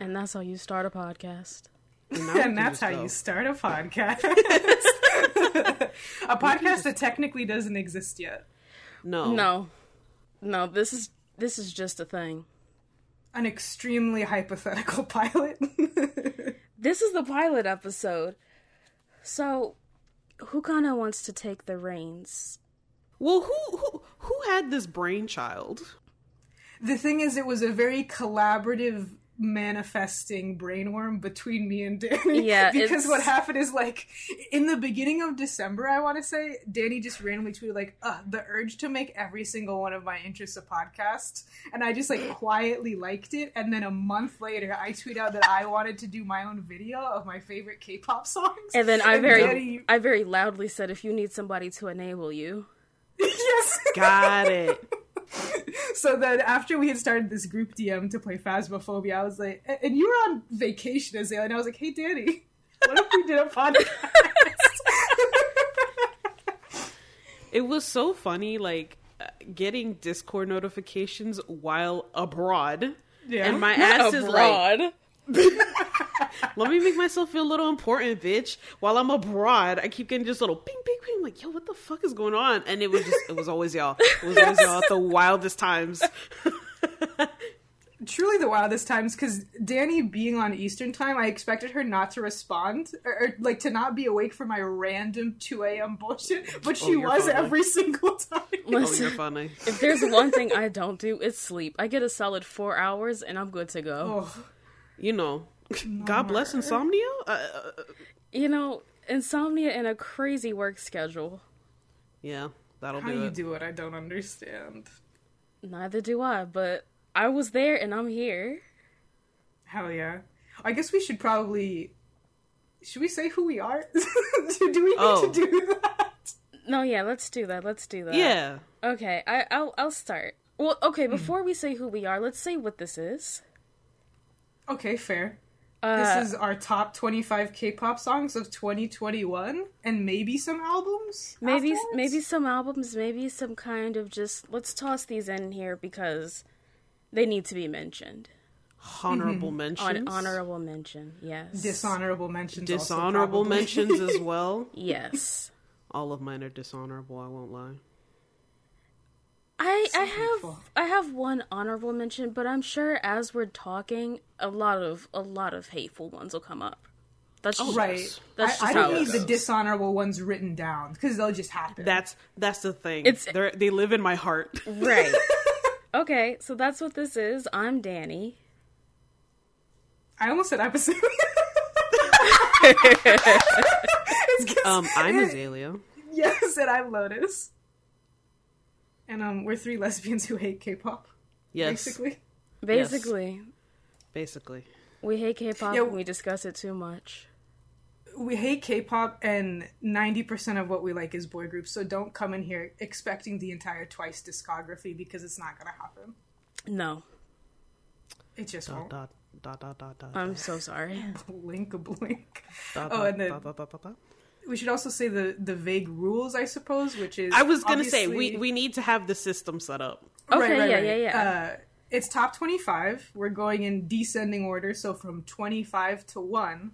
And that's how you start a podcast. And, now we can and that's how go. you start a podcast. a podcast that technically doesn't exist yet. No. No. No, this is this is just a thing. An extremely hypothetical pilot. This is the pilot episode. So, who kind of wants to take the reins? Well, who who who had this brainchild? the thing is, it was a very collaborative manifesting brainworm between me and Dani. Yeah, because it's- what happened is like in the beginning of December, I want to say, Dani just randomly tweeted like, uh, "The urge to make every single one of my interests a podcast," and I just like quietly liked it. And then a month later, I tweet out that I wanted to do my own video of my favorite K-pop songs. And then I very Dani- I very loudly said if you need somebody to enable you. yes. Got it. so then after we had started this group DM to play Phasmophobia, I was like, and you were on vacation, Azalea, and I was like, hey, Dani, what if we did a podcast? It was so funny, like uh, getting Discord notifications while abroad, yeah. and my ass is like, Abroad. "Let me make myself feel a little important, bitch." While I'm abroad, I keep getting just little ping, ping, ping. Like, yo, what the fuck is going on? And it was just, it was always y'all. It was always y'all at the wildest times. truly the wildest times because Dani being on Eastern time, I expected her not to respond or, or, like to not be awake for my random 2 a.m. bullshit, but she oh, you're was funny. every single time. Oh, Listen, you're funny. if there's one thing I don't do, it's sleep. I get a solid four hours and I'm good to go. Oh, You know, God bless insomnia. Uh, uh, You know, insomnia and a crazy work schedule. yeah, that'll how do you it. do it, I don't understand. Neither do I, but I was there and I'm here. Hell yeah. I guess we should probably. Should we say who we are? do we need Oh. to do that? No, yeah, let's do that. Let's do that. Yeah. Okay, I, I'll I'll start. Well, okay, before we say who we are, let's say what this is. Okay, fair. Uh, This is our top 25 K-pop songs of 2021, and maybe some albums. maybe afterwards? maybe some albums, maybe some kind of just let's toss these in here because they need to be mentioned. Honorable On mentions. honorable mention, yes. dishonorable mentions. Dishonorable probably. mentions as well. yes. All of mine are dishonorable. I won't lie. I I hateful. have I have one honorable mention, but I'm sure as we're talking, a lot of a lot of hateful ones will come up. That's just, Right. That's I, just I how don't it need the dishonorable ones written down because they'll just happen. That's that's the thing. It's- They're, they live in my heart. right. okay, so that's what this is. I'm Dani. I almost said episode. It's 'cause- Um, I'm Azalea. yes, and I'm Lotus. And um, we're three lesbians who hate K-pop. Yes, Basically, Basically, basically. we hate K-pop Yeah, and we discuss it too much. we hate K-pop, and ninety percent of what we like is boy groups. So don't come in here expecting the entire Twice discography because it's not gonna happen. No, It just Dot won't. dot dot dot dot dot. I'm so sorry. Blink a blink. dot, oh, and then- dot, dot, dot, dot, dot. We should also say the the vague rules, I suppose, which is I was gonna say we we need to have the system set up. Okay, yeah, yeah, yeah. Uh, it's top 25. We're going in descending order, so from 25 to 1.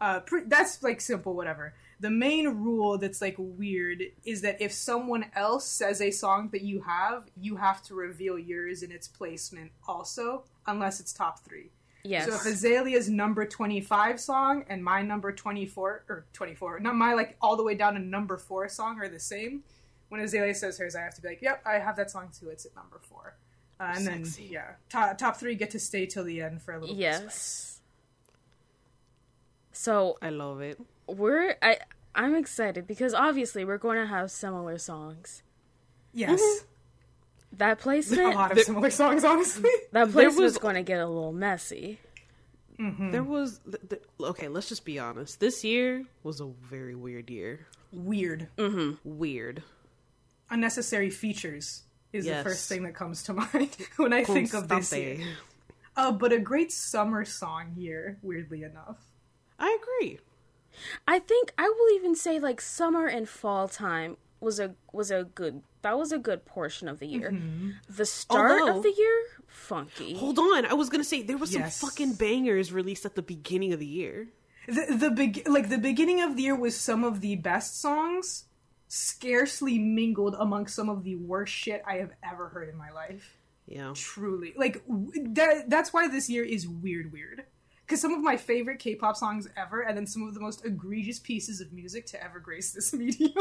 Uh, pre- that's like simple, whatever. The main rule that's like weird is that if someone else says a song that you have, you have to reveal yours in its placement also, unless it's top three. Yes. So if Azalea's number 25 song and my number 24, or 24, not my like all the way down to number four song are the same, when Azalea says hers, I have to be like, yep, I have that song too. It's at number four. Uh, and Sexy. then, yeah, top, top three get to stay till the end for a little bit yes. So I love it. we're I I'm excited because obviously we're going to have similar songs. Yes. That placement. A lot of There- similar songs, honestly. that there placement's was- going to get a little messy. There was th- th- okay. Let's just be honest. This year was a very weird year. Weird. Weird. Unnecessary features is Yes. the first thing that comes to mind when I think of this year. Uh, but a great summer song year, weirdly enough. I agree. I think I will even say like summer and fall time was a was a good that was a good portion of the year. Mm-hmm. The start Although- of the year, funky. Hold on, I was gonna say there was Yes. some fucking bangers released at the beginning of the year. The the beg- like the beginning of the year was some of the best songs, scarcely mingled among some of the worst shit I have ever heard in my life. Yeah. Truly, like w- that. That's why this year is weird, weird. Because some of my favorite K-pop songs ever, and then some of the most egregious pieces of music to ever grace this medium,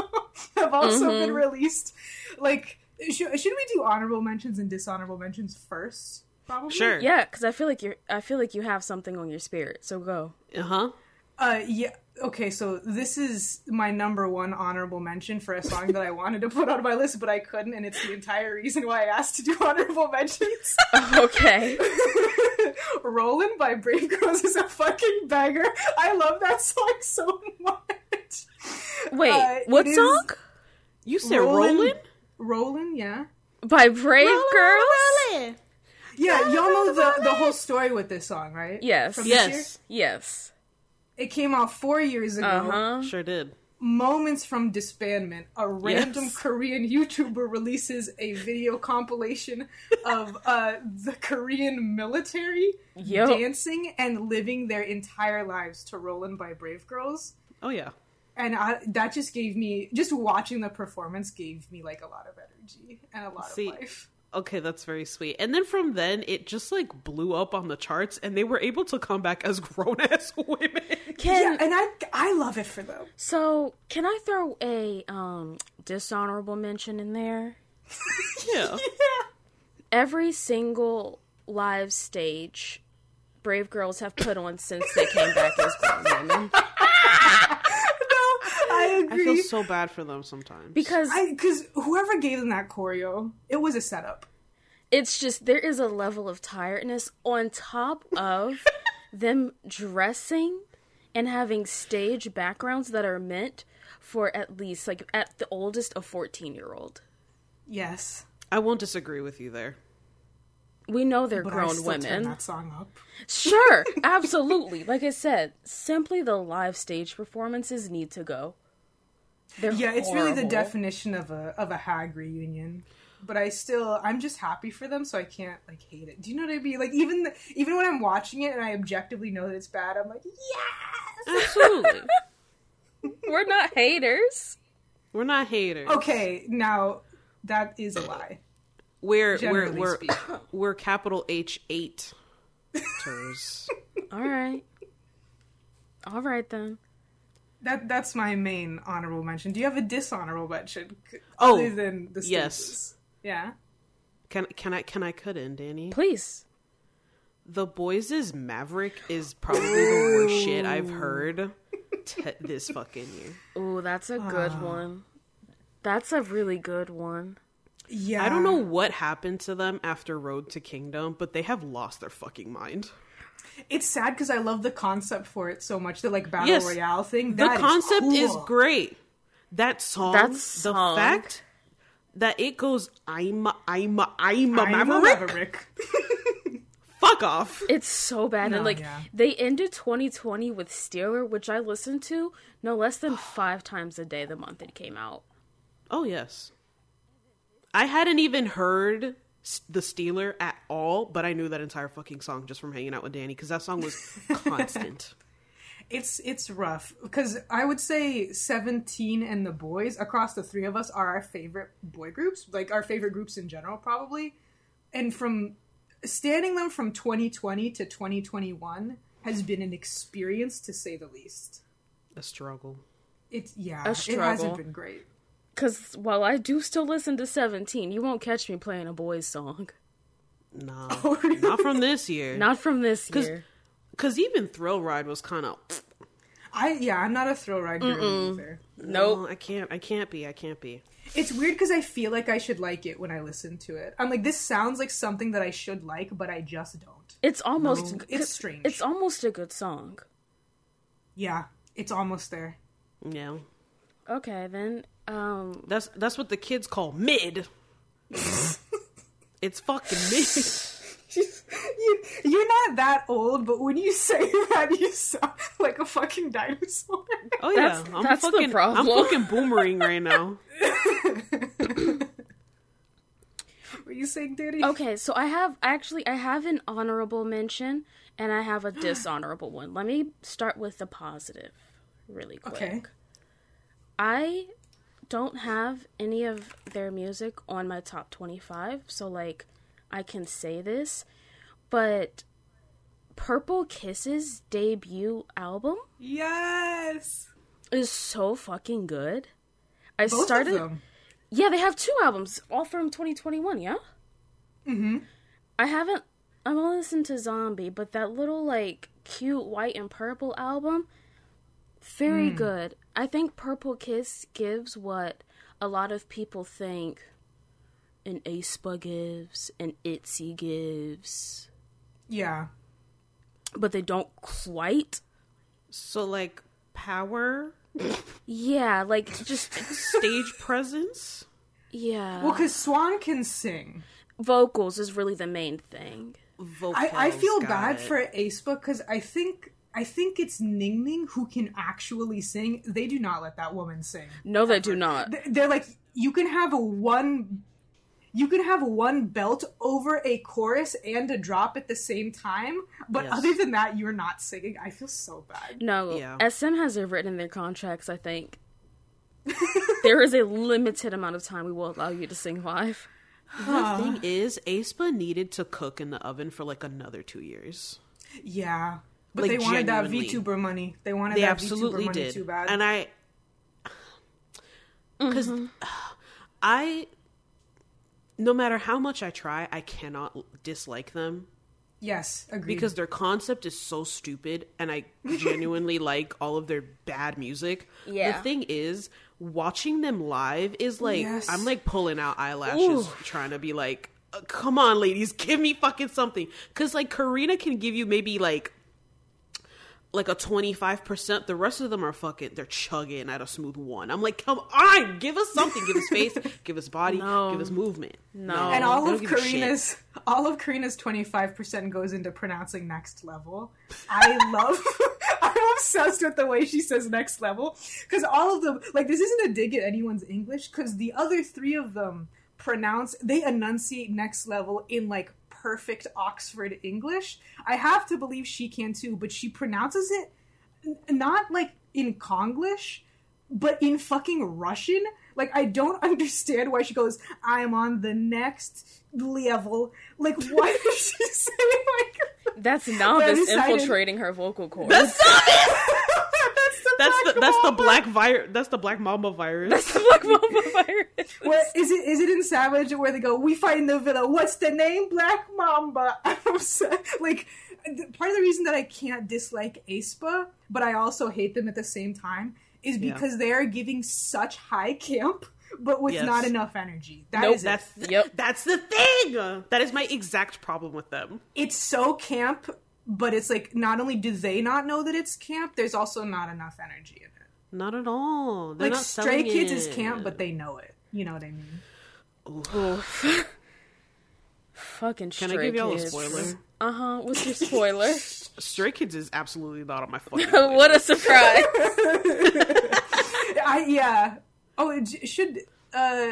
have also been released. Like, should, should we do honorable mentions and dishonorable mentions first? Probably. Sure. Yeah, because I feel like you're I feel like you have something on your spirit. So go. Uh huh. Uh, yeah. Okay, so this is my number one honorable mention for a song that I wanted to put on my list, but I couldn't, and it's the entire reason why I asked to do honorable mentions. Okay. Rollin' by Brave Girls is a fucking banger. I love that song so much. Wait, Uh, what song? You said Rollin'? Rollin'? Rollin', yeah. By Brave Girls? Rollin'. Yeah, y'all know the, the whole story with this song, right? Yes. From this year? Yes. Yes. It came out four years ago. Uh huh. Sure did. moments from disbandment, a random Yes. Korean YouTuber releases a video compilation of uh, the Korean military Yo. dancing and living their entire lives to Rollin' by Brave Girls. Oh yeah. And I, that just gave me, just watching the performance gave me like a lot of energy and a lot See, of life. Okay, that's very sweet. And then from then, it just like blew up on the charts, and they were able to come back as grown ass women. Can Yeah, and I, I love it for them. so can I throw a um dishonorable mention in there? yeah. Every single live stage Brave Girls have put on since they came back as grown women. I I feel so bad for them sometimes. Because Because whoever gave them that choreo, it was a setup. it's just there is a level of tiredness on top of them dressing and having stage backgrounds that are meant for at least like at the oldest a 14 year old Yes. I won't disagree with you there. we know they're But I grown still turn women that song up. sure absolutely like i said simply the live stage performances need to go they're Yeah, it's really the definition of a of a hag reunion. But I still, I'm just happy for them, so I can't like hate it. Do you know what I mean? Like even the, even when I'm watching it and I objectively know that it's bad, I'm like, yes. Absolutely. we're not haters we're not haters. Okay, now that is a lie. We're we're we're speaking. we're capital H eight. All right all right then That that's my main honorable mention. Do you have a dishonorable mention? Oh, other than the yes. Yeah. Can can I can I cut in, Dani? please The Boyz' Maverick is probably the worst shit I've heard t- this fucking year. oh that's a good Ah. one that's a really good one Yeah. I don't know what happened to them after Road to Kingdom, but they have lost their fucking mind. It's sad because I love the concept for it so much. The like battle Yes. royale thing. The That concept is cool. great. That song, That the fact that it goes, I'm a, I'm a, I'm a I'm a Maverick. Maverick. Fuck off. It's so bad. No, and like yeah. they ended 2020 with Stealer, which I listened to no less than five times a day the month it came out. Oh yes. I hadn't even heard S- the Stealer at all, but I knew that entire fucking song just from hanging out with Dani because that song was constant. It's it's rough because I would say Seventeen and the Boyz across the three of us are our favorite boy groups, like our favorite groups in general, probably. And from standing them from 2020 to 2021 has been an experience to say the least. a struggle. It's yeah, A it hasn't been great. Because while I do still listen to 17, you won't catch me playing a Boyz song. No, Oh, not from this year. Not from this 'Cause- year. Because even Thrill Ride was kind of. I yeah, I'm not a thrill ride girl either. Nope. I can't. I can't be. I can't be. It's weird because I feel like I should like it when I listen to it. I'm like, this sounds like something that I should like, but I just don't. It's almost No, it's strange. It's almost a good song. Yeah, it's almost there. Yeah, Okay, then um that's that's what the kids call mid. it's fucking mid. You, you're not that old, but when you say that, you sound like a fucking dinosaur. Oh yeah, That's- I'm that's the fucking problem. I'm fucking boomerang right now. What are you saying, Dani? Okay, so I have actually I have an honorable mention and I have a dishonorable one. Let me start with the positive really quick. Okay. I don't have any of their music on my top 25, so like I can say this, but Purple Kisses debut album Yes. is so fucking good. I Both started. Yeah, they have two albums, all from 2021, yeah? Mm-hmm. I haven't I've only listened to Zombie, but that little like cute white and purple album very Hmm. good. I think Purple Kiss gives what a lot of people think an aespa gives, an Itzy gives, Yeah. but they don't quite. So like power, Yeah, like just stage presence. yeah. Well, because Swan can sing. vocals is really the main thing. Vocals, I, I feel bad it. for aespa because I think I think it's Ning Ning who can actually sing. They do not let that woman sing. No, they do not. They're like you can have a one. You can have one belt over a chorus and a drop at the same time, but Yes. other than that, you're not singing. I feel so bad. No, Yeah. SM has it written in their contracts. I think there is a limited amount of time we will allow you to sing live. The thing is, aespa needed to cook in the oven for like another two years. Yeah, but Like, they wanted that genuinely. VTuber money. They wanted They that absolutely VTuber money did, too bad. and I, because I, no matter how much I try, I cannot dislike them yes, agreed. because their concept is so stupid, and I genuinely like all of their bad music. Yeah. The thing is, watching them live is like Yes. I'm like pulling out eyelashes, trying to be like, uh, "Come on, ladies, give me fucking something." Because like Karina can give you maybe like like a 25%. The rest of them are fucking, they're chugging at a smooth one. I'm like, come on, give us something. Give us face, give us body, No. give us movement. No. and all of give a shit. Karina's all of Karina's twenty five percent goes into pronouncing next level. I love. I'm obsessed with the way she says next level because all of them like this isn't a dig at anyone's English because the other three of them pronounce they enunciate next level in like perfect Oxford English. I have to believe she can too, but she pronounces it n- not like in Konglish, but in fucking Russian. Like I don't understand why she goes, I'm on the next level. Like why does she say like That's Naevis infiltrating her vocal cords. that's the That's the black that's the mamba. black virus. That's the black mamba virus. That's the Black Mamba virus. What is it? Is it in Savage where they go? We find the villa. What's the name? Black Mamba. I'm so, like part of the reason that I can't dislike aespa, but I also hate them at the same time, is Yeah. because they are giving such high camp, but with Yes. not enough energy. That Nope, is it. That's Yep. That's the thing. That is my exact problem with them. it's so camp, but it's like not only do they not know that it's camp, there's also not enough energy in it. Not at all. They're like not Stray Kids it. is camp, but they know it. You know what I mean? Oof. Fucking Can I give y'all a spoiler? Uh huh. What's your spoiler? Stray Kids is absolutely not on my fucking. what a surprise! I yeah. Oh, it should uh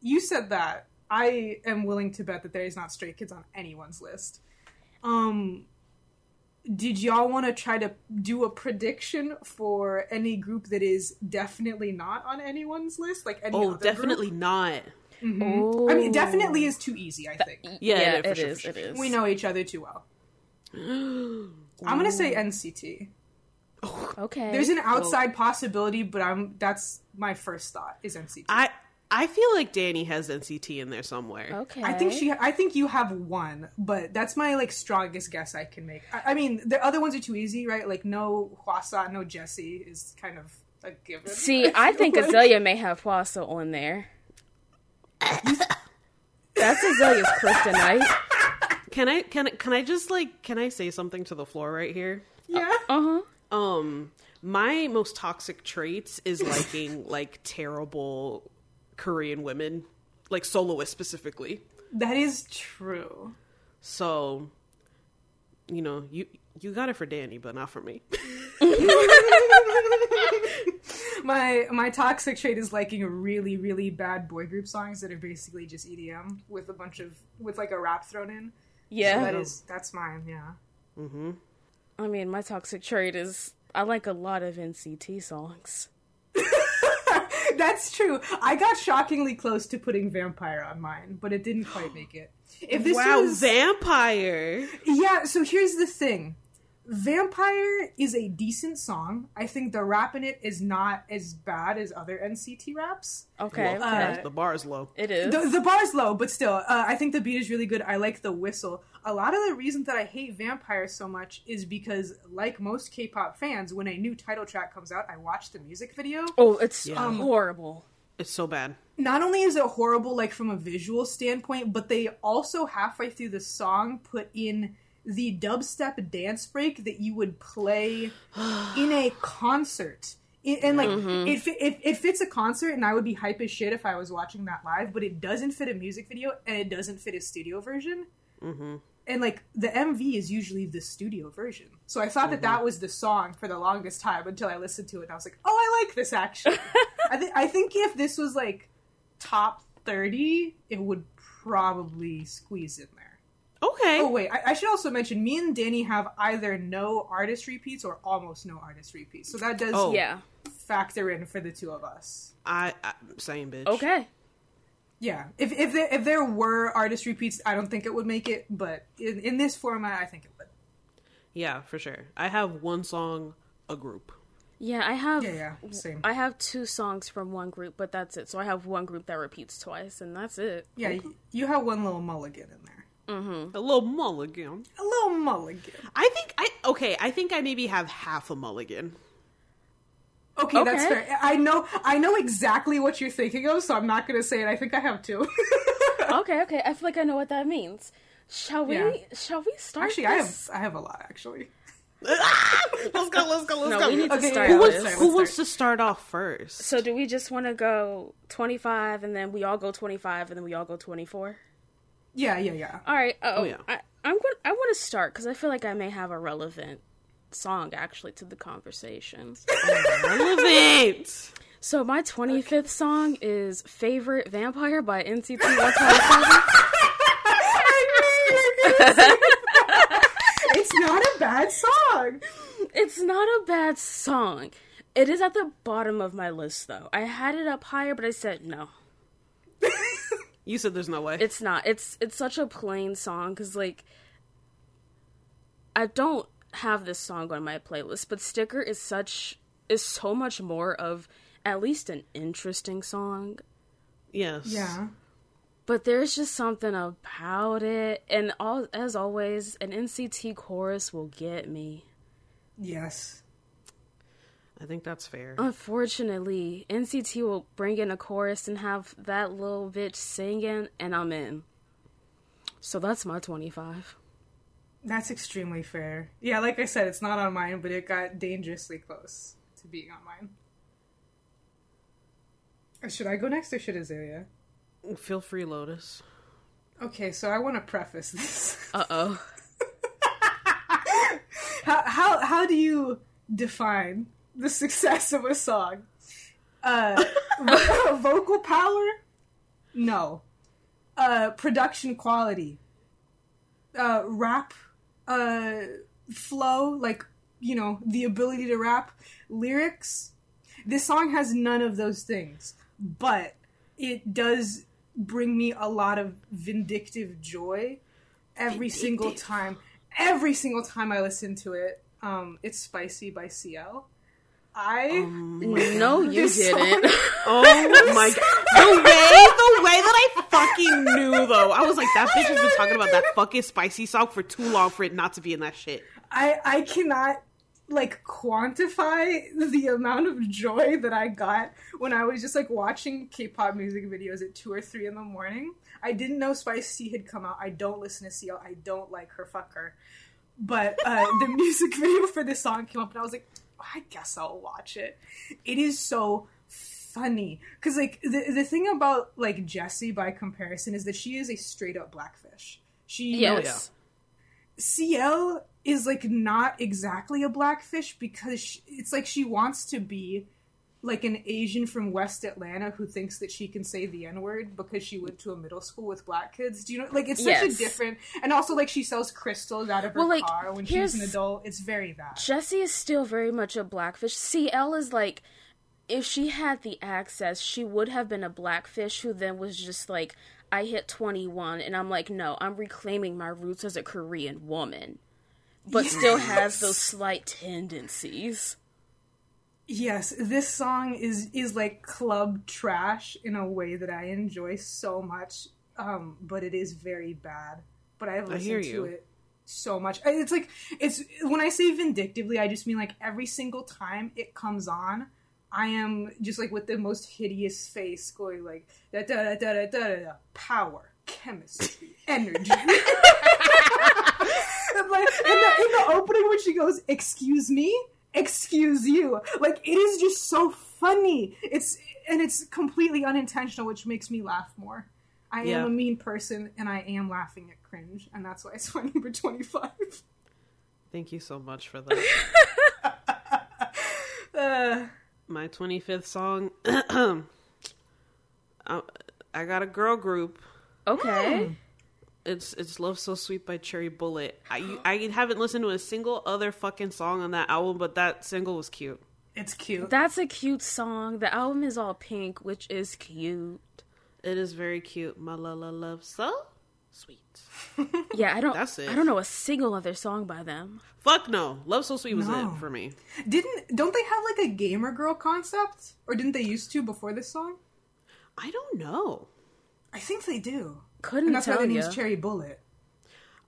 you said that. I am willing to bet that there is not Stray Kids on anyone's list. Um did y'all want to try to do a prediction for any group that is definitely not on anyone's list? Like any Oh, other definitely not. Group? Ooh. I mean, definitely is too easy. I think Yeah, yeah, yeah, for it sure, is, for sure, It is. we know each other too well. I'm gonna say NCT. Oh. Okay. There's an outside possibility, but I'm that's my first thought is NCT. I I feel like Dani has NCT in there somewhere. okay. I think she. I think you have one, but that's my like strongest guess I can make. I, I mean, the other ones are too easy, right? Like no Hwasa, no Jessi is kind of a given. See, I feel think like. Azalea may have Hwasa on there. That's Azalea's kryptonite. Can I can I- can I just like can I say something to the floor right here? Yeah. Uh huh. Um, my most toxic traits is liking like terrible Korean women, like soloists specifically. That is true. So, you know, you you got it for Dani, but not for me. my my toxic trait is liking really really bad boy group songs that are basically just EDM with a bunch of with like a rap thrown in. Yeah. That is that's mine. Yeah. mm-hmm. I mean, my toxic trait is I like a lot of NCT songs. That's true. I got shockingly close to putting Vampire on mine, but it didn't quite make it. If this Wow, was vampire. Yeah, so here's the thing. Vampire is a decent song. I think the rap in it is not as bad as other NCT raps. Okay, Well, okay. the bar is low. it is. The, the is low, but still, uh, I think the beat is really good. I like the whistle. A lot of the reason that I hate Vampire so much is because, like most K-pop fans, when a new title track comes out, I watch the music video. oh, it's Yeah. um, horrible. It's so bad. Not only is it horrible, like from a visual standpoint, but they also halfway through the song put in the dubstep dance break that you would play in a concert. It, and like it, fi- it, it fits a concert, and I would be hype as shit if I was watching that live. But it doesn't fit a music video, and it doesn't fit a studio version. Mm-hmm. And like the MV is usually the studio version, so I thought that that mm-hmm. was the song for the longest time until I listened to it, and I was like, "Oh, I like this actually." I think I think if this was like top thirty, it would probably squeeze in there. Okay. Oh wait, I, I should also mention me and Danny have either no artist repeats or almost no artist repeats, so that does Oh. Yeah. factor in for the two of us. I, I same bitch. Okay. Yeah, if if there, if there were artist repeats, I don't think it would make it, but in, in this format, I think it would. Yeah, for sure. I have one song, a group. Yeah, I have. Yeah, yeah, same. I have two songs from one group, but that's it. So I have one group that repeats twice, and that's it. Yeah, you, you have one little mulligan in there, Mm-hmm. A little mulligan. a little mulligan. I think I okay. I think I maybe have half a mulligan. Okay, that's fair. I know I know exactly what you're thinking of, so I'm not gonna say it. I think I have two. Okay, okay. I feel like I know what that means. Shall we? Yeah. Shall we start? actually, I have I have a lot actually. let's go. Let's go. Let's No, go. we need to Okay, start who who wants to start? who wants to start off first? So do we just want to go 25 and then we all go 25 and then we all go 24? Yeah, yeah, yeah. All right. Oh, Oh, yeah. I, I'm going. I want to start because I feel like I may have a relevant song actually to the conversation. Relevant. So my 25th song is "Favorite Vampire" by NCT 127. it's not a bad song. it's not a bad song. It is at the bottom of my list though. I had it up higher, but I said no. You said there's no way. It's not. It's it's such a plain song because like I don't have this song on my playlist, but Sticker is such is so much more of at least an interesting song. yes. Yeah. But there's just something about it, and all as always, an NCT chorus will get me. Yes. I think that's fair. Unfortunately, NCT will bring in a chorus and have that little bitch singing, and I'm in. So that's my 25. That's extremely fair. Yeah, like I said, it's not on mine, but it got dangerously close to being on mine. Uh, Should I go next or should Azalea? Feel free, Lotus. Okay, so I want to preface this. Uh oh. how, how how do you define the success of a song? Uh, vocal power? No. Uh, production quality? Uh, rap? Uh, flow? Like you know the ability to rap? Lyrics? This song has none of those things, but it does bring me a lot of vindictive joy every single time. Every single time I listen to it, um, it's "Spicy" by CL. I No, you didn't. Oh my god. The way the way that I fucking knew though. I was like, that bitch has been talking about that fucking spicy song for too long for it not to be in that shit. I I cannot like quantify the amount of joy that I got when I was just like watching K-pop music videos at two or three in the morning. I didn't know Spicy had come out. I don't listen to CL. I don't like her. Fuck her. But uh, the music video for this song came up, and I was like, I guess I'll watch it. It is so funny because like the the thing about like Jessi by comparison is that she is a straight up blackfish. She yes. Oh, CL is like not exactly a blackfish because she, it's like she wants to be like an Asian from West Atlanta who thinks that she can say the N word because she went to a middle school with black kids. Do you know? Like it's such Yes. a different, and also like she sells crystals out of her Well, like, car when she's an adult. It's very bad. Jessi is still very much a blackfish. CL is like, if she had the access, she would have been a blackfish who then was just like, I hit 21, and I'm like, no, I'm reclaiming my roots as a Korean woman. But still has those slight tendencies. Yes, this song is is like club trash in a way that I enjoy so much. Um, but it is very bad. But I've listened to it so much. It's like it's when I say vindictively, I just mean like every single time it comes on, I am just like with the most hideous face going like da da da da da da da, da power, chemistry, energy. And, like in the, in the opening when she goes, "Excuse me, excuse you," like it is just so funny. It's and it's completely unintentional, which makes me laugh more. I Yeah. am a mean person, and I am laughing at cringe, and that's why it's my number twenty-five. Thank you so much for that. Uh, My 25th song. I, I got a girl group. Okay. It's it's Love So Sweet by Cherry Bullet. I I haven't listened to a single other fucking song on that album, but that single was cute. it's cute. That's a cute song. The album is all pink, which is cute. It is very cute. My la la love so sweet. Yeah, I don't That's it. I don't know a single other song by them. Fuck no. Love So Sweet was No. it for me. Didn't don't they have like a gamer girl concept, or didn't they used to before this song? I don't know. I think they do, Couldn't and that's why tell their you. Cherry Bullet.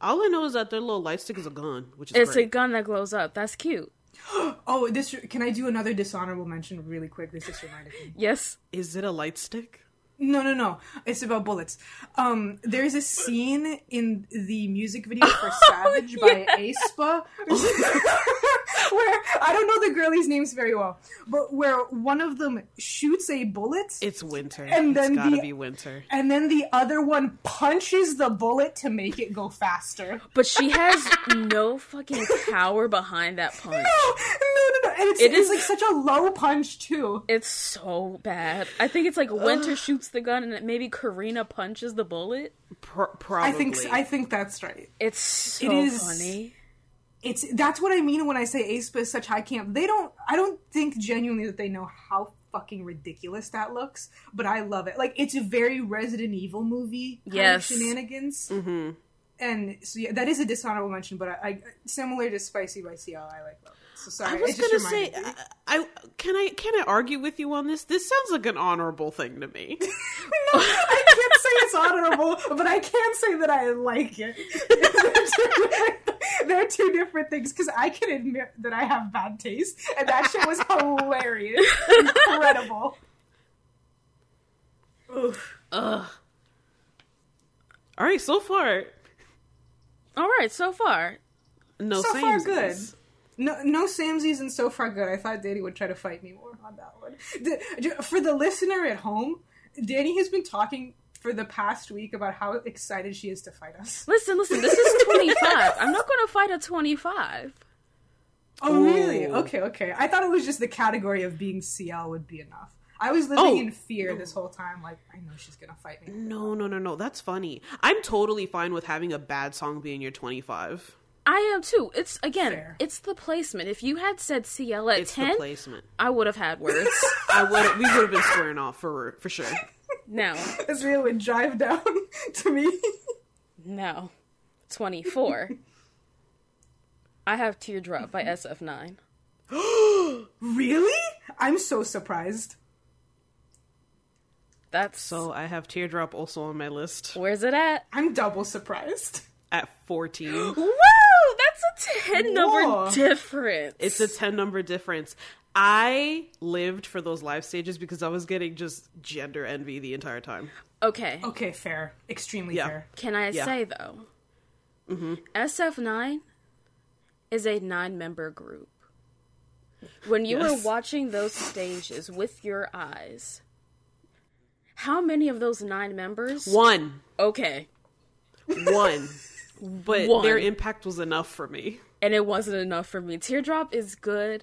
All I know is that their little light stick is a gun, which is It's a gun that glows up. That's cute. Oh, this can I do another dishonorable mention really quick? This just reminded me. Yes. Is it a light stick? No, no, no. It's about bullets. Um, there's a scene in the music video for Savage by aespa where I don't know the girlies' names very well, but where one of them shoots a bullet It's winter. And then it's gotta the- be winter. and then the other one punches the bullet to make it go faster. But she has no fucking power behind that punch. No, no, no, no. And it's, It it's is- like such a low punch too. It's so bad. I think it's like Winter shoots the gun and maybe Karina punches the bullet. Pro- probably. I think I think that's right. It's so It is- funny. It's that's what I mean when I say aespa is such high camp. They don't I don't think genuinely that they know how fucking ridiculous that looks, but I love it. Like it's a very Resident Evil movie kind Yes. of shenanigans. Mm-hmm. And so yeah, that is a dishonorable mention, but I, I similar to Spicy by CL, I like love it. So sorry, I was gonna say. I, I can I can I argue with you on this? This sounds like an honorable thing to me. no, I can't say it's honorable, but I can say that I like it. They're two different things because I can admit that I have bad taste, and that shit was hilarious, incredible. Oof. Ugh. All right, so far, All right, so far. no. so far, good. No, no Samsies and so far good. I thought Dani would try to fight me more on that one. The- For the listener at home, Dani has been talking for the past week about how excited she is to fight us. Listen, listen, this is 25. I'm not going to fight a 25. Oh, really? Oh. Okay, okay. I thought it was just the category of being CL would be enough. I was living Oh. in fear this whole time. Like, I know she's gonna fight me. No, no, no, no. That's funny. I'm totally fine with having a bad song be in your 25. I am too. It's again, Fair. it's the placement. If you had said CL at It's the 10, placement. I would have had words. I would. We would have been squaring off for for sure. now, Israel would drive down to me. now, 24. I have Teardrop by SF9. really? I'm so surprised. That's So I have Teardrop also on my list Where's it at? I'm double surprised. at 14. Woo! That's a 10 Whoa. number difference. It's a 10 number difference. I lived for those live stages because I was getting just gender envy the entire time. okay. Okay, fair. Extremely Yeah. fair. Can I Yeah. say though? Mm-hmm. SF9 is a nine member group. When you Yes. were watching those stages with your eyes, how many of those nine members? One. Okay. One. But One. their impact was enough for me. and it wasn't enough for me. Teardrop is good,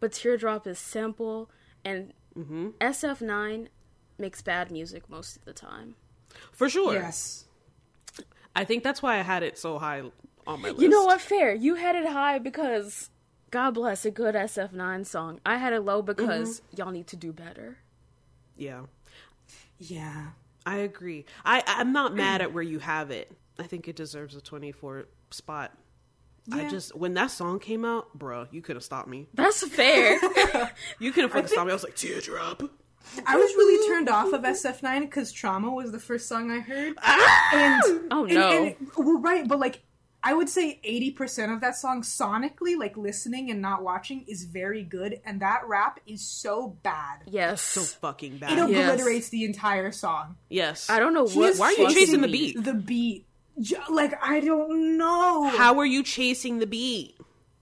but Teardrop is simple, and Mm-hmm. SF9 makes bad music most of the time. For sure. Yes. I think that's why I had it so high on my list. You know what? Fair. You had it high because God bless a good SF9 song. I had it low because Mm-hmm. y'all need to do better. Yeah. Yeah. I agree. I I'm not mad at where you have it. I think it deserves a 24 spot. I just when that song came out, bruh, you could have stopped me. That's fair. You could have fucking stopped me. I was like, teardrop. I was really turned off of SF9 because Trauma was the first song I heard. Ah! And Oh, and- no. and- well, right, but like I would say 80% of that song sonically, like listening and not watching, is very good, and that rap is so bad. yes. So fucking It bad. Yes. obliterates the entire song. Yes. I don't know He what. is Why are you fucking chasing the beat. beat? The beat. J- Like, I don't know. How are you chasing the beat?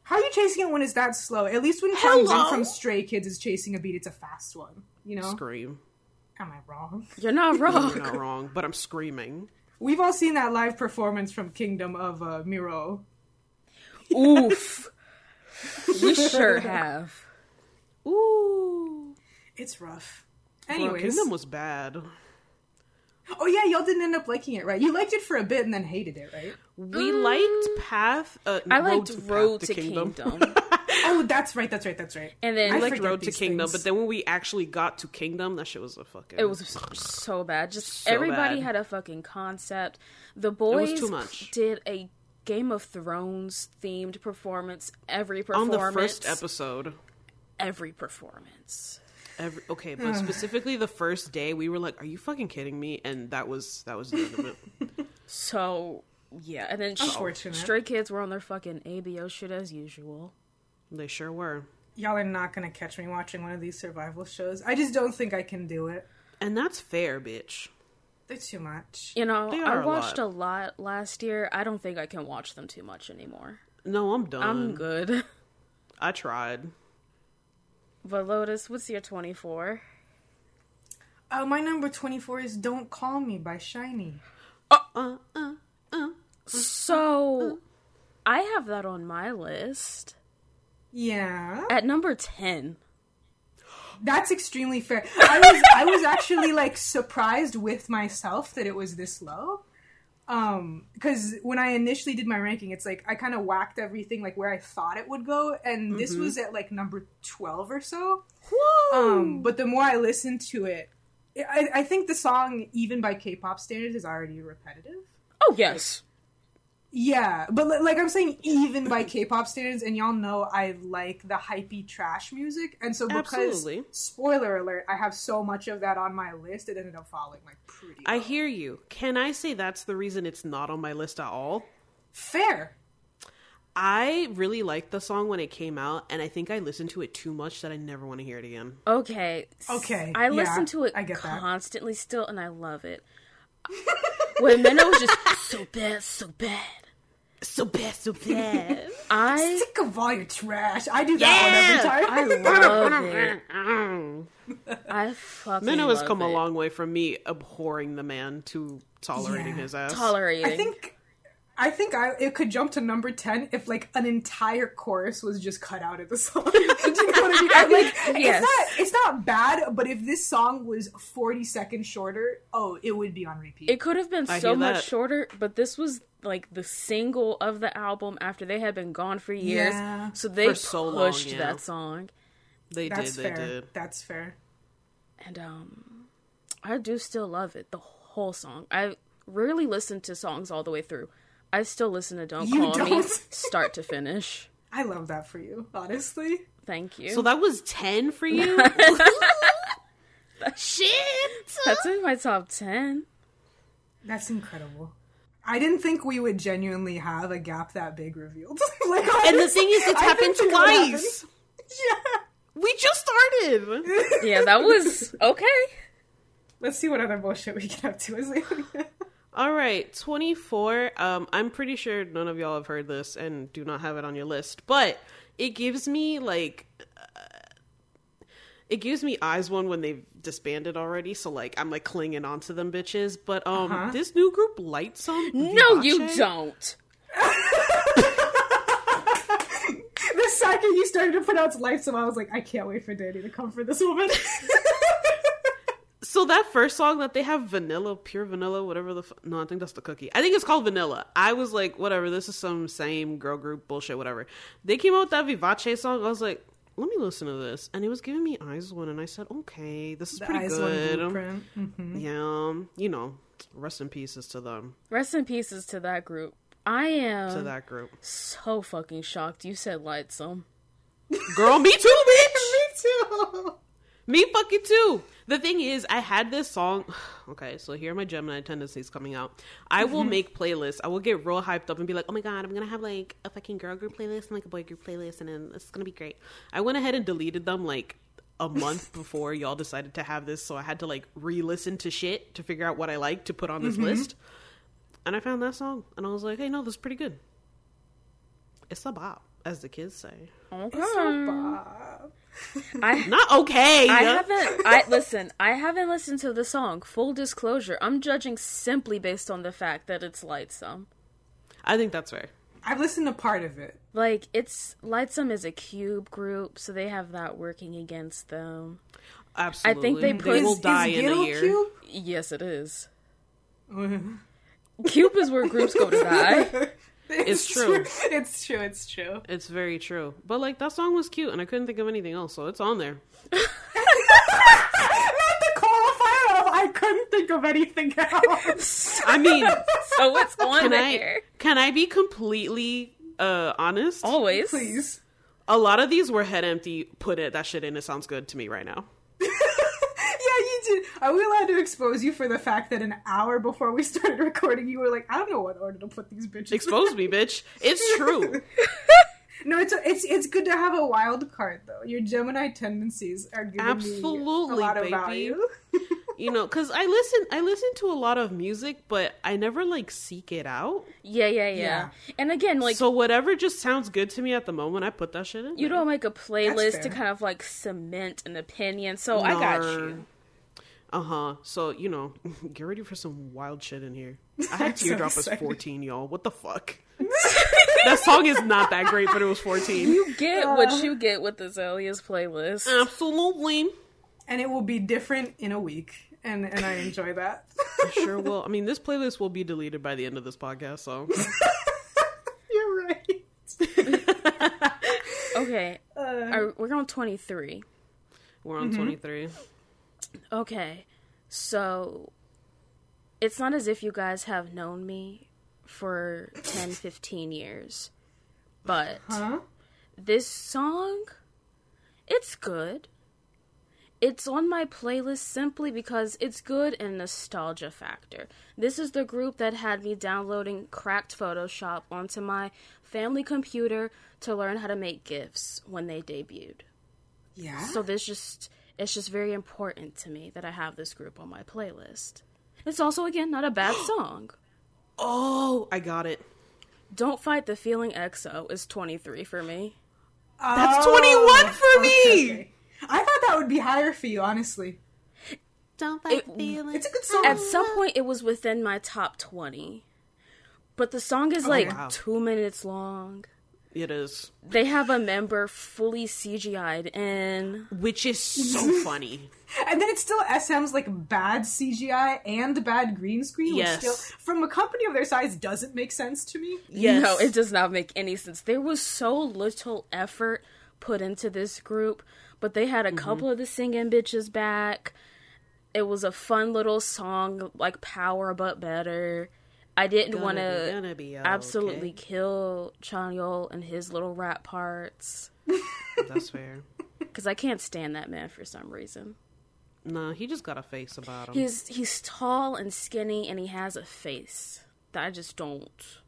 How are you chasing it when it's that slow? At least when Changbin Hello? from Stray Kids is chasing a beat, it's a fast one. You know? Scream. Am I wrong? You're not wrong. You're not wrong, but I'm screaming. We've all seen that live performance from Kingdom of uh, Miroh. Oof. we sure have. Ooh. It's rough. Bro, Kingdom was bad. Oh yeah, y'all didn't end up liking it, right? You liked it for a bit and then hated it, right? We liked Path. Uh, I Road liked to Path Road to to Kingdom. Kingdom. Oh, that's right, that's right, that's right. And then I I liked Road to Kingdom, things. but then when we actually got to Kingdom, that shit was a fucking. It was so bad. Just So everybody bad. had a fucking concept. The Boyz too much. did a Game of Thrones themed performance every performance on performance. the first episode. Every performance. Every, okay, but specifically the first day, we were like, "Are you fucking kidding me?" And that was that was the end of it. So yeah, and then Unfortunate. Stray Kids were on their fucking ABO shit as usual. They sure were, Y'all are not gonna catch me watching one of these survival shows. I just don't think I can do it. and that's fair, bitch. They're too much. You know, They I are a watched lot. a lot last year. I don't think I can watch them too much anymore. No, I'm done. I'm good. I tried. But Lotus, what's your 24? Uh, my number 24 is Don't Call Me by SHINee. Uh, uh, uh. So, I have that on my list Yeah. at number 10. That's extremely fair. I was I was actually like surprised with myself that it was this low. Um, because when I initially did my ranking, it's like I kind of whacked everything like where I thought it would go, and this was at like number twelve or so. Um, but the more I listened to it, I, I think the song, even by K-pop standards, is already repetitive. Oh, yes. Yeah, but like I'm saying, even by K-pop standards, and y'all know I like the hypey trash music, and so because Absolutely. spoiler alert, I have so much of that on my list, it ended up falling like pretty. I low. hear you. Can I say that's the reason it's not on my list at all? fair. I really liked the song when it came out, and I think I listened to it too much that I never want to hear it again. Okay. Okay, I yeah, listen to it I get that. constantly still, and I love it. When Minho was just so bad, so bad. So bad, so bad. I Sick of all your trash. I do that one every time. I time. love it. I fucking Minho has love come it. a long way from me abhorring the man to tolerating Yeah. his ass. Tolerating. I think. I think I it could jump to number ten if like an entire chorus was just cut out of the song. Do you know what I mean? Like Yes. it's not it's not bad, but if this song was forty seconds shorter, oh, it would be on repeat. It could have been I so much that. shorter, but this was like the single of the album after they had been gone for years. Yeah. So they For so long, pushed yeah. that song. They That's did, they fair. did. That's fair. And um I do still love it, the whole song. I rarely listen to songs all the way through. I still listen to Don't You Call Me don't? start to finish. I love that for you, honestly. Thank you. So that was 10 for you? Shit! That's in my top 10. That's incredible. I didn't think we would genuinely have a gap that big revealed. like, And the thing is, it's I happened didn't it twice. Yeah. We just started. Yeah, that was okay. Let's see what other bullshit we can get up to. As we- All right, 24. Um, I'm pretty sure none of y'all have heard this and do not have it on your list, but it gives me like. Uh, it gives me IZ*ONE when they've disbanded already, so like I'm like clinging onto them bitches. But um, Uh-huh. this new group, Lightsum. No, you don't. the second you started to pronounce Lightsum, I was like, I can't wait for Dani to come for this woman. So that first song that they have vanilla, pure vanilla, whatever the f- no, I think that's the cookie. I think it's called vanilla. I was like, whatever, this is some same girl group bullshit, whatever. They came out with that Vivace song. I was like, let me listen to this, and it was giving me IZ*ONE, and I said, okay, this is the pretty IZ*ONE good. blueprint. Mhm. Yeah, um, you know, rest in pieces to them, Rest in pieces to that group. I am to that group. so fucking shocked you said Lightsum. Girl, me too, bitch. Me too. Me fucking too. The thing is, I had this song. Okay, so here are my Gemini tendencies coming out. I will mm-hmm. make playlists. I will get real hyped up and be like, oh my god, I'm gonna have like a fucking girl group playlist and like a boy group playlist, and then it's gonna be great. I went ahead and deleted them like a month before y'all decided to have this, so I had to like re listen to shit to figure out what I like to put on this mm-hmm. list. And I found that song, and I was like, hey, no, this is pretty good. It's a bop, as the kids say. Okay. Bob. I Not okay. I haven't. I listen. I haven't listened to the song. Full disclosure, I'm judging simply based on the fact that it's Lightsum. I think that's fair. I've listened to part of it. Like it's Lightsum is a cube group, so they have that working against them. Absolutely. I think they put- will Is- die is in a year. Cube? Yes, it is. Cube is where groups go to die. It's true. It's true. It's true. It's very true. But like that song was cute, and I couldn't think of anything else, so it's on there. Not the qualifier of I couldn't think of anything else. I mean, So it's on can there. I can I be completely uh honest? Always. Please. A lot of these were head empty. Put it that shit in. It sounds good to me right now. Yeah, you did. Are we allowed to expose you for the fact that an hour before we started recording, you were like, I don't know what order to put these bitches. in." Expose me, bitch. It's true. No, it's it's it's good to have a wild card though. Your Gemini tendencies are giving Absolutely, me a lot of baby. value. You know, because I listen. I listen to a lot of music, but I never like seek it out. Yeah, yeah, yeah, Yeah. And again, like so whatever just sounds good to me at the moment, I put that shit in. you there. don't make a playlist to kind of like cement an opinion. So I got you. Uh huh. So you know, get ready for some wild shit in here. I had Teardrop as excited. fourteen, y'all. What the fuck? that song is not that great, but it was fourteen. You get what you get with the Azalea's playlist. Absolutely. and it will be different in a week, and and I enjoy that. I sure will. I mean, this playlist will be deleted by the end of this podcast, so You're right. Okay, Uh, are- we're on twenty three. we're on twenty three. Okay, so it's not as if you guys have known me for 10, 15 years, but huh? this song, it's good. It's on my playlist simply because it's good and nostalgia factor. This is the group that had me downloading cracked Photoshop onto my family computer to learn how to make GIFs when they debuted. Yeah. So this just it's just very important to me that I have this group on my playlist. It's also again not a bad song. Oh, I got it. Don't fight the feeling EXO is 23 for me. That's Oh, 21 for me! okay. I thought that would be higher for you, honestly. Don't fight fight the feeling. It's a good song. At some point it was within my top 20. But the song is oh, like wow. 2 minutes long. It is, They have a member fully CGI'd in which is so funny. And then it's still SM's like bad CGI and bad green screen, which Yes. still, from a company of their size, doesn't make sense to me. Yes. No, it does not make any sense. There was so little effort put into this group, but they had a mm-hmm. couple of the singing bitches back. It was a fun little song, like Power But Better. I didn't want to gonna absolutely kill Chanyeol and his little rap parts That's fair. because I can't stand that man for some reason. Nah, he just got a face about him. He's he's tall and skinny, and he has a face that I just don't.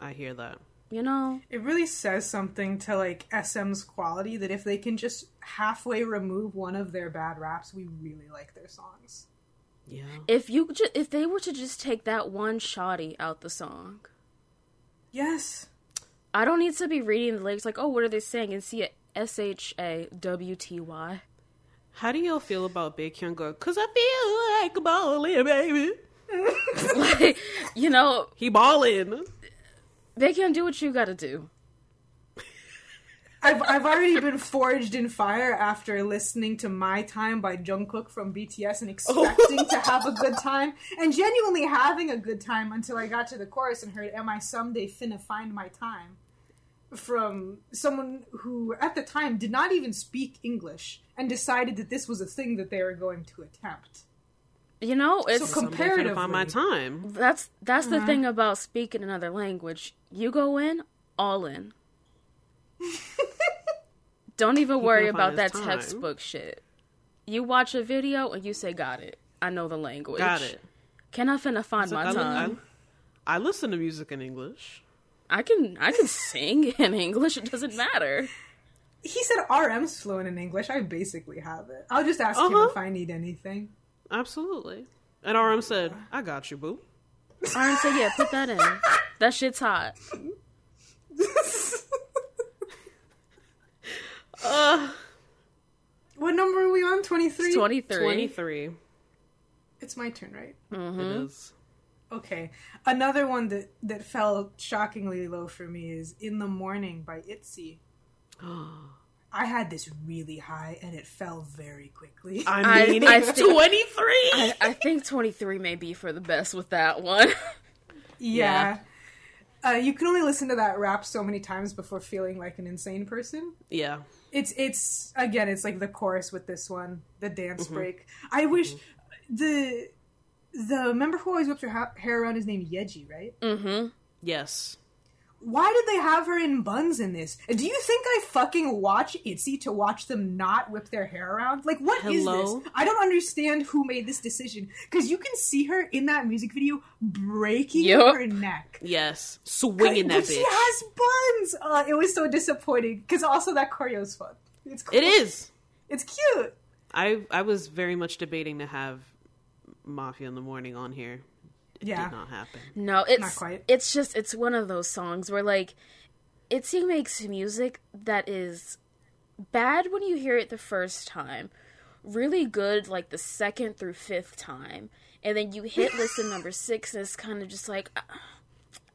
I hear that. You know, It really says something to like SM's quality that if they can just halfway remove one of their bad raps, we really like their songs. Yeah. if you ju- if they were to just take that one shoddy out the song, Yes. I don't need to be reading the lyrics like, oh, what are they saying, and see a S H A W T Y. How do y'all feel about Big Hyun go? Cause I feel like a ballin', baby. Like, you know, He ballin'. they can do what you gotta do. I've I've already been forged in fire after listening to "My Time" by Jungkook from BTS and expecting to have a good time and genuinely having a good time until I got to the chorus and heard "Am I someday finna find my time?" from someone who at the time did not even speak English and decided that this was a thing that they were going to attempt. You know, it's So Someday finna comparatively, find my time. that's that's Uh-huh. the thing about speaking another language. You go in all in. Don't even worry about that time. textbook shit. You watch a video and you say, "Got it. I know the language. Got it. Can I finna find Look, my I, li- time? I, I listen to music in English. I can I can sing in English. It doesn't matter. he said RM's fluent in English. I basically have it. I'll just ask him Uh-huh. if I need anything. Absolutely. And RM said, I got you, boo. RM said, "Yeah, put that in. That shit's hot." Uh, What number are we on? 23? Twenty three. 23. It's my turn, right? Mm-hmm. It is. Okay. Another one that, that fell shockingly low for me is In the Morning by ITZY. I had this really high and it fell very quickly. I I- mean, I it's think- 23. I, I think twenty three may be for the best with that one. yeah. Uh, you can only listen to that rap so many times before feeling like an insane person. yeah. It's it's again, it's like the chorus with this one, the dance Mm-hmm. break. I wish the the member who always whips her ha- hair around is named Yeji, right? mm-hmm. Yes. Why did they have her in buns in this? Do you think I fucking watch ITZY to watch them not whip their hair around? Like, what is Hello? this? I don't understand who made this decision because you can see her in that music video breaking Yup. her neck. Yes. Swinging that but she has buns. Uh, it was so disappointing because also that choreo's fun. It's cool. It is. It's cute. I I was very much debating to have Mafia in the Morning on here. It Yeah. did not happen. No, it's Not quite. it's just it's one of those songs where like Itzy makes music that is bad when you hear it the first time, really good like the second through fifth time, and then you hit listen number six and it's kind of just like "Ah,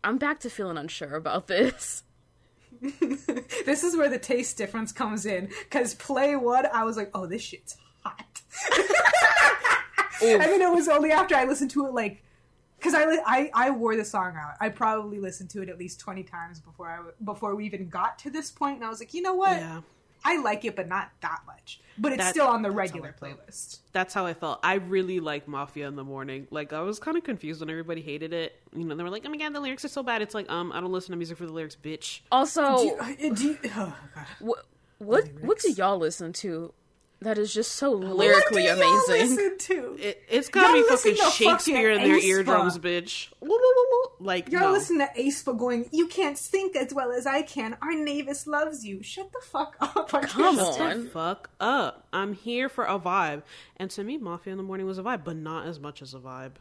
I'm back to feeling unsure about this. This is where the taste difference comes in because play one, I was like, oh, this shit's hot. I mean, it was only after I listened to it like. Because I, I I wore the song out. I probably listened to it at least twenty times before I w- before we even got to this point, and I was like, you know what? Yeah. I like it, but not that much. But it's That- still on the regular playlist. That's how I felt. I really like Mafia in the Morning. Like I was kind of confused when everybody hated it. You know, they were like, "Oh my god, the lyrics are so bad." It's like, um, I don't listen to music for the lyrics, bitch. Also, Do you, uh, do you, oh god. what what what do y'all listen to? That is just so What lyrically do y'all amazing. Listen to? It, it's gotta Y'all be fucking to Shakespeare in their aespa. eardrums, bitch. Like Y'all no. listen to aespa going, You can't think as well as I can. Our Naevis loves you. Shut the fuck up. I Come on. stand- fuck up. I'm here for a vibe. And to me, Mafia in the Morning was a vibe, but not as much as a vibe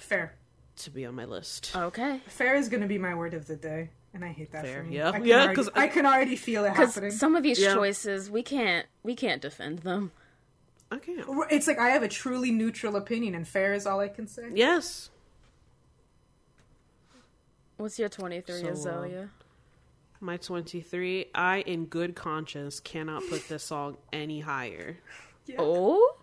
Fair. to be on my list. Okay. Fair is going to be my word of the day. And I hate that Fair, for me. yeah. Yeah, 'cause I, I- can already feel it Because happening. some of these Yeah. choices we can't we can't defend them. I can't. It's like I have a truly neutral opinion, and fair is all I can say. Yes. What's your twenty three, So, uh, Azalea? My 23, I in good conscience cannot put this song any higher. Yeah. Oh,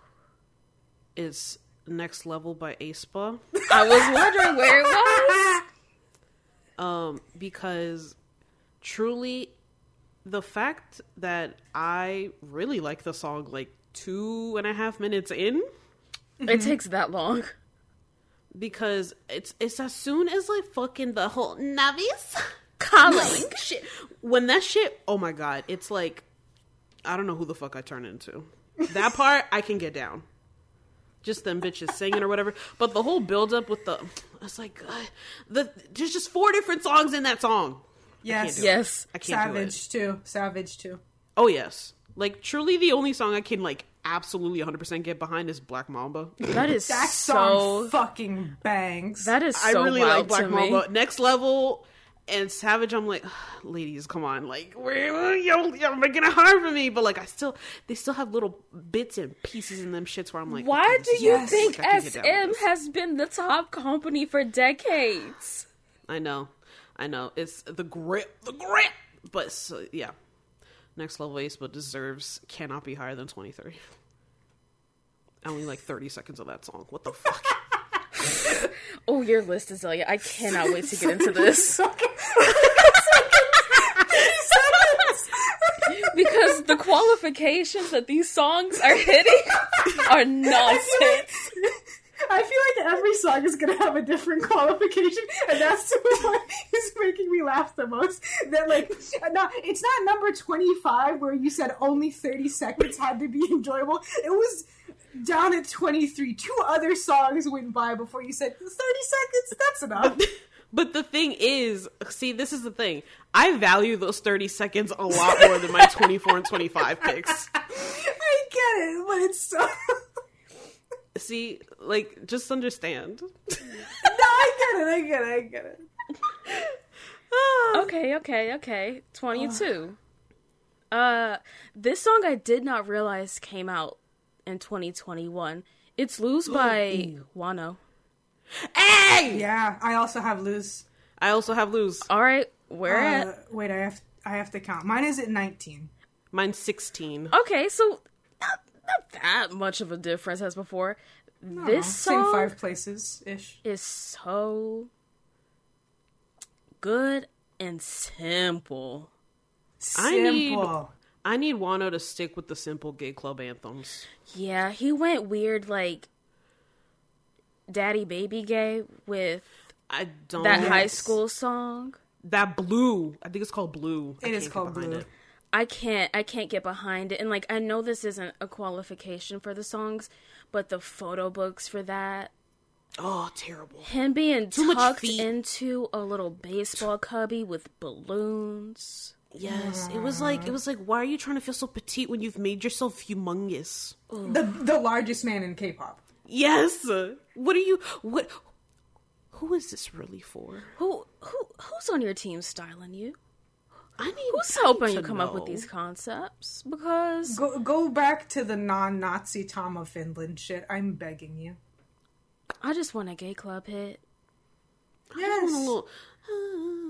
It's Next Level by aespa. I was wondering where it was. Um, because truly, the fact that I really like the song like two and a half minutes in, It takes that long. because it's it's as soon as like fucking the whole Naevis Calling. shit when that shit oh my god it's like I don't know who the fuck I turn into that part I can get down just them bitches singing or whatever but the whole build up with the it's like uh, the there's just four different songs in that song Yes. do it. Yes. I can't do it Savage, too. Savage, too. oh yes like truly the only song I can like absolutely 100% get behind is Black Mamba That is That so. song fucking bangs. That is so I really wild like Black to me. Mamba. Next level and Savage, I'm like, ladies, come on, like, you're, you're making it hard for me. But like, I still, they still have little bits and pieces in them shits where I'm like, Why okay, do you Yes. think Like, I can get down with SM has been the top company for decades? I know, I know, it's the grip, the grip. But so, yeah, Next Level Ace, but deserves cannot be higher than 23. I only like 30 seconds of that song. What the fuck? Oh, your list is like I cannot wait to get into this because the qualifications that these songs are hitting are nonsense. I feel like every song is gonna have a different qualification, and that's what is making me laugh the most. That like, no, it's not number twenty-five where you said only thirty seconds had to be enjoyable. It was down at twenty-three. Two other songs went by before you said thirty seconds. That's enough. But the thing is, see, this is the thing. I value those 30 seconds a lot more than my 24 and 25 picks. I get it, but it's so. See, like, just understand. no, I get it. I get it. I get it. Okay, okay, okay. 22. Uh this song I did not realize came out in 2021. It's Lose by Wonho. Hey! Yeah, I also have lose. I also have lose. All right, where Uh, at? wait, I have I have to count. Mine is at nineteen. Mine's 16. Okay, so not, not that much of a difference as before. this same song five places ish. is so good and simple. I need- Simple. I need Wonho to stick with the simple gay club anthems. Yeah, he went weird like Daddy Baby Gay with I don't. that high school song. That blue. I think it's called blue. I It is called behind Blue. it. I can't I can't get behind it. And like I know this isn't a qualification for the songs, but the photo books for that Oh, terrible. him being Too tucked into a little baseball cubby with balloons. Yes, it was like it was like. Why are you trying to feel so petite when you've made yourself humongous? The the largest man in K-pop. Yes. What are you? What? Who is this really for? Who who who's on your team styling you? I mean, Who's I helping you come up with these concepts? Because Go go back to the non-Nazi Tom of Finland shit. I'm begging you. I just want a gay club hit. Yes. A little-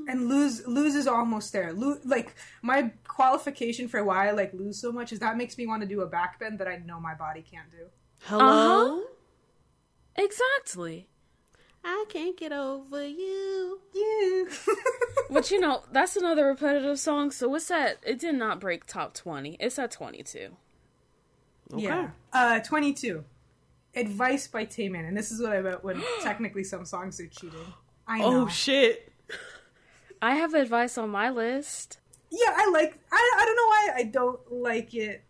And lose lose is almost there. Lo- like my qualification for why I like lose so much is that makes me want to do a backbend that I know my body can't do. Hello. Uh-huh. Exactly. I can't get over you. You. But you know, that's another repetitive song, so what's that? it did not break top twenty. It's at twenty two. Okay. Yeah. Uh, 22. Advice by Taemin. And this is what I meant when technically some songs are cheating. I know. Oh shit. I have advice on my list. yeah, I like. I, I don't know why I don't like it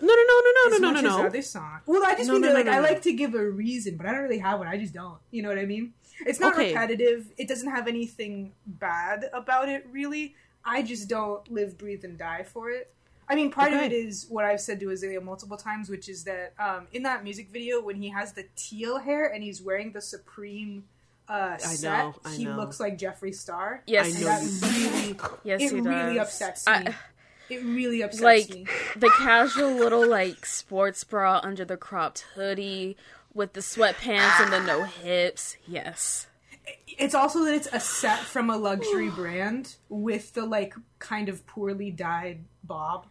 No no no no no as no much no as no. other songs. Well, I just No, mean no, that, no, like no, I no. like to give a reason, but I don't really have one. I just don't. You know what I mean? It's not Okay. repetitive. It doesn't have anything bad about it, really. I just don't live, breathe, and die for it. I mean, part of it is what I've said to Azalea multiple times, which is that um, in that music video, when he has the teal hair and he's wearing the Supreme uh, set, know, I he know. looks like Jeffree Star. Yes, I know that you- really, yes, it he really upsets me. I- it really upsets like me. the casual little like sports bra under the cropped hoodie with the sweatpants and the no hips. Yes. It's also that it's a set from a luxury brand with the like kind of poorly dyed bob.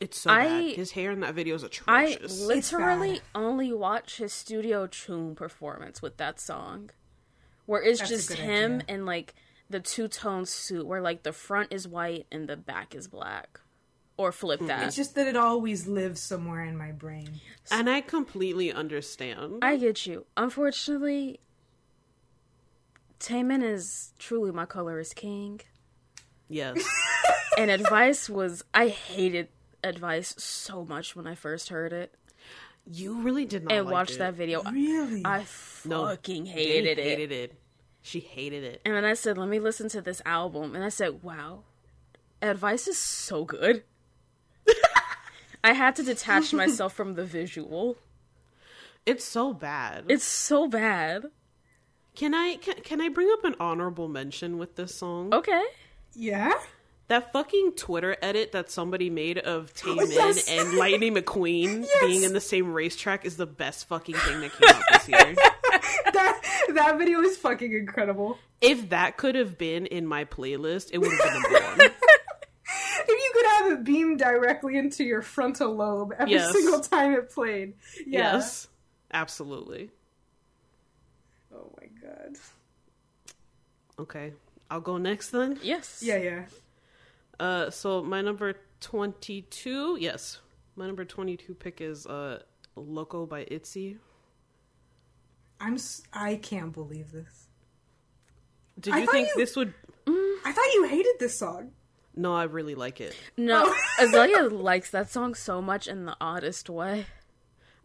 It's so I- bad. His hair in that video is atrocious. I literally only watch his Studio Choom performance with that song. Where it's That's just him idea. in like the two tone suit where like the front is white and the back is black. Or flip hmm. that. It's just that it always lives somewhere in my brain. and I completely understand. I get you. Unfortunately, Taemin is truly my color is king. yes. And advice was I hated advice so much when I first heard it You really did not and like watched it. that video. Really? I No, fucking Dani hated it. Hated it. She hated it. And then I said, "Let me listen to this album." And I said, "Wow, advice is so good." I had to detach myself from the visual. It's so bad. It's so bad. Can I can, can I bring up an honorable mention with this song? Okay. yeah? That fucking Twitter edit that somebody made of oh Taemin Yes. and Lightning McQueen being in the same racetrack is the best fucking thing that came out this year. That that video is fucking incredible. if that could have been in my playlist, it would have been number one. If you could have it beam directly into your frontal lobe every Yes. single time it played. Yeah. Yes, absolutely. Oh my god. Okay, I'll go next then. Yes. Yeah, yeah. Uh, so my number twenty-two. Yes, my number twenty-two pick is uh, "Loco" by Itzy. I'm. s- I can't believe this. Did I you think you- this would? I thought you hated this song. No, I really like it. No, Oh. Azalea likes that song so much in the oddest way.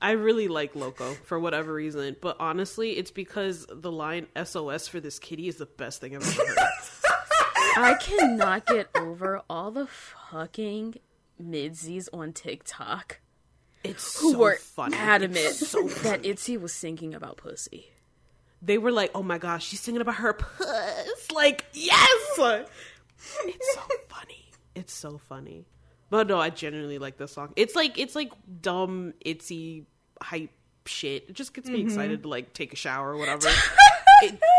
I really like Loco for whatever reason, but honestly, it's because the line "SOS for this kitty" is the best thing I've ever heard. I cannot get over all the fucking midsies on TikTok It's who so were funny. adamant It's so that. Itzy was singing about pussy. they were like, "Oh my gosh, she's singing about her puss!" Like, yes, it's so funny. It's so funny. But no, I genuinely like this song. It's like it's like dumb, Itzy hype shit. It just gets me mm-hmm. excited to like take a shower or whatever. It-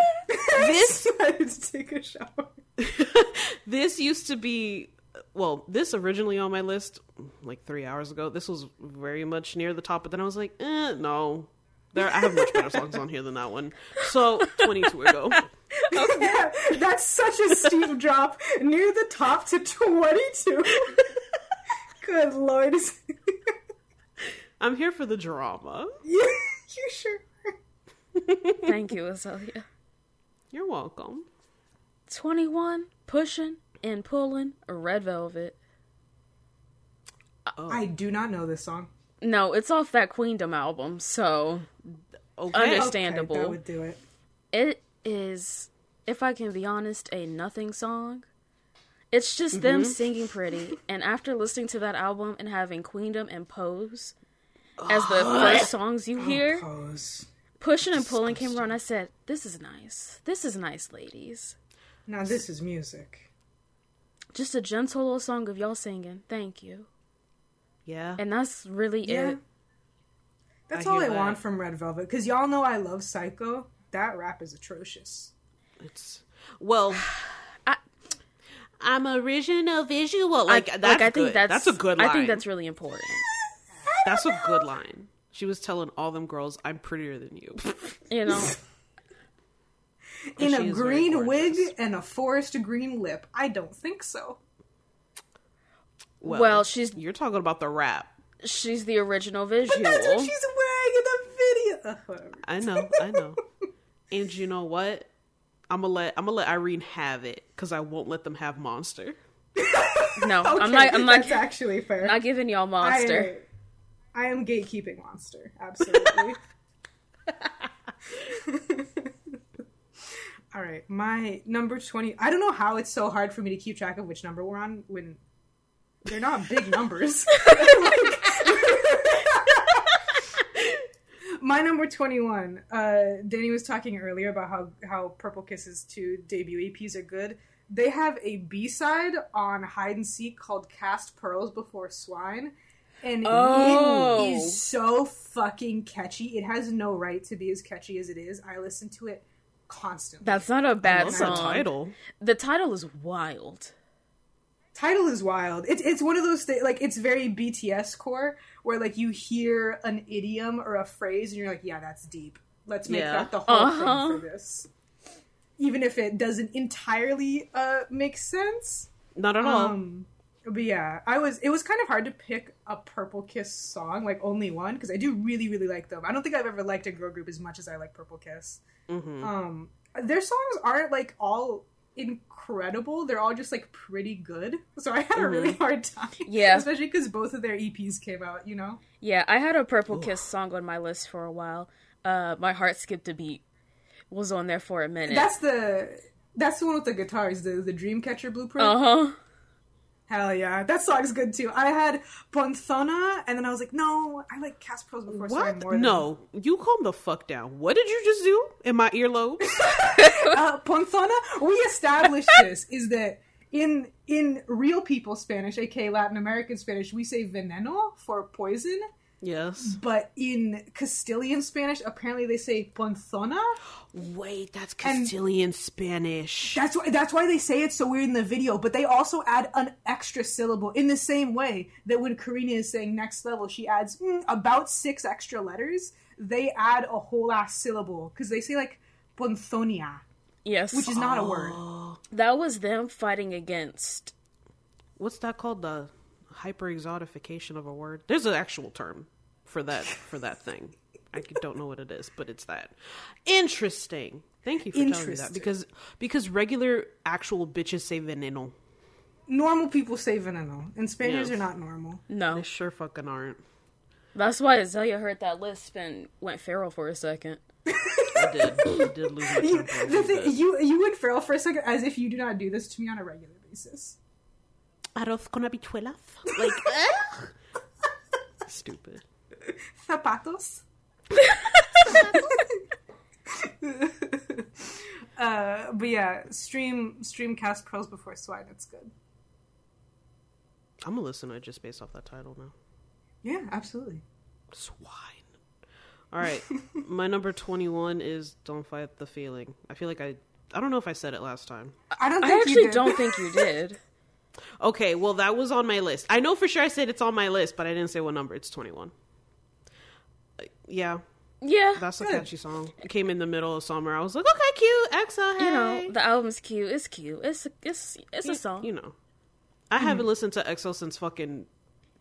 This decided to take a shower. this used to be well this originally on my list like three hours ago this was very much near the top but then i was like eh, no there i have much better songs on here than that one so 22 ago Yeah, that's such a steep drop near the top to 22. Good lord. i'm here for the drama you, you sure? Thank you, Azalea. you're welcome 21, pushing and pulling a red velvet. I do not know this song. No, it's off that Queendom album, so okay Understand- Okay, Understandable. that would do it. it is, if I can be honest, a nothing song. It's just mm-hmm. them singing pretty, and after listening to that album and having Queendom and Pose as the first songs you oh, hear, Pose. Pushing and pulling came around. I said, "This is nice. This is nice, ladies. Now this is music. Just a gentle little song of y'all singing. Thank you." yeah And that's really Yeah. it. That's I all I that. want from Red Velvet because y'all know I love Psycho. That rap is atrocious. it's well I- I'm original visual. Like I, that's like, I think good. that's that's a good line. I think that's really important. that's a good line. She was telling all them girls, "I'm prettier than you." You know, In a green wig and a forest green lip. I don't think so. Well, she's- You're talking about the rap. she's the original visual. But That's what she's wearing in the video. I know, I know. and you know what? I'm gonna let I'm gonna let Irene have it because I won't let them have Monster. no, I'm not. I'm not. That's actually fair. not giving y'all monster. I, I am gatekeeping monster. Absolutely. All right, my number 20. I don't know how it's so hard for me to keep track of which number we're on when they're not big numbers. my number 21. Uh, Dani was talking earlier about how, how Purple Kisses 2 debut EPs are good. They have a B side on Hide and Seek called Cast Pearls Before Swine. And Oh. it is so fucking catchy. It has no right to be as catchy as it is. I listen to it constantly. That's not a bad song. the title. The title is wild. title is wild. It's it's one of those things like it's very BTS core where like you hear an idiom or a phrase and you're like, yeah, that's deep. Let's make Yeah. that the whole Uh-huh. thing for this. Even if it doesn't entirely uh make sense. Not at all. But yeah, I was it was kind of hard to pick a Purple Kiss song, like only one, because I do really, really like them. I don't think I've ever liked a girl group as much as I like Purple Kiss. Mhm. Um their songs aren't like all incredible. They're all just like pretty good. So I had a really hard time. Yeah. Especially because both of their EPs came out, you know? Yeah, I had a Purple Kiss song on my list for a while. Uh, my heart skipped a beat. Was on there for a minute. That's the that's the one with the guitars, the the Dreamcatcher blueprint. uh huh. Hell yeah. That song's good too. I had Ponthona and then I was like, no, I like Cast Pros before What? more than No, you calm the fuck down. What did you just do in my earlobes? uh, Ponthona, we established this is that in in real people Spanish, aka Latin American Spanish, we say veneno for poison, Yes. but in Castilian Spanish, apparently they say ponzona. Wait, that's And- Castilian Spanish. That's why that's why they say it so weird in the video. But they also add an extra syllable in the same way that when Karina is saying next level, she adds mm, about six extra letters. They add a whole ass syllable because they say like ponzonia, Yes. which is not a word. that was them fighting against. What's that called? The hyper exotification of a word. There's an actual term for that for that thing. I don't know what it is, but it's that. Interesting. Thank you for telling me that because because regular actual bitches say veneno. Normal people say veneno, and Spaniards Yeah. are not normal. No. They sure fucking aren't. That's why Azalea heard that lisp and went feral for a second. I did. I did lose my You, temper. a the thing, you you went feral for a second, as if you do not do this to me on a regular basis. Arroz con habichuelas. Like stupid. Zapatos. uh, but yeah, stream stream cast pearls before swine. It's good. I'm gonna listen to just based off that title now. Yeah, absolutely. Swine. All right, my number twenty-one is "Don't Fight the Feeling." I feel like I, I don't know if I said it last time. I don't. I Think you actually did. don't think you did. Okay, well that was on my list. I know for sure I said it's on my list, but I didn't say what number. It's twenty-one. Uh, Yeah, Yeah. that's a Good. catchy song. It came in the middle of summer. I was like, okay, cute, EXO, hey. you know, the album's cute. It's cute. It's it's it's a song. You know, I haven't listened to EXO since fucking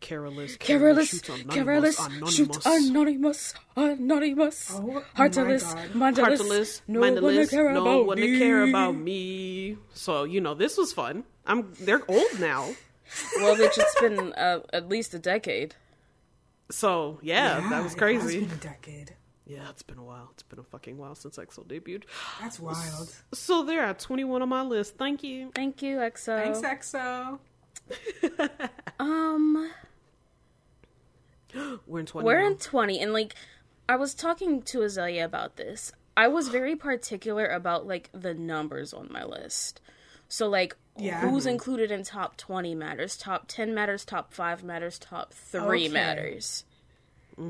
Careless. Careless, Shoots Anonymous, careless, Anonymous. shoot anonymous, anonymous, Oh heartless, God. mindless, Heartless, no one to mindless, care no about one me. to care about me. So you know, this was fun. I'm. They're old now, Well, bitch, it's been uh, at least a decade. so yeah, that was it has crazy. been a decade. Yeah, it's been a while. It's been a fucking while since EXO debuted. That's wild. So they're at 21 on my list. Thank you. Thank you, EXO. Thanks, EXO. Um, We're in 20. we're now. in twenty, and like, I was talking to Azalea about this. I was very particular about like the numbers on my list. So like, Yeah. who's included in top twenty matters, top ten matters, top five matters, top three Okay. matters.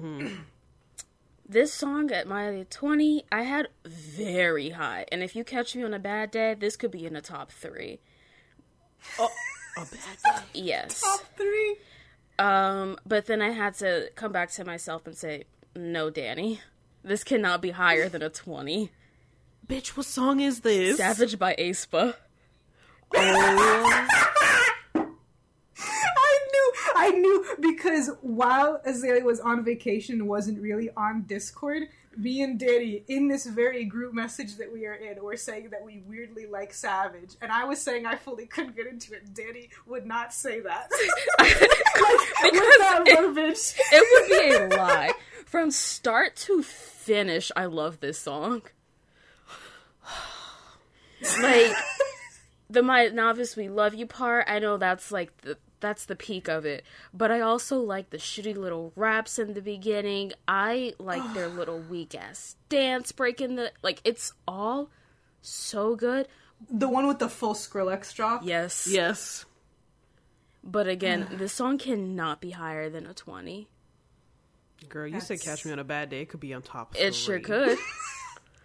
This song at my 20, I had very high. And if you catch me on a bad day, this could be in the top three. a bad day. Yes. Top three. Um, but then I had to come back to myself and say, no, Dani. This cannot be higher than a 20. Bitch, what song is this? Savage by aespa. Oh, I knew, I knew because while Azalea was on vacation, and wasn't really on Discord. Me and Dani, in this very group message that we are in, were saying that we weirdly like Savage, and I was saying I fully couldn't get into it. Dani would not say that. With that verbiage. It would be a lie. From start to finish, I love this song. Like the my Naevis we love you part, I know that's like the that's the peak of it. But I also like the shitty little raps in the beginning. I like their little weak ass dance break in the like it's all so good. The one with the full Skrillex drop. Yes. yes. But again, this song cannot be higher than a 20. Girl, you said catch me on a bad day. It could be on top. It sure could.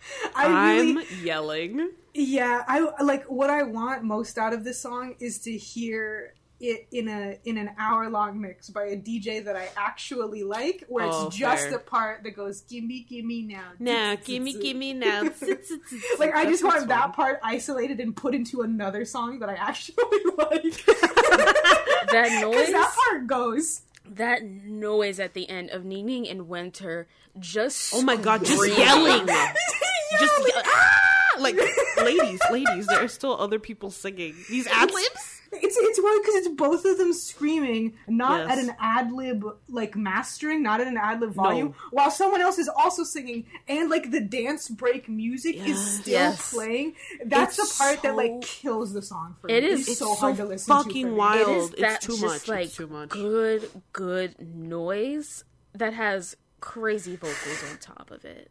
I really, I'm yelling. Yeah, I like what I want most out of this song is to hear it in a in an hour long mix by a DJ that I actually like, where Oh, it's just fair. a part that goes "gimme, gimme now." Now, gimme, gimme now. Like I just what's want that part isolated and put into another song that I actually like. that noise, that part goes. that noise at the end of Ningning in Winter, just Oh my god, just yelling. Just ye- ah! like ladies, ladies. There are still other people singing these ad libs. It's it's weird because it's both of them screaming, not Yes. at an ad lib like mastering, not at an ad lib volume, No. while someone else is also singing, and like the dance break music is still Yes. playing. That's It's the part that like kills the song for It me. is- It's, it's so so hard to listen to. fucking for wild. It is It's too just much. It's like too much. good, good noise that has crazy vocals on top of it.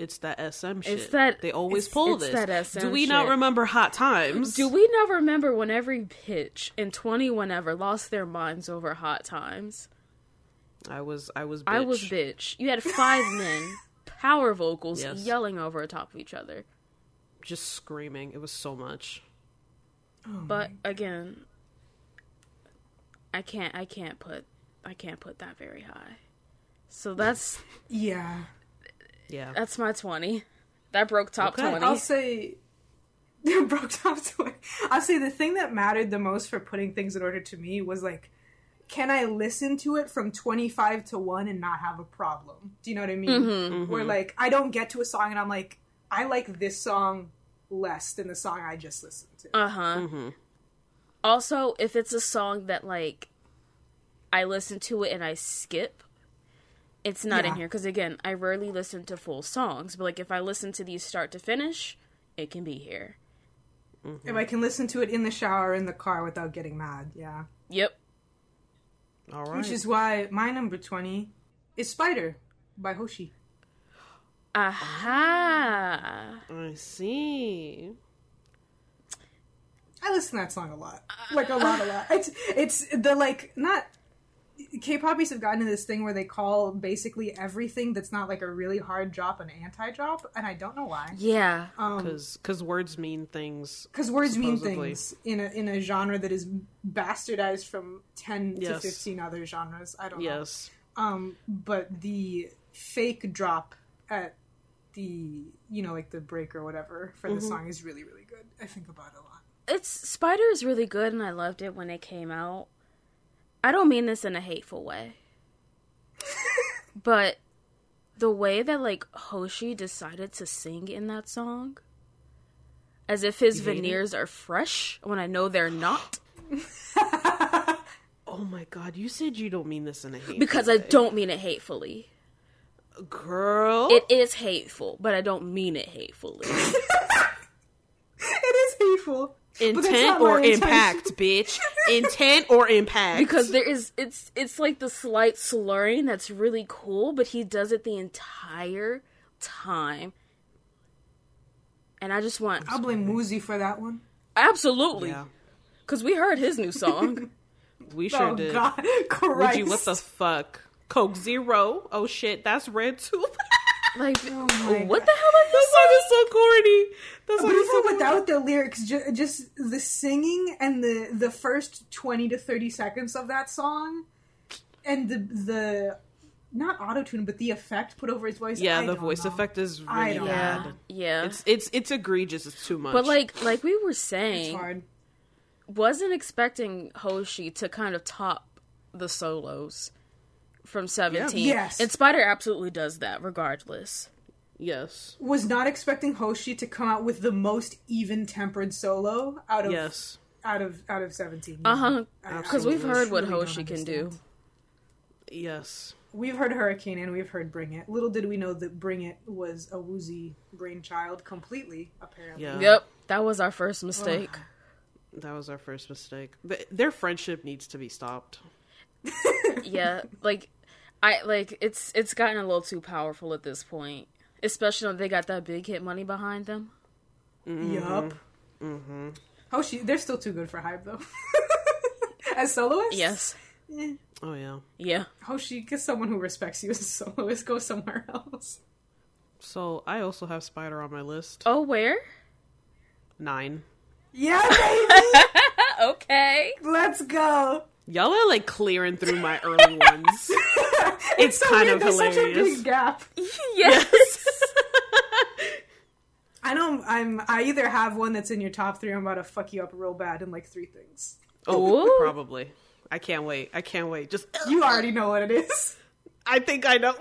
It's that SM shit. It's that- they always it's- pull it's this. that SM Do we not remember Hot Times? Do we not remember when every pitch in 20 whenever lost their minds over hot times? I was I was bitch. I was bitch. You had five men, power vocals, Yes. yelling over top of each other. just screaming. It was so much. Oh but again, I can't. I can't put. I can't put that very high. So that's Yeah. Yeah. that's my twenty. That broke top Okay. twenty. I'll say broke top to I'll say the thing that mattered the most for putting things in order to me was like can I listen to it from 25 to 1 and not have a problem? Do you know what I mean? Mm-hmm. Where like I don't get to a song and I'm like I like this song less than the song I just listened to. Uh huh. Also, if it's a song that like I listen to it and I skip, it's not in here because again, I rarely listen to full songs. But like if I listen to these start to finish, it can be here. If I can listen to it in the shower in the car without getting mad. Yeah. Yep. All right. Which is why my number 20 is Spider by Hoshi. Aha. I see. I listen to that song a lot, like a lot, a lot. It's it's the like not K-poppies have gotten to this thing where they call basically everything that's not like a really hard drop an anti-drop, and I don't know why. Yeah. Um, Because because words mean things. because words mean things in a in a genre that is bastardized from ten to fifteen other genres. I don't know. Yes. Um, but the fake drop at the you know like the break or whatever for the song is really really good. I think about it a lot. It's Spider is really good and I loved it when it came out. I don't mean this in a hateful way. but the way that like Hoshi decided to sing in that song as if his hate it? veneers are fresh when I know they're not Oh my god, you said you don't mean this in a hate. because I don't mean it hatefully. girl. It is hateful, but I don't mean it hatefully. It is hateful. Intent or intention. impact, bitch. Intent or impact. because there is it's it's like the slight slurring that's really cool but he does it the entire time and i just want I'll blame Woozi for that one. absolutely yeah, because we heard his new song we sure did. oh did. God, Would Christ! you? What the fuck? Coke Zero. Oh shit, that's red too. like Oh what God. the hell is that this song is so corny. That But song is so even corny. without the lyrics, ju- just the singing and the the first twenty to thirty seconds of that song, and the the not auto tune, but the effect put over his voice. Yeah, I the don't voice know. effect is really don't yeah bad. yeah It's it's it's egregious. It's too much. but like like we were It's saying hard. wasn't expecting hoshi to kind of top the solos from 17 Yes. and spider absolutely does that regardless yes, Was not expecting Hoshi to come out with the most even tempered solo out of yes, out of out of seventeen. uh-huh I- I because we've heard what don't hoshi can do yes. We've heard Hurricane and we've heard Bring It. Little did we know that Bring It was a Woozi brainchild completely, apparently. Yeah. Yep, that was our first mistake. That was our first mistake. But their friendship needs to be stopped. yeah, like I like it's it's gotten a little too powerful at this point, especially when they got that big hit money behind them. Yup. Mm-hmm. Hoshi, they're still too good for hype though. as soloists? Yes, Eh. Oh yeah. yeah. Hoshi, get someone who respects you as a soloist. Go somewhere else. So I also have Spider on my list. Oh, where? Nine. Yeah, baby! okay. Let's go! Y'all are like clearing through my early ones. It's so kind weird, of there's Such a hilarious. big gap. Yes. I know I'm. I either have one that's in your top three. or I'm about to fuck you up real bad in like three things. Oh, Ooh. probably. I can't wait. I can't wait. Just You already know what it is. I think I know.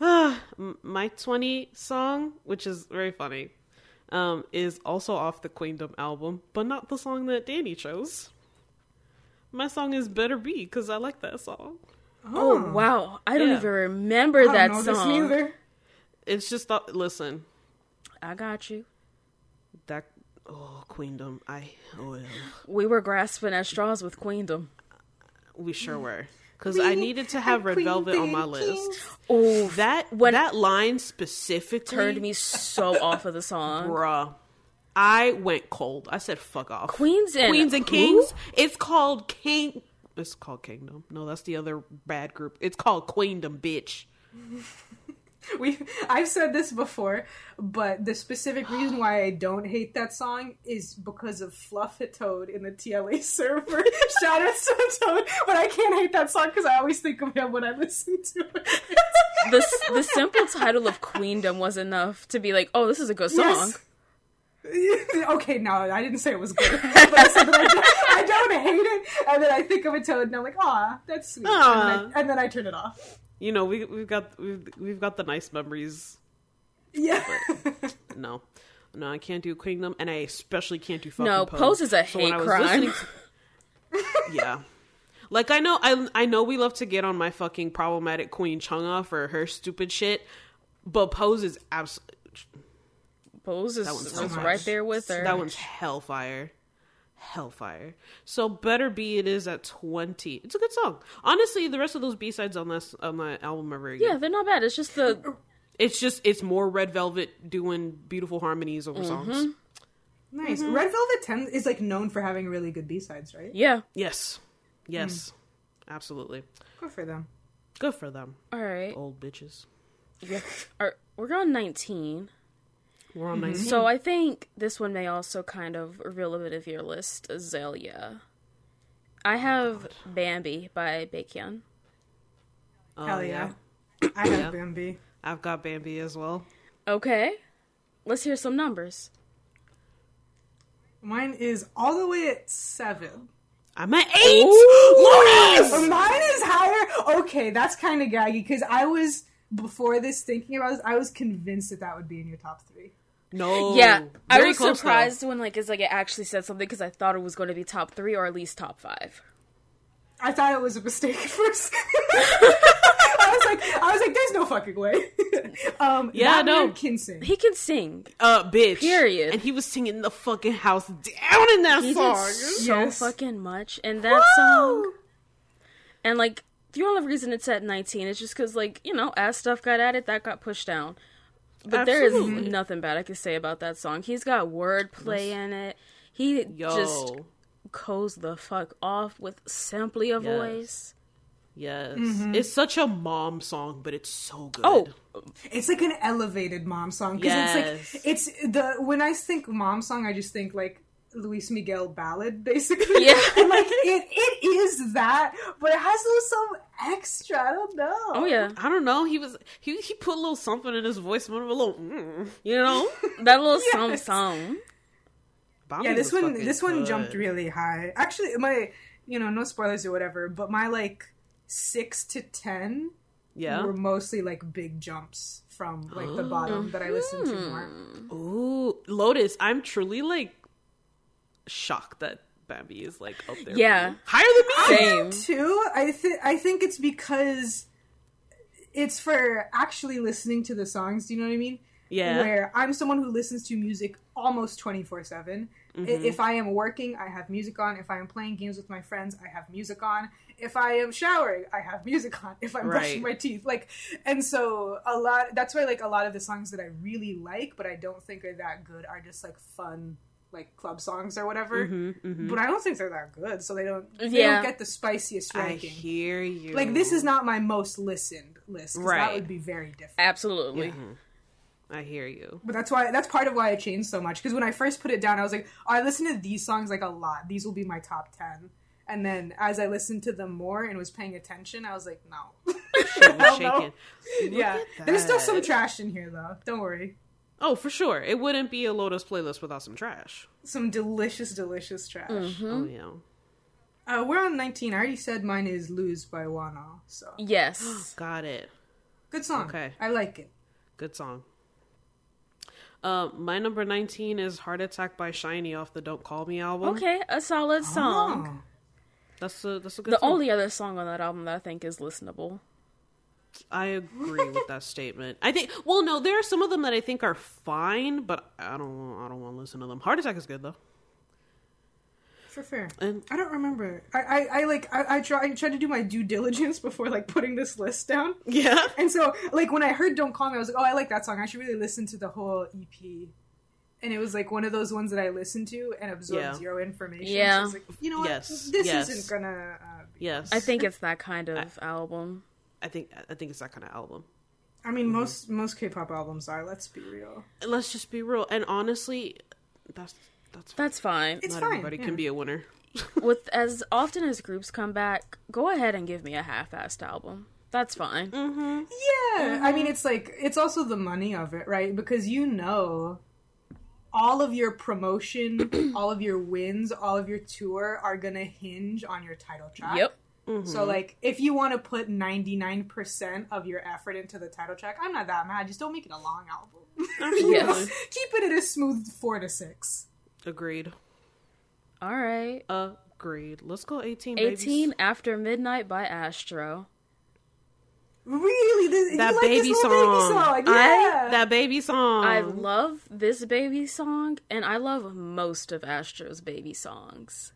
Ah, my 20 song, which is very funny, um, is also off the Queendom album, but not the song that Dani chose. My song is Better Be because I like that song. Oh, oh wow, I don't Yeah. even remember I don't that know this song. neither. It's just, th- listen, I got you. that, oh, Queendom, I, oh, yeah. We were grasping at straws with Queendom. we sure were. Because I needed to have Red Queen Velvet on my list. Oh, That, When- that line specifically turned me so off of the song. Bruh. I went cold. I said fuck off. Queens and Queens and who? Kings. It's called King It's called Kingdom. No, that's the other bad group. It's called Queendom, bitch. We I've said this before, but the specific reason why I don't hate that song is because of Fluff It Toad in the TLA server. Shout out to Toad, but I can't hate that song because I always think of him when I listen to it. the the simple title of Queendom was enough to be like, oh, this is a good song. Yes. okay, no, I didn't say it was good, but I said that I, don't, I don't hate it, and then I think of a toad, and I'm like, "Aw, that's sweet," and then, I, and then I turn it off. You know, we we've got we've we've got the nice memories. Yeah, No, no, I can't do Queendom, and I especially can't do fucking No, Pose. Pose is a So when hate I was crime. to- yeah. Like I know I I know we love to get on my fucking problematic queen Chunga for her stupid shit, but Pose is abs Pose is, one's was so right there with her. that one's hellfire. Hellfire. So better be it is at twenty. It's a good song. Honestly, the rest of those B sides on this on that album are very good. yeah, they're not bad. It's just the It's just it's more Red Velvet doing beautiful harmonies over songs. Mm-hmm. nice. Mm-hmm. Red Velvet Ten is like known for having really good B sides, right? yeah. Yes. Yes. Mm. Absolutely. Good for them. Good for them. All right, Old bitches. yeah. All right, we're on nineteen. We're on 19. Mm-hmm. So I think this one may also kind of reveal a bit of your list, Azalea. I oh, have Bambi by Baekhyun. Oh, Hell yeah. I have Bambi. I've got Bambi as well. Okay, let's hear some numbers. Mine is all the way at seven. I'm at eight. But Lotus. mine is higher. Okay, that's kind of gaggy because I was before this thinking about this. I was convinced that that would be in your top three. No. yeah, I was close, surprised when like it's like it actually said something because I thought it was going to be top three or at least top five. I thought it was a mistake at first. I was like, I was like, there's no fucking way. um, Yeah, that no. man can sing. He can sing. though. Uh, bitch. Period. And he was singing the fucking house down in that He song. did so Yes. fucking much, and that song, and like the only reason it's at 19 is just because like you know as stuff got added that got pushed down. But there is nothing bad I can say about that song. He's got wordplay in it. He Yo. just goes the fuck off with simply a Yes. voice. Yes. Mm-hmm. It's such a mom song, but it's so good. Oh, It's like an elevated mom song because Yes. it's like it's the when I think mom song, I just think like Luis Miguel ballad, basically. Yeah. and like it, it is that, but it has those some extra. I don't know. oh yeah, I don't know. He was he he put a little something in his voice, one of a little, mm, you know. that little Yes. song song. Bambi yeah, this one fucking this one jumped really high. Actually, my you know no spoilers or whatever, but my like six to ten Yeah. were mostly like big jumps from like the bottom that I listened to more. Ooh, Lotus. I'm truly like shocked that Bambi is like up there. Yeah. higher than me. Same. Too, I think I think it's because it's for actually listening to the songs. Do you know what I mean? Yeah. Where I'm someone who listens to music almost 24 7. Mm-hmm. If I am working, I have music on. If I am playing games with my friends, I have music on. If I am showering, I have music on. If I'm brushing my teeth, like, and so a lot. That's why, like, a lot of the songs that I really like, but I don't think are that good, are just like fun, like club songs or whatever. Mm-hmm, But I don't think they're that good, so they don't. They Yeah. don't get the spiciest ranking. I hear you. Like this is not my most listened list. 'cause That would be very different. Absolutely. I hear you. But that's why that's part of why I changed so much. Because when I first put it down, I was like, oh, I listen to these songs like a lot. These will be my top ten. And then as I listened to them more and was paying attention, I was like, no. Yeah, there's still some trash in here though. Don't worry, Oh, for sure. It wouldn't be a Lotus playlist without some trash. some delicious, delicious trash. Mm-hmm. Oh yeah. Uh, we're on 19. I already said mine is "Lose" by Wonho. So Yes. Got it. good song. Okay. I like it. Good song. Uh, my number 19 is Heart Attack by SHINee off the Don't Call Me album. Okay, a solid song. Oh. That's a that's a good The song. only other song on that album that I think is listenable. I agree with that statement. I think well no, there are some of them that I think are fine, but I don't I don't want to listen to them. Heart Attack is good though. For fair. And I don't remember. I, I, I like I, I try I tried to do my due diligence before like putting this list down. yeah. And so like when I heard Don't Call Me, I was like, Oh, I like that song. I should really listen to the whole EP. And it was like one of those ones that I listened to and absorbed Yeah. zero information. Yeah. So I was like, you know what? Yes, This yes. isn't gonna uh, Yes, I think it's that kind of album. I think I think it's that kind of album. I mean, most most K-pop albums are. Let's be real. Let's just be real, and honestly, that's that's fine. That's fine. It's not fine. everybody yeah. can be a winner. With as often as groups come back, go ahead and give me a half-assed album. That's fine. Mm. Yeah, I mean, it's like it's also the money of it, right? Because you know, all of your promotion, all of your wins, all of your tour are gonna hinge on your title track. Yep. So, mm-hmm. like, if you want to put ninety nine percent of your effort into the title track, I'm not that mad. Just don't make it a long album. Absolutely. Keep it at a smooth four to six. Agreed. All right. Agreed. Let's go 18. babies. 18 After Midnight by Astro. Really, this, you That like baby this song. baby song? I- That baby song. I love this baby song, and I love most of Astro's baby songs.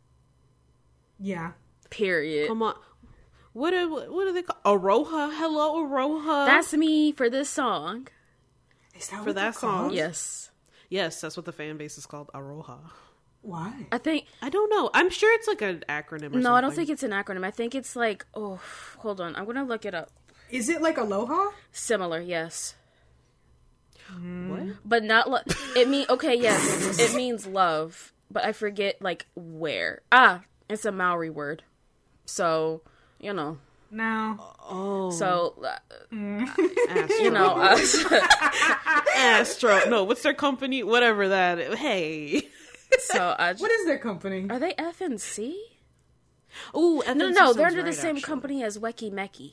yeah. Period. Come on. What are what are they called? Aroha. Hello, Aroha. That's me for this song. Is that For what that song? called? Yes. yes. That's what the fan base is called. Aroha. Why? I think I don't know. I'm sure it's like an acronym. Or no, I don't think it's an acronym. I think it's like oh, hold on. I'm going to look it up. Is it like Aloha? Similar, yes. What? But not lo- it mean okay, yes. It means love, but I forget like where. Ah, it's a Maori word. So, you know. No. Oh, So, uh, Astro. you know, uh, Astro. No, what's their company? Whatever that. is. Hey. so I What is their company? Are they FNC? Ooh, No, no, they're under the same company as Weki Meki.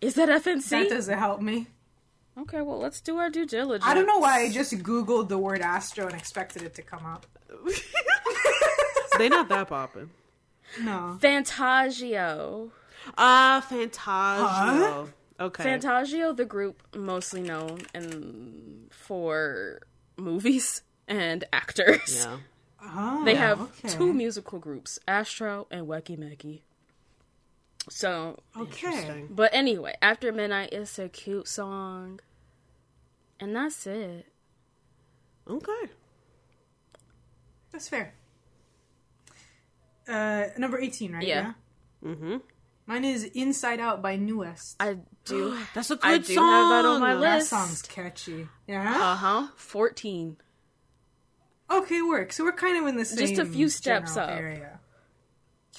Is that FNC? That doesn't help me. okay, well, let's do our due diligence. I don't know why I just googled the word Astro and expected it to come up. they not that popping. No. Fantagio. Ah, Fantagio. Okay. Fantagio, the group mostly known in, for movies and actors. yeah. Oh, They have okay. two musical groups, Astro and Weki Meki. So, Okay. But anyway, After Midnight is a cute song. And that's it. Okay. That's fair. Uh, number 18, right? Yeah. Mm-hmm. Mine is Inside Out by NU'EST. I do. That's a good I do song. have that on my list. that list. song's catchy. Yeah? Uh huh. 14. okay, work. So we're kind of in the same Just a few steps up. area.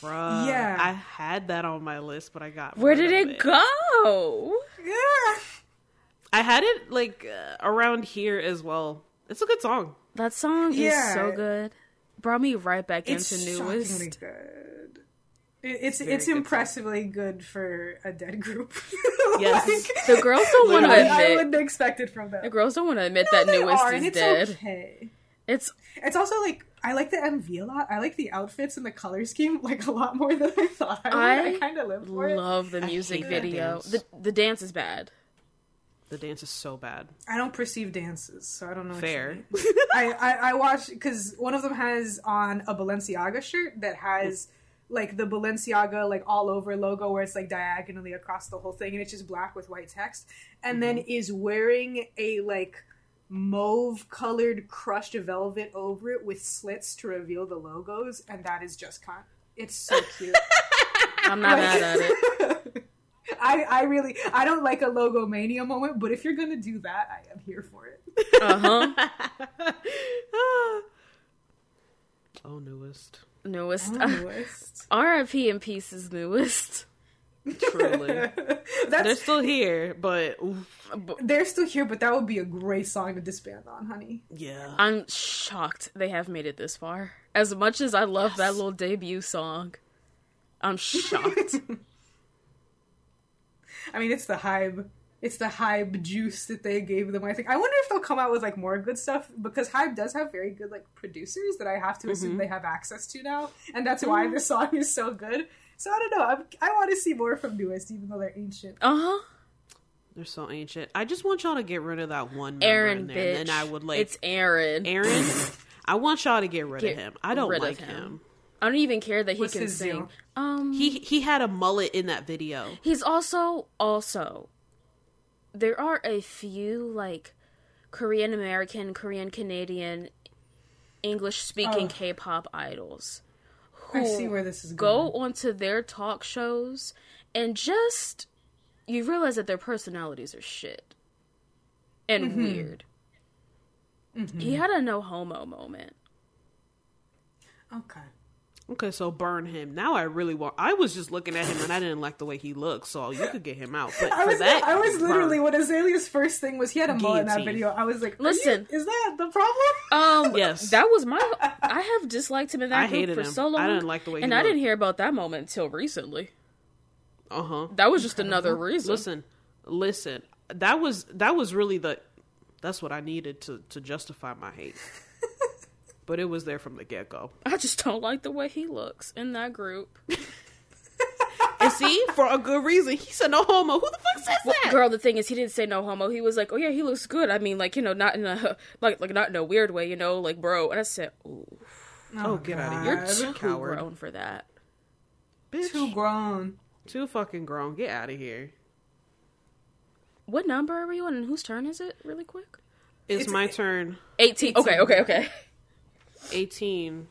Bruh, Yeah. I had that on my list, but I got. Where did of it go? Yeah. I had it like uh, around here as well. It's a good song. That song is so good. Brought me right back It's into shockingly NU'EST. good. It- It's Very it's impressively good for a dead group. Yes. The girls don't want to I, I admit. wouldn't expect it from them. The girls don't want to admit No, that they NU'EST are, is it's dead. Okay. It's It's also like I like the MV a lot. I like the outfits and the color scheme like a lot more than I thought I. I, I kind of live for it. love the music video. The the dance is bad. The dance is so bad. I don't perceive dances, so I don't know. Fair. I, I I watched because one of them has on a Balenciaga shirt that has like the Balenciaga like all over logo where it's like diagonally across the whole thing and it's just black with white text, and then mm-hmm. is wearing a like mauve colored crushed velvet over it with slits to reveal the logos, and that is just con. It's so cute. I'm not mad at it. I, I really I don't like a logo mania moment, but if you're gonna do that, I am here for it. Uh huh. oh, NU'EST. NU'EST. NU'EST. R.I.P. in pieces. NU'EST. Truly. They're still here, but oof, they're still here, but that would be a great song to disband on, honey. yeah. I'm shocked they have made it this far. As much as I love that little debut song, I'm shocked. I mean, it's the hype. It's the hype juice that they gave them. I think. I wonder if they'll come out with like more good stuff because HYBE does have very good like producers that I have to assume they have access to now, and that's why this song is so good. So I don't know. I'm, I want to see more from NU'EST, even though they're ancient. Uh huh. They're so ancient. I just want y'all to get rid of that one member Aaron, in there, bitch. and then I would like It's Aaron. Aaron. I want y'all to get rid Get of him. I don't like him. him. I don't even care that he What's can his sing. deal? Um, He he had a mullet in that video. he's also also. There are a few like Korean American, Korean Canadian, English speaking Oh. K-pop idols who I see where this is go going. onto their talk shows and just you realize that their personalities are shit and Mm-hmm. weird. He had a no homo moment. Okay. Okay, so burn him. Now I really want. I was just looking at him and I didn't like the way he looked, so you could get him out. But I was, that, I was literally burn. when Azalea's first thing was he had a mullet in that video. I was like, Listen. you- is that the problem? Um, Yes. that was my. I have disliked him in that I group hated for him. so long. I didn't like the way he and I didn't hear about that moment until recently. Uh huh. That was just another reason. Listen, listen. That was that was really the. That's what I needed to to justify my hate. But it was there from the get go. I just don't like the way he looks in that group. And see, for a good reason, he said no homo. Who the fuck says that? Girl, the thing is, he didn't say no homo. He was like, "Oh yeah, he looks good." I mean, like you know, not in a like like not in a weird way, you know, like bro. And I said, "Ooh, Oh, get out of here! you're too coward. grown for that." Bitch, Too grown. too fucking grown. Get out of here. What number are we on, and whose turn is it? Really quick. It's, It's- my turn. Eighteen. Okay, okay, okay. 18.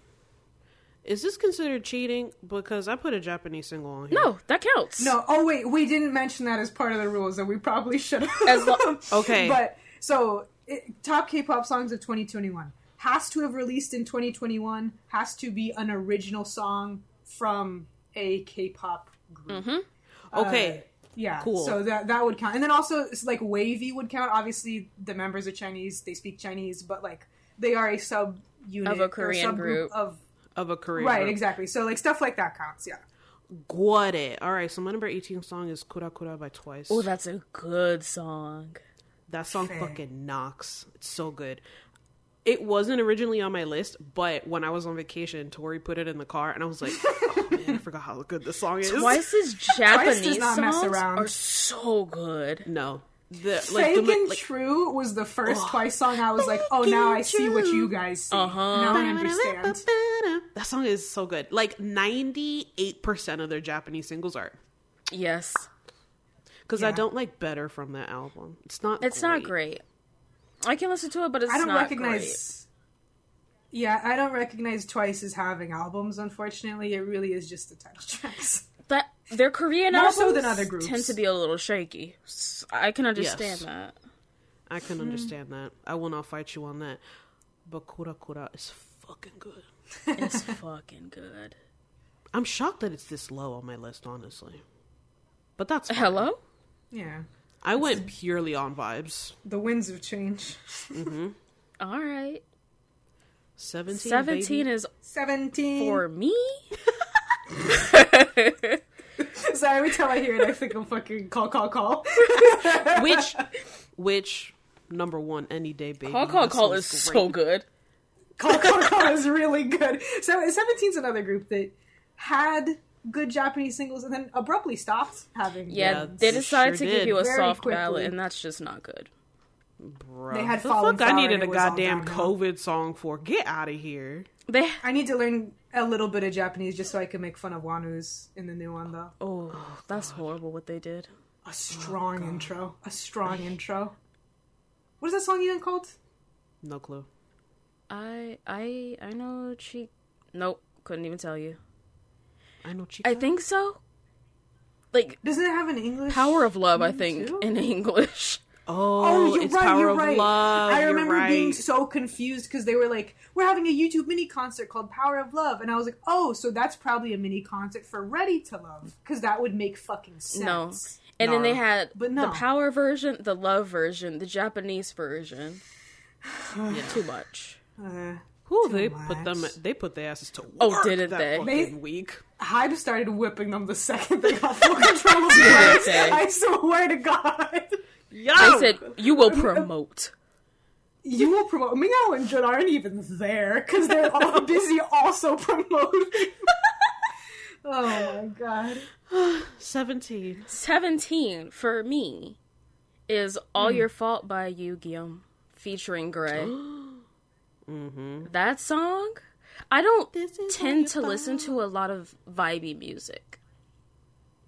Is this considered cheating? Because I put a Japanese single on here. No, that counts. No, oh wait, we didn't mention that as part of the rules, and we probably should have. As lo- Okay. but so it, top K-pop songs of 2021 has to have released in 2021. Has to be an original song from a K-pop group. Okay. Uh, yeah, Cool. So that that would count, and then also it's like WayV would count. Obviously, the members are Chinese; they speak Chinese, but like they are a sub unit Of a Korean subgroup group. of of a Korean. right, group. exactly. So like stuff like that counts. Yeah. Got it. All right. So my number 18 song is Kura Kura by Twice. oh, that's a good song. that song Fair. fucking knocks. It's so good. It wasn't originally on my list, but when I was on vacation, Tori put it in the car, and I was like, "Oh man, I forgot how good this song is." Twice's Japanese does not mess songs around. are so good. No, the like, Fake the, and like True was the first Twice song. I was like, oh, now I see what you guys see. Uh-huh. Now I understand. that song is so good. Like ninety eight percent of their Japanese singles are Yes, because I don't like better from that album. It's not. it's not great. I can listen to it, but it's I don't not recognize. Yeah, I don't recognize Twice as having albums. Unfortunately, it really is just the title tracks. great. That their Korean More albums so than other groups. tend to be a little shaky. I can understand Yes. that. I can Hmm. understand that. I will not fight you on that. But Kura Kura is fucking good. It's fucking good. I'm shocked that it's this low on my list, honestly. But that's fine. Hello. Yeah, I went purely on vibes. the winds of change. All right. 17. Seventeen is Seventeen. for me. Sorry, every time I hear it, I think I'm fucking call, call, call. baby. Which, which number one any day, baby. Call Call That Call is great. so good. call, call, call is really good. So 17's another group that had good Japanese singles and then abruptly stopped having. Yeah, Yeah, they they decided sure to give you a Very soft quickly. ballad, and that's just not good. Bro, They had the fuck I needed a it was all goddamn. COVID song for. Get out of here. They I need to learn a little bit of Japanese just so I can make fun of Wonwoo's in the new one, though. oh, that's horrible what they did. A strong oh, intro. A strong intro. What is that song even called? No clue. I I I know she. Nope, couldn't even tell you. I know Chica. I think so. Like Doesn't it have an English? Power of Love, I think too? in English. Oh, Oh, you're it's right. Power you're of right. Love. I remember right. being so confused because they were like, "We're having a YouTube mini concert called Power of Love," and I was like, "Oh, so that's probably a mini concert for Ready to Love because that would make fucking sense." No. And then they had But no. the power version, the love version, the Japanese version. yeah, too much. Uh, Who Too they put them? They put their asses to work. Oh, didn't that they? Fucking They- week. HYBE started whipping them the second they got full control of the they? I swear to God. Yo! They said you will promote. You will promote. Minghao and Jun aren't even there because they're all busy also promoting. oh my god. seventeen. Seventeen for me is "All Your Fault" by Yugyeom featuring Gray. Mm-hmm. That song, I don't tend to your listen to a lot of vibey music.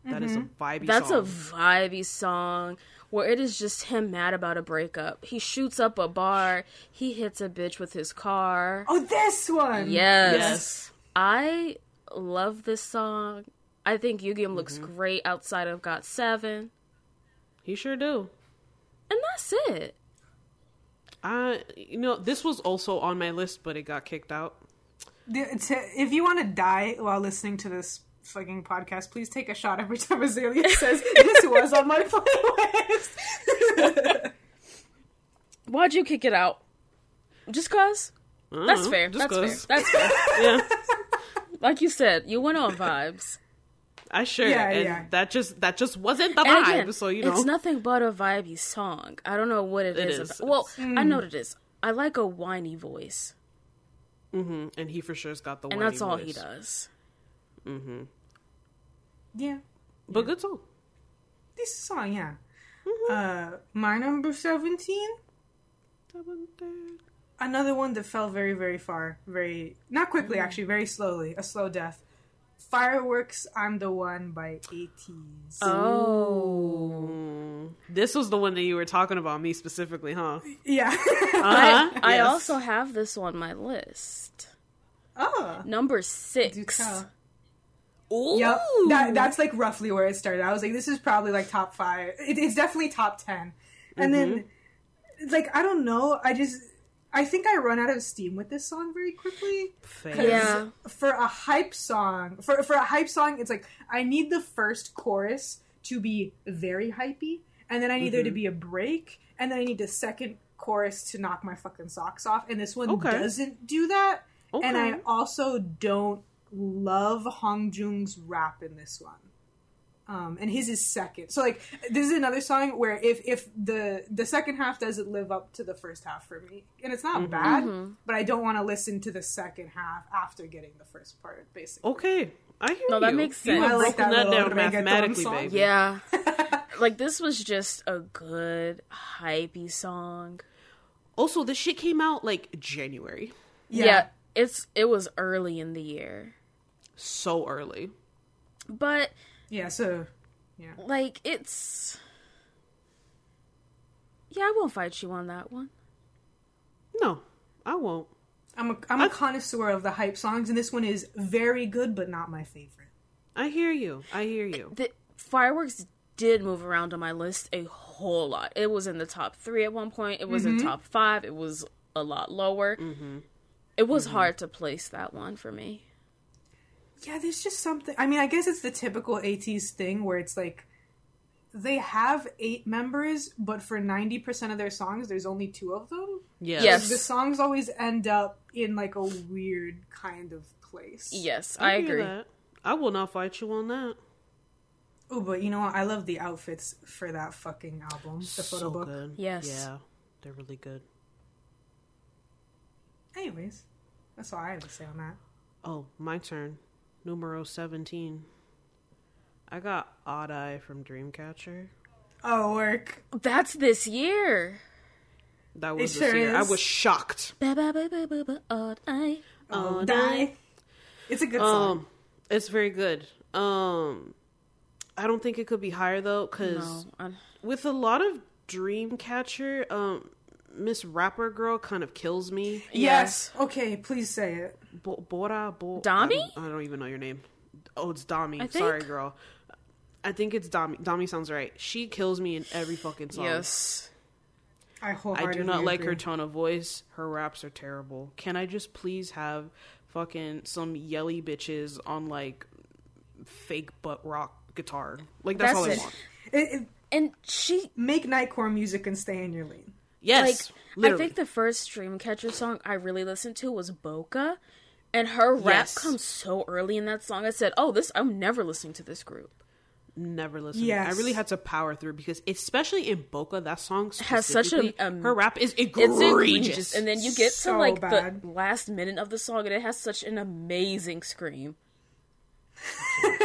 That is a vibey. Mm-hmm. That's a song. vibey song where it is just him mad about a breakup. He shoots up a bar. He hits a bitch with his car. Oh, this one. Yes. Yes. I love this song. I think Yugyeom looks Mm-hmm. great outside of Got Seven, He sure do. and that's it. I, you know, this was also on my list, but it got kicked out. If you want to die while listening to this fucking podcast, please take a shot every time Azalea says this was on my playlist. Why'd you kick it out? Just cause? That's know, fair. just That's 'cause. fair. That's fair. Yeah, Like you said, you went on vibes. I sure. Yeah, and yeah. that just that just wasn't the And vibe. again, so you know, it's nothing but a vibey song. I don't know what It is. is. About. Well, I know what it is. I like a whiny voice, hmm and he for sure's got the. and whiny that's all he voice. Does. yeah, But good song. this song, yeah. Uh, my number seventeen. Another one that fell very, very far. Very not quickly, actually, very slowly. A slow death. Fireworks, I'm the one by ATEEZ. Oh, This was the one that you were talking about me specifically, huh? yeah. Uh-huh. I Yes. also have this on my list. oh, Number do six. Tell. Ooh. Yep, that, that's like roughly where it started. I was like, this is probably like top five. It, it's definitely top ten. And then, mm-hmm. like, I don't know. I just, I think I run out of steam with this song very quickly. Yeah. For a hype song, for for a hype song, it's like I need the first chorus to be very hypey, and then I need there to mm-hmm. be a break, and then I need the second chorus to knock my fucking socks off. And this one Okay. doesn't do that. And I also don't love Hongjoong's rap in this one. Um, and his is second. So like this is another song where if if the the second half doesn't live up to the first half for me, and it's not bad, but I don't want to listen to the second half after getting the first part, basically. Okay, I hear No, that makes sense. have I like broken that that, down mathematically, baby. Yeah. like this was just a good hypey song. Also, this shit came out like January, Yeah. it's it was early in the year. So early. But yeah. So yeah, like it's Yeah, I won't fight you on that one. No, I won't. I'm a I'm a connoisseur of the hype songs, and this one is very good, but not my favorite. I hear you. I hear you. The fireworks did move around on my list a whole lot. It was in the top three at one point. It was in top five. It was a lot lower. Mm-hmm. It was hard to place that one for me. Yeah, there's just something. I mean, I guess it's the typical ATEEZ thing where it's like they have eight members, but for 90% of their songs, there's only two of them. Yes. Yes. The songs always end up in like a weird kind of place. Yes, I, hear agree. that. I will not fight you on that. Oh, but you know what? I love the outfits for that fucking album, the photo book. good. Yes. Yeah, they're really good. Anyways, that's all I have to say on that. Oh, my turn. Numero 17. I got Odd Eye from Dreamcatcher. Oh, work. That's this year. That was It this sure year. I was shocked. Ba, ba, ba, ba, ba, ba, odd eye. Odd. Eye. It's a good song. Um, it's very good. Um, I don't think it could be higher though, because No, with a lot of Dreamcatcher, um, Miss Rapper Girl kind of kills me. yes. Okay, please say it. Bo- Bora, Bo- Dami? I don't, I don't even know your name. Oh, it's Dami. I Sorry, think. girl. I think it's Dami. Dami sounds right. She kills me in every fucking song. yes. I hope. I do not like her tone of voice. Her raps are terrible. Can I just please have fucking some yelly bitches on like fake butt rock guitar? Like that's, That's all I it. want. It, it, And she make nightcore music and stay in your lane. Yes, like literally. I think the first Dreamcatcher song I really listened to was Boca, and her rap Yes. comes so early in that song. I said, "Oh, this I'm never listening to this group." never listened. Yes. I really had to power through because especially in Boca, that song Has such a, um, her rap is It's egregious. egregious, and then you get So to like bad. the last minute of the song, and it has such an amazing scream.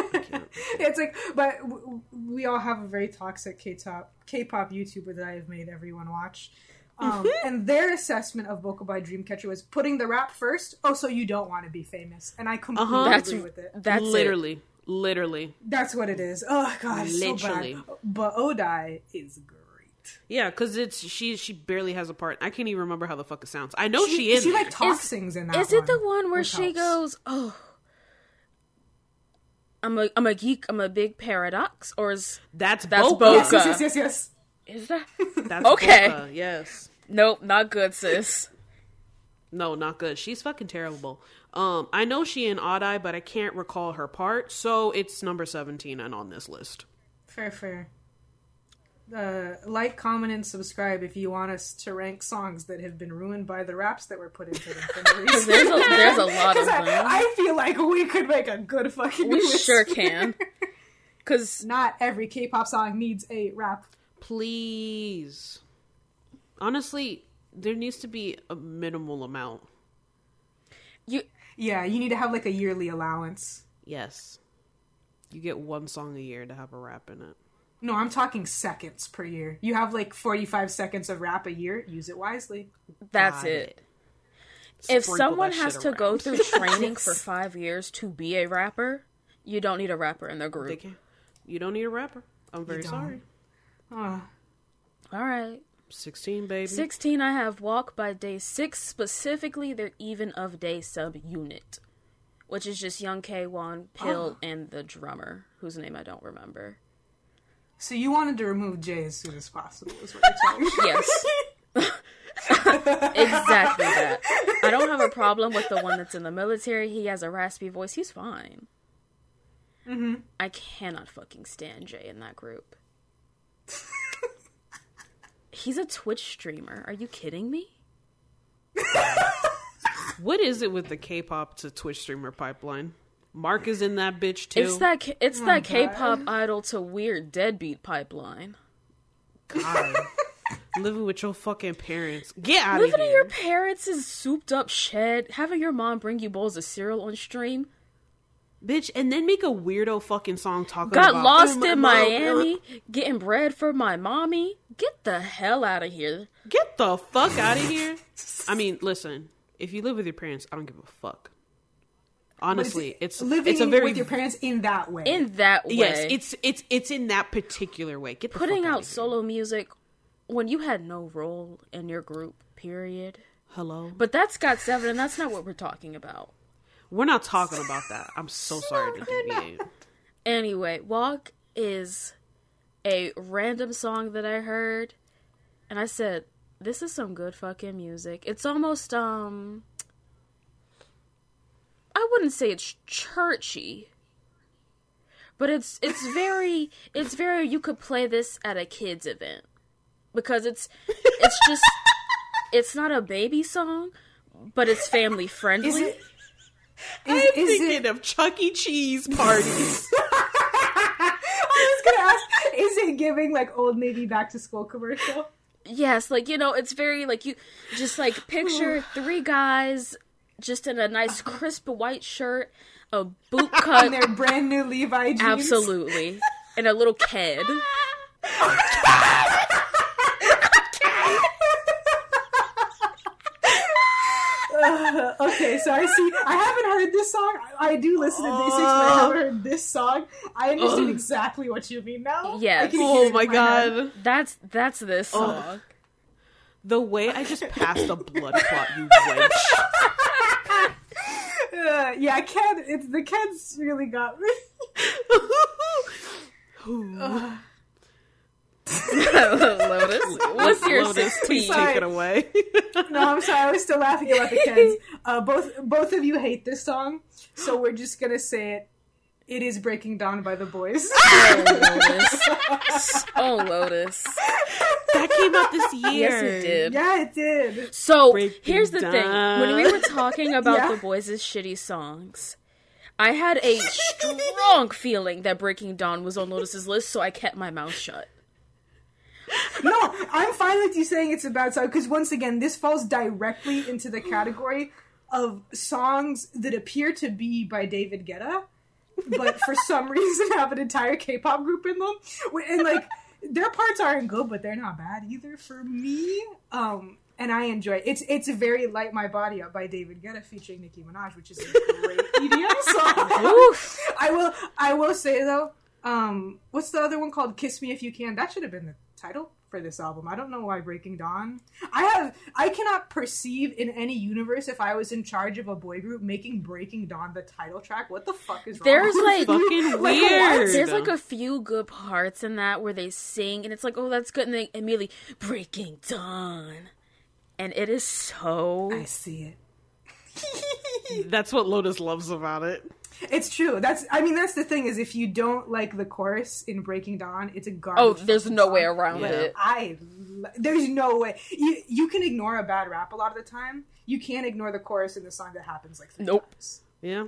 It's like, but w- w- we all have a very toxic K-pop K-pop YouTuber that I have made everyone watch. Um, and their assessment of Boca by Dreamcatcher was putting the rap first. Oh, so you don't want to be famous, and I completely Uh-huh. That's agree with it. that's it. literally, literally. That's what it is. Oh god, Literally. so bad. But Odd Eye is great. Yeah, because it's she. She barely has a part. I can't even remember how the fuck it sounds. I know she, is. She like there. talk Is- sings in that. Is it the one, one where she helps. goes, "Oh, I'm a I'm a geek. I'm a big paradox, or is That's That's Boca. Boca. Yes, yes, yes, yes, yes. Is that? That's Okay. Boca, Yes. nope, not good, sis. No, not good. She's fucking terrible. Um, I know she in Odd Eye, but I can't recall her part, so it's number seventeen and on this list. Fair, fair. Uh, like, comment, and subscribe if you want us to rank songs that have been ruined by the raps that were put into them. for no. There's a there's a lot of 'Cause I, them. I feel like we could make a good fucking. we list. sure can. Cause Not every K-pop song needs a rap. Please. Honestly, there needs to be a minimal amount. you Yeah, you need to have like a yearly allowance. Yes. You get one song a year to have a rap in it. No, I'm talking seconds per year. You have like 45 seconds of rap a year. Use it wisely. that's Got it. If Sprinkle someone has shit to go through training for five years to be a rapper, you don't need a rapper in their group. you don't need a rapper. I'm very sorry. Oh, All right. 16, baby. 16, I have Walk by Day 6, specifically their even of day sub unit, which is just Young K, Wonpil, and the drummer, whose name I don't remember. so you wanted to remove Jay as soon as possible, is what you're me. Yes. exactly that. I don't have a problem with the one that's in the military. He has a raspy voice. He's fine. Mm-hmm. I cannot fucking stand Jay in that group. He's a Twitch streamer. Are you kidding me? What is it with the K-pop to Twitch streamer pipeline? Mark is in that bitch too. It's that K- it's Oh, that God. K-pop idol to weird deadbeat pipeline. God. Living with your fucking parents. Get out of here. Living in your parents' souped up shed, having your mom bring you bowls of cereal on stream, Bitch, and then make a weirdo fucking song talking about got about lost "Oh, my in mom, Miami, getting bread for my mommy. Get the hell out of here. Get the fuck out of here. I mean, listen, if you live with your parents, I don't give a fuck. Honestly, it's living it's a very with your parents in that way. In that way. yes, it's it's it's in that particular way. Get the putting fuck out outta here. solo music when you had no role in your group, period. Hello, But that's Got Seven, and that's not what we're talking about. We're not talking about that. I'm so sorry to deviate. Anyway, Walk is a random song that I heard, and I said, This is some good fucking music. It's almost, um, I wouldn't say it's churchy. But it's it's very it's very you could play this at a kids event because it's it's just it's not a baby song, but it's family friendly. is it? Is, I'm is thinking it? of Chuck E. Cheese parties. I was gonna ask. Is it giving like Old Navy back to school commercial? Yes, like you know, it's very like you just like picture three guys just in a nice uh-huh. crisp white shirt, a boot cut, And their brand new Levi jeans. absolutely, and a little kid. Uh, okay, so I see. I haven't heard this song. I, I do listen to Day Six, but I haven't heard this song. I understand exactly what you mean now. Yes. I can hear oh it my in head. god. That's that's this song. The way I just passed a blood clot, you wench. Uh, yeah, Ken. It's the Ken's really got me. Lotus, what's your Lotus, please take it away. No, I'm sorry. I was still laughing about the Kens. Uh, both both of you hate this song, so we're just gonna say it. It is Breaking Dawn by the Boyz. Oh, Lotus. Oh, Lotus. that came out this year. Yes, it did. yeah, it did. So Breaking here's the thing: when we were talking about Yeah. the Boyz' shitty songs, I had a strong feeling that Breaking Dawn was on Lotus's list, so I kept my mouth shut. No, I'm fine with you saying it's a bad song because once again, this falls directly into the category of songs that appear to be by David Guetta, but for some reason have an entire K-pop group in them, and like their parts aren't good, but they're not bad either for me. Um, and I enjoy it. It's it's very light my body up by David Guetta featuring Nicki Minaj, which is a great EDM song. I will I will say though, um, what's the other one called? Kiss Me If You Can. That should have been the title for this album. I don't know why Breaking Dawn. I have I cannot perceive in any universe if I was in charge of a boy group making Breaking Dawn the title track. What the fuck is wrong? There's like Fucking Like, weird. there's like a few good parts in that where they sing and it's like, oh, that's good, and they immediately breaking dawn, and it is so. I see it. That's what Lotus loves about it. It's true. That's I mean that's the thing is if you don't like the chorus in Breaking Dawn, it's a garbage. Oh, there's no song. way around Yeah. it. I there's no way you you can ignore a bad rap a lot of the time. You can't ignore the chorus in the song that happens like three Nope. times. Yeah.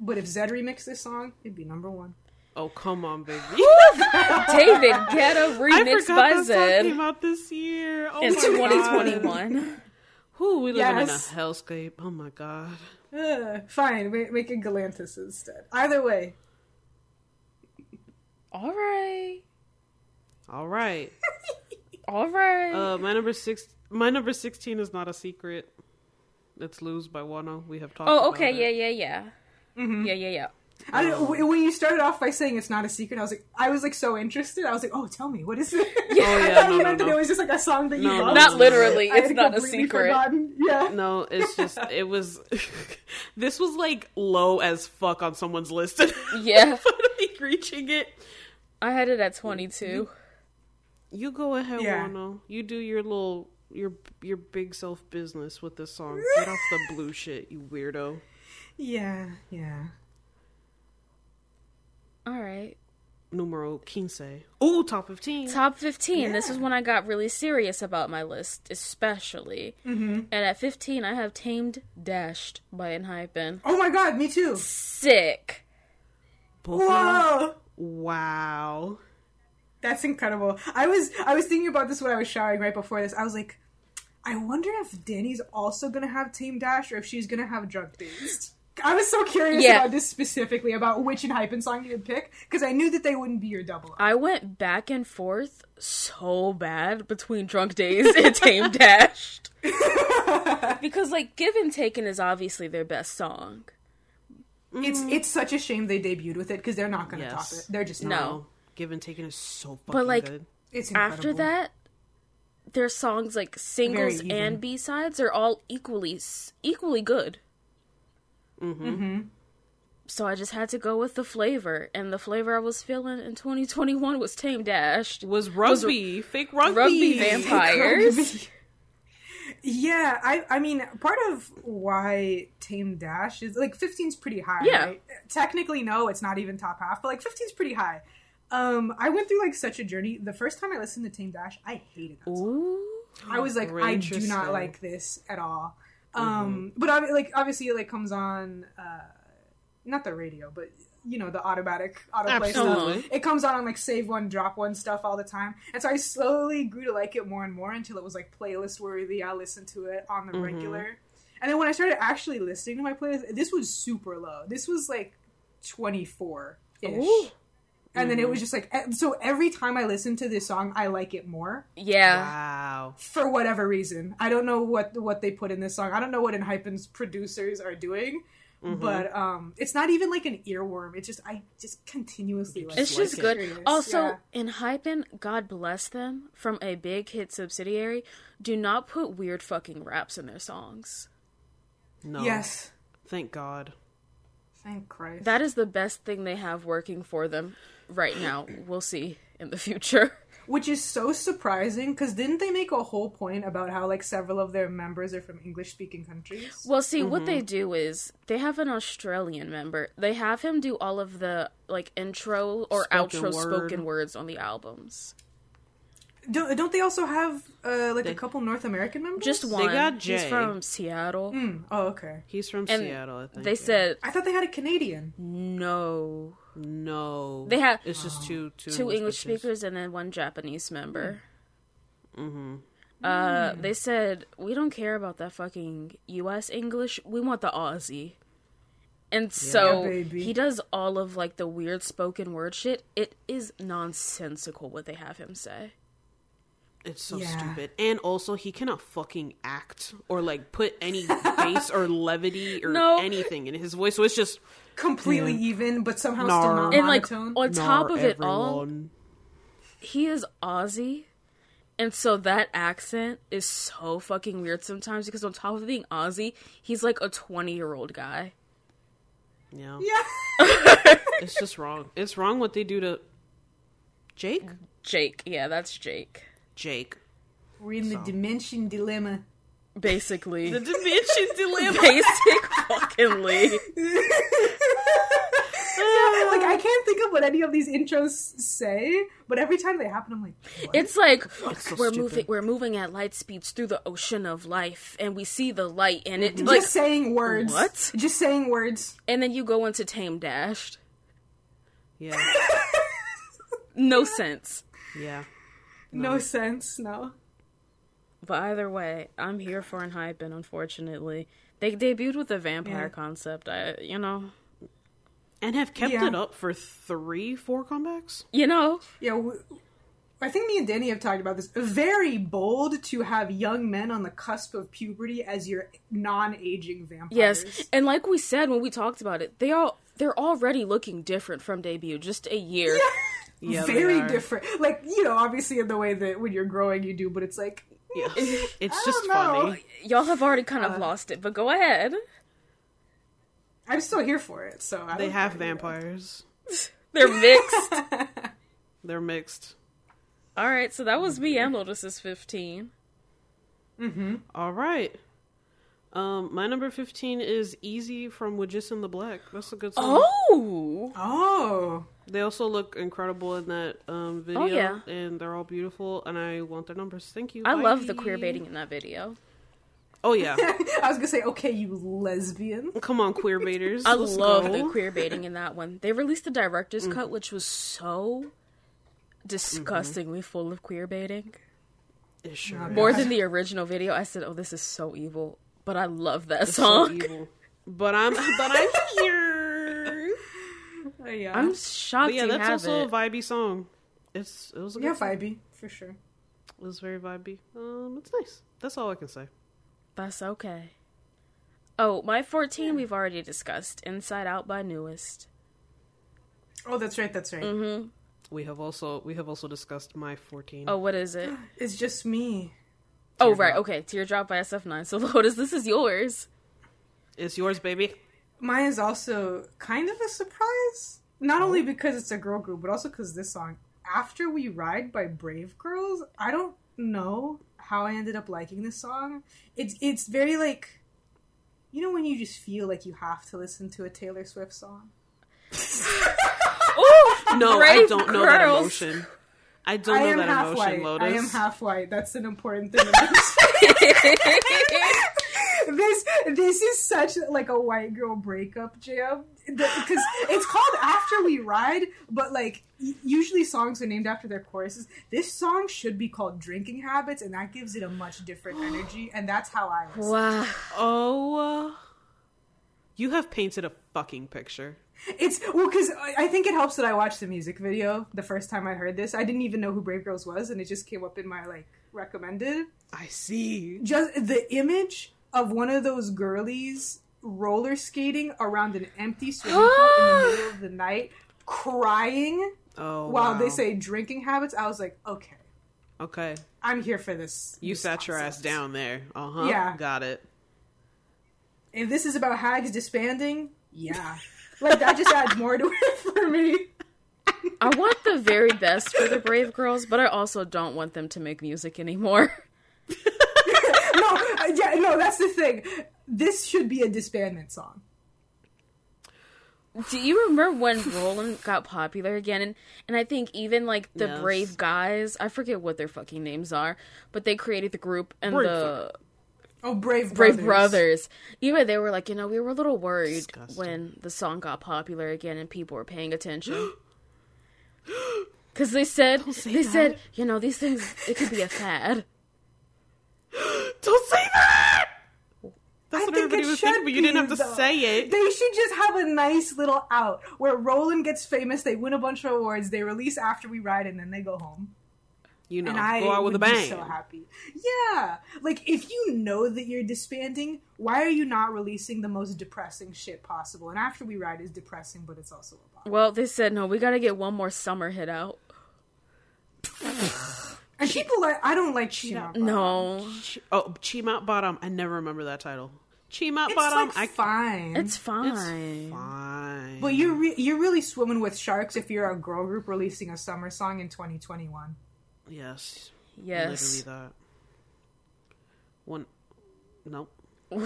But if Zedd remixed this song, it'd be number one. Oh come on, baby. David Guetta I remixed forgot by that song Zedd came out this year. Oh in my God. 2021. Whew, we live Yes. in a hellscape. Oh my god. Ugh, fine, make, make it Galantis instead. Either way, All right, All right. all right. Uh, my number six. My number sixteen is not a secret. It's "Lose" by Wonho. We have talked. oh, about okay, it. yeah, yeah, yeah, yeah, yeah, yeah. I don't, um, when you started off by saying it's not a secret, I was like, I was like so interested. I was like, oh, tell me, what is it? Oh, yeah, I thought no, you no, meant that no. it was just like a song that you No, love. no, Not literally. It's not a secret. forgotten. Yeah. No, it's just it was. this was like low as fuck on someone's list. and Yeah. finally reaching it. I had it at 22. You go ahead, Yeah. Wonho. You do your little your your big self business with this song. Get off the blue shit, you weirdo. Yeah, yeah. All right. Numero quince. Oh, top fifteen. Top 15. This is when I got really serious about my list, especially. Mm-hmm. And at 15, I have Tamed Dashed by Enhypen. Oh my god, me too. Sick. Both? Whoa. Wow. That's incredible. I was I was thinking about this when I was showering right before this. I was like, I wonder if Dani's also gonna have Team Dash or if she's gonna have Drunk-Dazed. I was so curious Yeah. about this specifically about which Enhypen song you would pick because I knew that they wouldn't be your double. up. I went back and forth so bad between Drunk-Dazed and Tame Dashed. because, like, Given-Taken is obviously their best song. It's mm. it's such a shame they debuted with it because they're not gonna Yes. top it. They're just not. No. Given-Taken is so fucking But, like, good. It's incredible. After that, their songs, like singles and B sides, are all equally equally good. Mm-hmm. So I just had to go with the flavor, and the flavor I was feeling in 2021 was Tame Dashed. Was rugby fake rugby? Rugby vampires. Yeah, I I mean part of why Tame Dash is like 15's pretty high. Yeah. right? Technically no, it's not even top half, but like 15's pretty high. Um I went through like such a journey. The first time I listened to Tame Dash, I hated that song. Ooh. I was like I do not like this at all. Um but ob- like obviously it like comes on uh not the radio, but you know the automatic autoplay stuff. It comes on on like save one, drop one stuff all the time, and so I slowly grew to like it more and more until it was like playlist worthy. I listened to it on the Mm-hmm. regular, and then when I started actually listening to my playlist, this was super low. This was like twenty four ish, Ooh. and then it Mm-hmm. was just like e- so. Every time I listen to this song, I like it more Yeah. Wow. for whatever reason. I don't know what what they put in this song. I don't know what Enhypen's producers are doing. Mm-hmm. But um, it's not even like an earworm. It's just I just continuously like. It's it. It's just like good. Curious, Also, yeah. Enhypen, God bless them, from a big hit subsidiary, do not put weird fucking raps in their songs. No. Yes, Thank God. thank Christ. That is the best thing they have working for them right now. We'll see in the future. Which is so surprising because didn't they make a whole point about how like several of their members are from English speaking countries? Well, see, what they do is they have an Australian member. They have him do all of the like intro or Spoken outro word. spoken words on the albums. Don't, don't they also have uh, like a couple North American members? Just one. got He's from Seattle. Hmm, oh, okay. He's from And Seattle, I think. They yeah. said I thought they had a Canadian. no. No. They have It's just two two, two English bitches. speakers and then one Japanese member. Mm-hmm. Uh, they said we don't care about that fucking U.S. English. We want the Aussie. And so Yeah, he does all of like the weird spoken word shit. It is nonsensical what they have him say. It's so Yeah. stupid. And also, he cannot fucking act or like put any bass or levity or No. anything in his voice. So it's just Completely even, but somehow still Nar. not And like monotone. on top "Nar, of it all, he is Aussie, And so that accent is so fucking weird sometimes because on top of being Aussie, he's like a 20 year old guy. Yeah. Yeah. It's just wrong. It's wrong what they do to Jake? Jake. Yeah, that's Jake. Jake. We're in the dimension dilemma. Basically. The dimension dilemma. Basic fuckingly. like I can't think of what any of these intros say, but every time they happen, I'm like, what? It's like It's so we're stupid. moving we're moving at light speeds through the ocean of life and we see the light and it just like saying words. what? Just saying words. and then you go into tame dashed. Yeah. No sense. Yeah. No sense. No. But either way, I'm here for Enhypen and unfortunately they debuted with the vampire Yeah. concept. I you know And have kept Yeah. it up for three, four comebacks? you know Yeah. W- I think me and Dani have talked about this. Very bold to have young men on the cusp of puberty as your non-aging vampires. Yes, and like we said when we talked about it, they all they're already looking different from debut. Just a year. Yeah, they very different. Like you know, obviously in the way that when you're growing you do, but it's like Yeah. It's just funny. Y'all have already kind of Uh, lost it, but go ahead. I'm still here for it. So I They have care, you know. vampires. They're mixed. They're mixed. all right, so that was me and Lotus's 15. All right. Um, my number fifteen is "Easy" from WJSN the Black. That's a good song. Oh, Oh, They also look incredible in that um, video, Oh, yeah. and they're all beautiful. And I want their numbers. Thank you. I love the queer baiting in that video. Oh yeah, I was gonna say, okay, you lesbian. come on, queer baiters. I Let's love go. the queer baiting in that one. They released the director's cut, which was so disgustingly full of queer baiting. It sure More is. More than the original video. I said, "Oh, this is so evil," but I love that It's so song. evil. But I'm but I'm here. Uh, yeah, I'm shocked But yeah, that's have also it. a vibey song. It's it was a good yeah, song. vibey for sure. It was very vibey. Um, it's nice. That's all I can say. That's okay. Oh, my 14 we've already discussed. Inside Out by NU'EST. Oh, that's right. That's right. Mm-hmm. We have also we have also discussed my fourteen. Oh, what is it? It's just me. Oh, right. Okay. Teardrop by SF9. So, Lotus, this is yours. It's yours, baby. Mine is also kind of a surprise. Not only because it's a girl group, but also because this song, "After We Ride" by Brave Girls. I don't know how I ended up liking this song. It's it's very like, you know, when you just feel like you have to listen to a Taylor Swift song. Ooh, No, I don't know that emotion. I don't I know am that half emotion, white. Lotus. I am half white. That's an important thing. this this is such like a white girl breakup jam because it's called After We Ride, but like usually songs are named after their choruses. This song should be called Drinking Habits, and that gives it a much different energy. And that's how I listen. wow. Oh, uh, you have painted a fucking picture. It's well because I I think it helps that I watched the music video the first time I heard this. I didn't even know who Brave Girls was, and it just came up in my like recommended. I see. just the image of one of those girlies roller skating around an empty swimming pool in the middle of the night, crying Oh, while wow. they say drinking habits. I was like, okay, okay. I'm here for this. You this sat your ass down there. Uh huh. Yeah. got it. If this is about hags disbanding, yeah, like that just adds more to it for me. I want the very best for the Brave Girls, but I also don't want them to make music anymore. no, uh, yeah, no, that's the thing. This should be a disbandment song. Do you remember when Rollin' got popular again? And and I think even like the Yes. Brave guys, I forget what their fucking names are, but they created the group and Brave the Oh, brave, Brave brothers. Brothers. Even they were like, you know, we were a little worried Disgusting. when the song got popular again and people were paying attention. Because they said, they that. said, you know, these things, it could be a fad. Don't say that. That's I what think everybody it was should thinking, but you didn't have to though. say it. They should just have a nice little out where Rollin' gets famous, they win a bunch of awards, they release After We Ride, and then they go home. You know, and I go out with a would bang. be so happy. Yeah, like if you know that you're disbanding, why are you not releasing the most depressing shit possible? And After We Ride is depressing, but it's also a bop. Well, they said, no, we gotta get one more summer hit out. And And people like I don't like Chima. No, Ch- oh, Chimot Bottom. I never remember that title. Chimot It's Bottom. like I fine. it's fine. It's fine. but you're re- you're really swimming with sharks if you're a girl group releasing a summer song in 2021. yes, Yes. literally that. One. Nope. what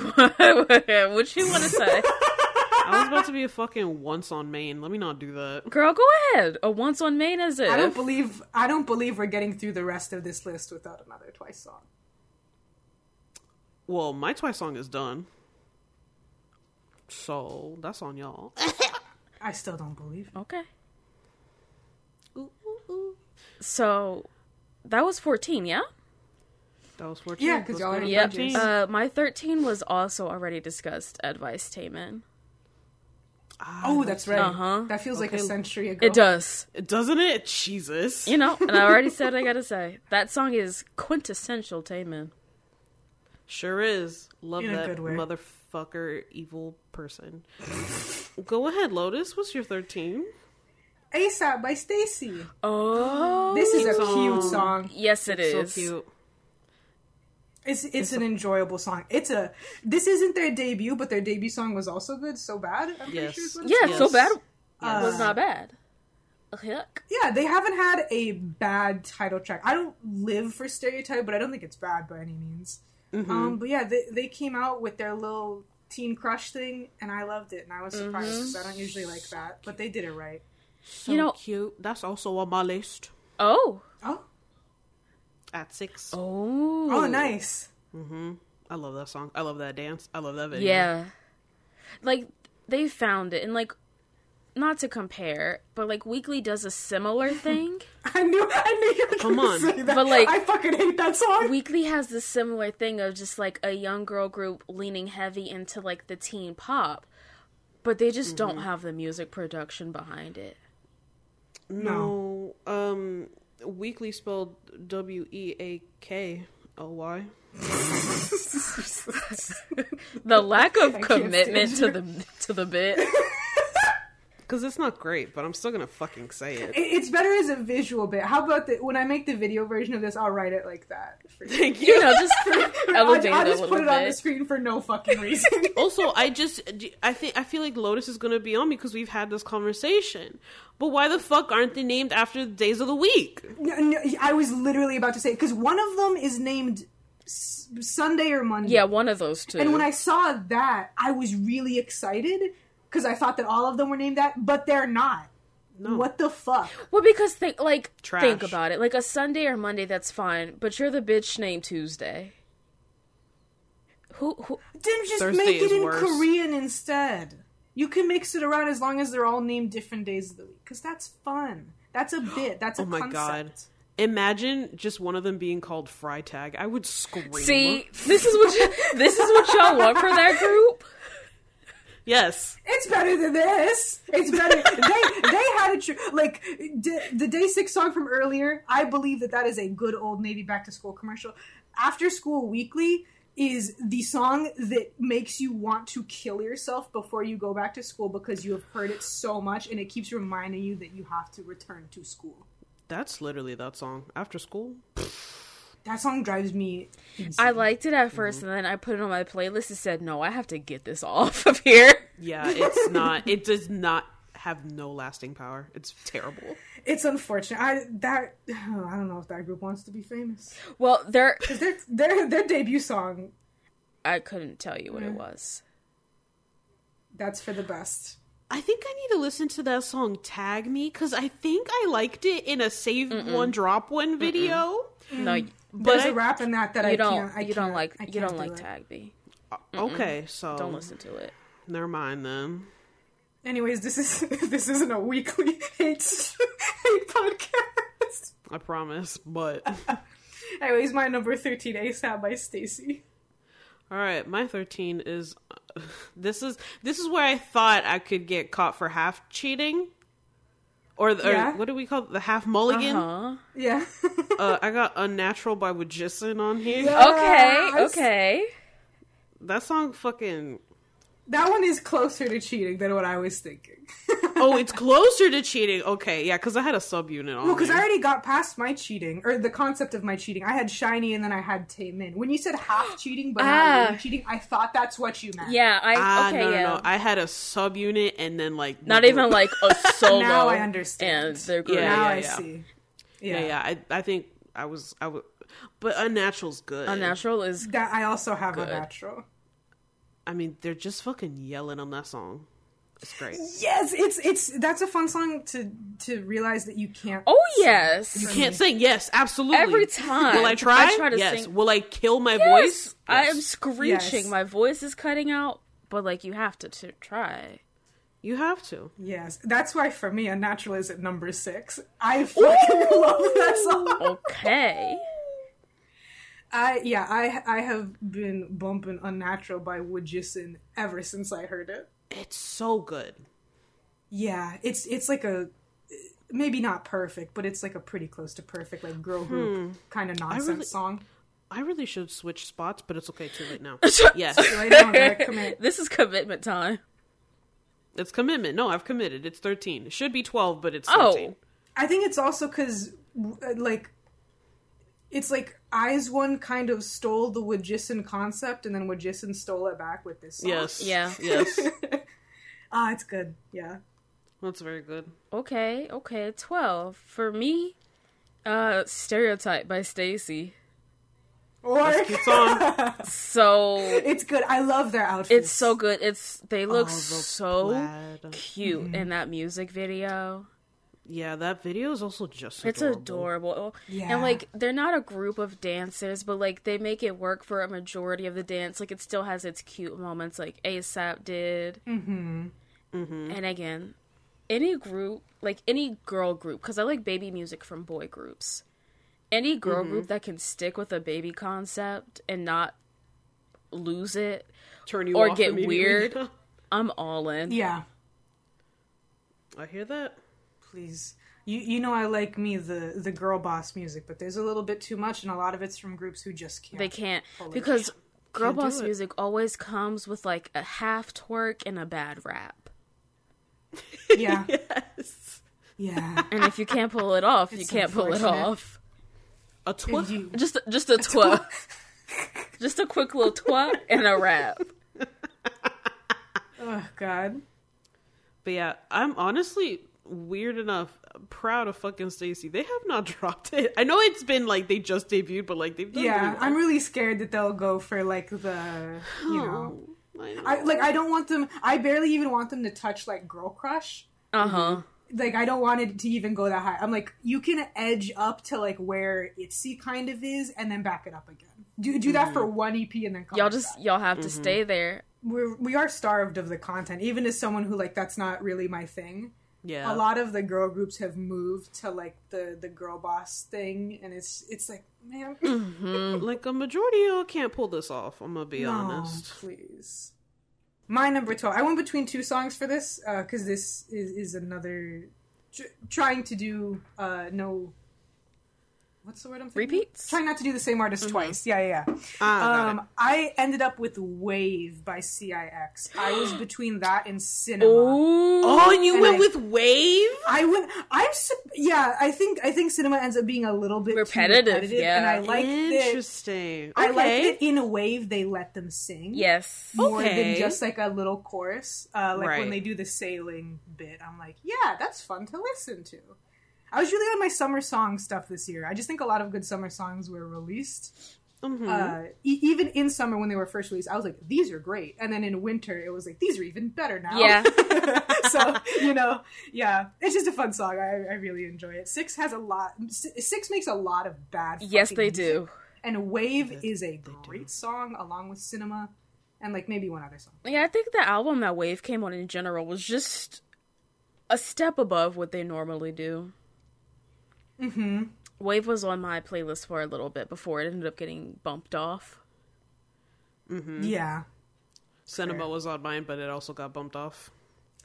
would you want to say, I was about to be a fucking once on main. Let me not do that. girl? Go ahead. A once on main is it? I don't believe I don't believe we're getting through the rest of this list without another Twice song. Well, my Twice song is done. So that's on y'all. I still don't believe. it. okay. Ooh, ooh, ooh. So that was fourteen. Yeah. That was 14. Yeah, 'cause Let's y'all go already to Yep. judges. Uh, my thirteen was also already discussed. Advice Taemin. Ah, Oh, that's right. Uh-huh. That feels like a century ago. It does. It Doesn't it? Jesus. You know, and I already said what I gotta say. That song is quintessential Taemin. Sure is. Love In that good way. motherfucker evil person. Go ahead, Lotus. What's your 13? ASAP by STAYC. Oh, This is a Cute cute song. song. yes, it is. So cute. It's it's, an enjoyable song. It's a this isn't their debut, but their debut song was also good. So bad. I'm Yes. sure it's Yeah, Yes. so bad Uh, was not bad. Yuck. Yeah, they haven't had a bad title track. I don't live for Stereotype, but I don't think it's bad by any means. Mm-hmm. Um, but yeah, they they came out with their little teen crush thing, and I loved it, and I was surprised Mm-hmm. 'cause I don't usually like that, but they did it right. So You know- cute. That's also on my list Oh, Oh, at six. oh, oh, nice. I love that song. I love that dance. I love that video. Yeah, like they found it, and like not to compare, but like Weekly does a similar thing. I knew I knew you were Come gonna on. say that. But, like- I fucking hate that song. Weekly has this similar thing of just like a young girl group leaning heavy into like the teen pop, but they just don't have the music production behind it. No. Um, weekly spelled W E A K O Y. The lack of can't commitment to the to the bit. Because it's not great, but I'm still gonna fucking say it. It- It's better as a visual bit. How about the when I make the video version of this, I'll write it like that. For you. Thank You you. know, just I'll, elevate I'll it a just put it on the screen for no fucking reason. also, I just, I think, I feel like Lotus is gonna be on me because we've had this conversation. But why the fuck aren't they named after the days of the week? No, no, I was literally about to say because one of them is named S- Sunday or Monday. Yeah, one of those two. And when I saw that, I was really excited because I thought that all of them were named that, but they're not. No. What the fuck? well, because think like Trash. think about it. Like a Sunday or Monday, that's fine. But you're the bitch named Tuesday. Who who? Then just Thursday make it in worse. Korean instead. You can mix it around as long as they're all named different days of the week because that's fun. That's a bit. That's a Oh my concept. God. Imagine just one of them being called Freitag. I would scream. See, this is what you, this is what y'all want for that group. Yes. It's better than this. It's better. they they had a tr- like d- the DAY6 song from earlier. I believe that that is a good old Navy back to school commercial. After School Weekly is the song that makes you want to kill yourself before you go back to school because you have heard it so much and it keeps reminding you that you have to return to school. That's literally that song. After school? That song drives me. Insane. I liked it at 1st mm-hmm. and then I put it on my playlist and said, "No, I have to get this off of here." Yeah, it's not. It does not have no lasting power. It's terrible. It's unfortunate. I that I don't know if that group wants to be famous Well, there their their their debut song I couldn't tell you what it mm. was. that's for the best. I think I need to listen to that song "Tag Me" because I think I liked it in a save one drop one video. No, mm. y- But There's I- a rap in that that I don't. can't. I you don't can't- like. I You don't do like it. Tag B. Uh, okay, so Don't listen to it. Never mind then. Anyways, this is this isn't a weekly hate hate podcast. I promise. But Anyways, my number thirteen, ASAP by STAYC. all right, my thirteen is. This is this is where I thought I could get caught for half cheating, or, or Yeah. what do we call it? the half mulligan? Huh? Yeah. Uh, I got "Unnatural" by WJSN on here. Yeah. Okay. Okay. That song fucking That one is closer to cheating than what I was thinking. oh, it's closer to cheating. Okay, yeah, because I had a subunit on. Well, because I already got past my cheating, or the concept of my cheating. I had SHINee and then I had Taemin. When you said half cheating but Ah. not really cheating, I thought that's what you meant. Yeah, I Ah, okay, no, no, yeah. no. I had a subunit and then like Not the even like a solo. Now I understand. And they're great. Yeah, now yeah, I yeah. see. yeah, yeah. I, I think I was, I was, but unnatural's good. Unnatural is That I also have Good. a natural. I mean, they're just fucking yelling on that song. It's great. Yes, it's it's that's a fun song to to realize that you can't. Oh yes. You can't sing. Yes, absolutely. Every time. Will I try? I try to yes. sing- Will I kill my Yes, voice? I am screeching. Yes. My voice is cutting out, but like you have to, to try. You have to. Yes, that's why for me, Unnatural is at number six. I fucking love that song. Okay. I yeah, I I have been bumping Unnatural by WJSN ever since I heard it. It's so good. Yeah, it's it's like a maybe not perfect, but it's like a pretty close to perfect like girl group hmm. kind of nonsense really- song. I really should switch spots, but it's okay. Too late now. yes, Right now, this is commitment time. it's commitment. No, I've committed. It's thirteen. It should be twelve, but it's Oh. I think it's also because like it's like IZ*ONE kind of stole the WJSN concept, and then WJSN stole it back with this song. Yes. Yeah. Yes. ah, it's good. Yeah. That's very good. Okay, okay. Twelve for me. Uh, Stereotype by STAYC. Or Good song. So it's good. I love their outfits. it's so good. It's they look Oh, the so plaid. cute in that music video. Yeah, that video is also just. It's adorable. adorable. Yeah. And like they're not a group of dancers, but like they make it work for a majority of the dance. Like it still has its cute moments like ASAP did. Mm-hmm. Mm-hmm. And again, any group, like any girl group, because I like baby music from boy groups. Any girl Mm-hmm. group that can stick with a baby concept and not lose it, Turn you Or off get weird. I'm all in. Yeah. I hear that. Please. You you know I like me the the girl boss music, but there's a little bit too much, and a lot of it's from groups who just can't. They can't Holy because girl Can't boss music always comes with like a half twerk and a bad rap. Yeah. Yes. Yeah. And if you can't pull it off, you can't pull it off. A twist. You- Just just a twa. just a quick little twerk and a rap. oh God. But yeah, I'm honestly weird enough proud of fucking STAYC. They have not dropped it. I know it's been like they just debuted, but like they've done Yeah, really well. I'm really scared that they'll go for like the you know. Oh, I know. I like I don't want them I barely even want them to touch like Girl Crush. Uh huh. Like I don't want it to even go that high. I'm like you can edge up to like where Itzy kind of is and then back it up again. Do do that for one EP and then come Y'all back. just y'all have to stay there. we're we are starved of the content. Even as someone who like that's not really my thing. Yeah. A lot of the girl groups have moved to like the the girl boss thing, and it's it's like man, like a majority of y'all can't pull this off. I'm gonna be no, honest. please. My number twelve. I went between two songs for this because this is is another tr- trying to do uh no. What's the word I'm thinking? Repeats? Trying not to do the same artist twice. Yeah, yeah. yeah. Ah, Um, I ended up with Wave by CIX. I was between that and Cinema. Ooh. Oh, and you And went I- with Wave? I went. I'm. Yeah, I think. I think cinema ends up being a little bit too Repetitive, yeah. and I like that. Interesting. I like Okay. that in a wave they let them sing. Yes. More Okay. than just like a little chorus. Uh, like Right. when they do the sailing bit, I'm like, yeah, that's fun to listen to. I was really on my summer song stuff this year. I just think a lot of good summer songs were released. Mhm. Uh, e- even in summer when they were first released, I was like, these are great. And then in winter, it was like, these are even better now. Yeah. so, you know, yeah, it's just a fun song. I, I really enjoy it. Six has a lot, Six makes a lot of bad Yes, they music. do. And Wave is a great song along with Cinema and like maybe one other song. Yeah, I think the album that Wave came on in general was just a step above what they normally do. Mm-hmm. Wave was on my playlist for a little bit before it ended up getting bumped off. Yeah. Cinema Fair. was on mine, but it also got bumped off.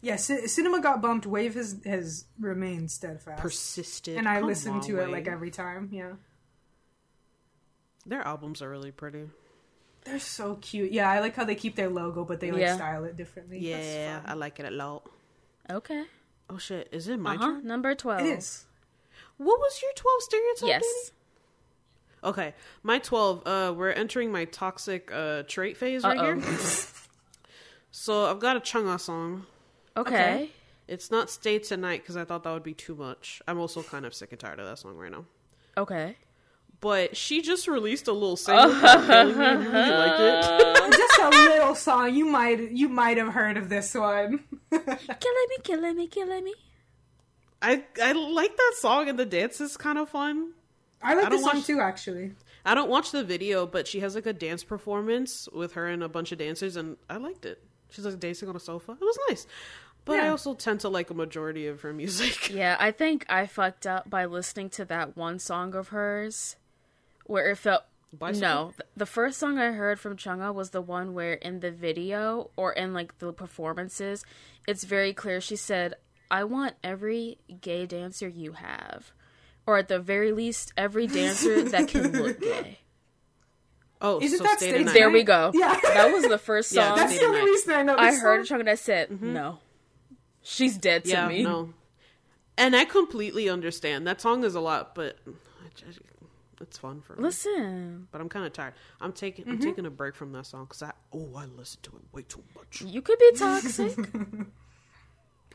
Yeah, C- Cinema got bumped. Wave has has remained steadfast. Persisted. and I Come listen on, to it like every time. Yeah. Their albums are really pretty. They're so cute. Yeah, I like how they keep their logo, but they like Yeah. style it differently. Yeah. I like it a lot. Okay. Oh shit, is it my Uh huh. turn? Number twelve. it is. What was your twelve stereotype? Yes. Dani? Okay, my twelve. Uh, we're entering my toxic uh trait phase right Uh-oh. here. So I've got a Chungha song. Okay. Okay. It's not "Stay Tonight" because I thought that would be too much. I'm also kind of sick and tired of that song right now. Okay. But she just released a little single called "Killing Me," I really like it. Just a little song. You might you might have heard of this one. Killing me, killing me, killing me. I I like that song and the dance is kind of fun. I like I this song watch- too, actually. I don't watch the video, but she has like a dance performance with her and a bunch of dancers, and I liked it. She's like dancing on a sofa. It was nice. But I also tend to like a majority of her music. Yeah, I think I fucked up by listening to that one song of hers where it felt Bicycle? No, the first song I heard from Chungha was the one where in the video or in like the performances, it's very clear she said, "I want every gay dancer you have." Or at the very least, every dancer that can look gay. Oh, Isn't so that stay Stay tonight. There we go. Yeah. That was the first Yeah, song That's the only reason I know. I this heard song. Chungha that said, mm-hmm. "No, she's dead to Yeah, me." no. And I completely understand. That song is a lot, but it's fun for me. Listen, But I'm kind of tired. I'm taking I'm mm-hmm. taking a break from that song because I oh I listen to it way too much. you could be toxic.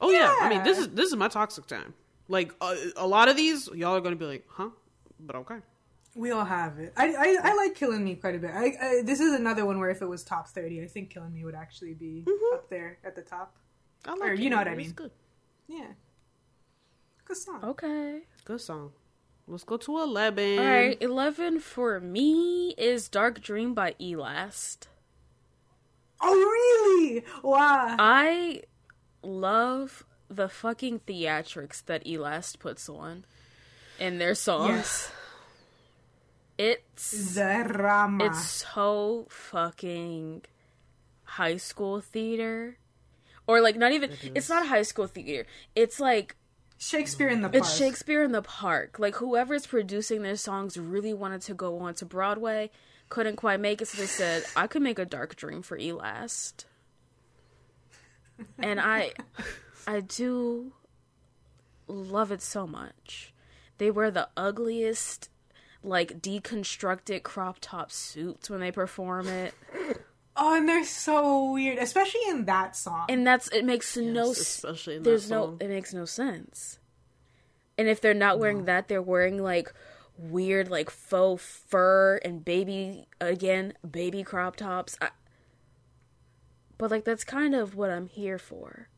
Oh yeah. I mean this is this is my toxic time. Like uh, a lot of these, y'all are gonna be like, huh? But okay. We all have it. I, I, I like Killing Me quite a bit. I, I this is another one where if it was top thirty, I think Killing Me would actually be up there at the top. I Or you know what I It's mean. Good. Yeah, good song. okay. Good song. Let's go to eleven. All right, 11 for me is Dark Dream by E'LAST. Oh really? Wow. I love the fucking theatrics that E'LAST puts on in their songs. yes, It's the drama. it's so fucking high school theater. Or like not even it's not high school theater. It's like Shakespeare in the Park. It's Shakespeare in the Park. Like whoever's producing their songs really wanted to go on to Broadway, couldn't quite make it, so they said, "I could make a Dark Dream for E'LAST." And I, I do love it so much. They wear the ugliest, like deconstructed crop top suits when they perform it, Oh, and they're so weird, especially in that song. and that's it makes no s- especially in that there's no song. it makes no sense and if they're not wearing that they're wearing like weird like faux fur and baby again baby crop tops I, but like that's kind of what i'm here for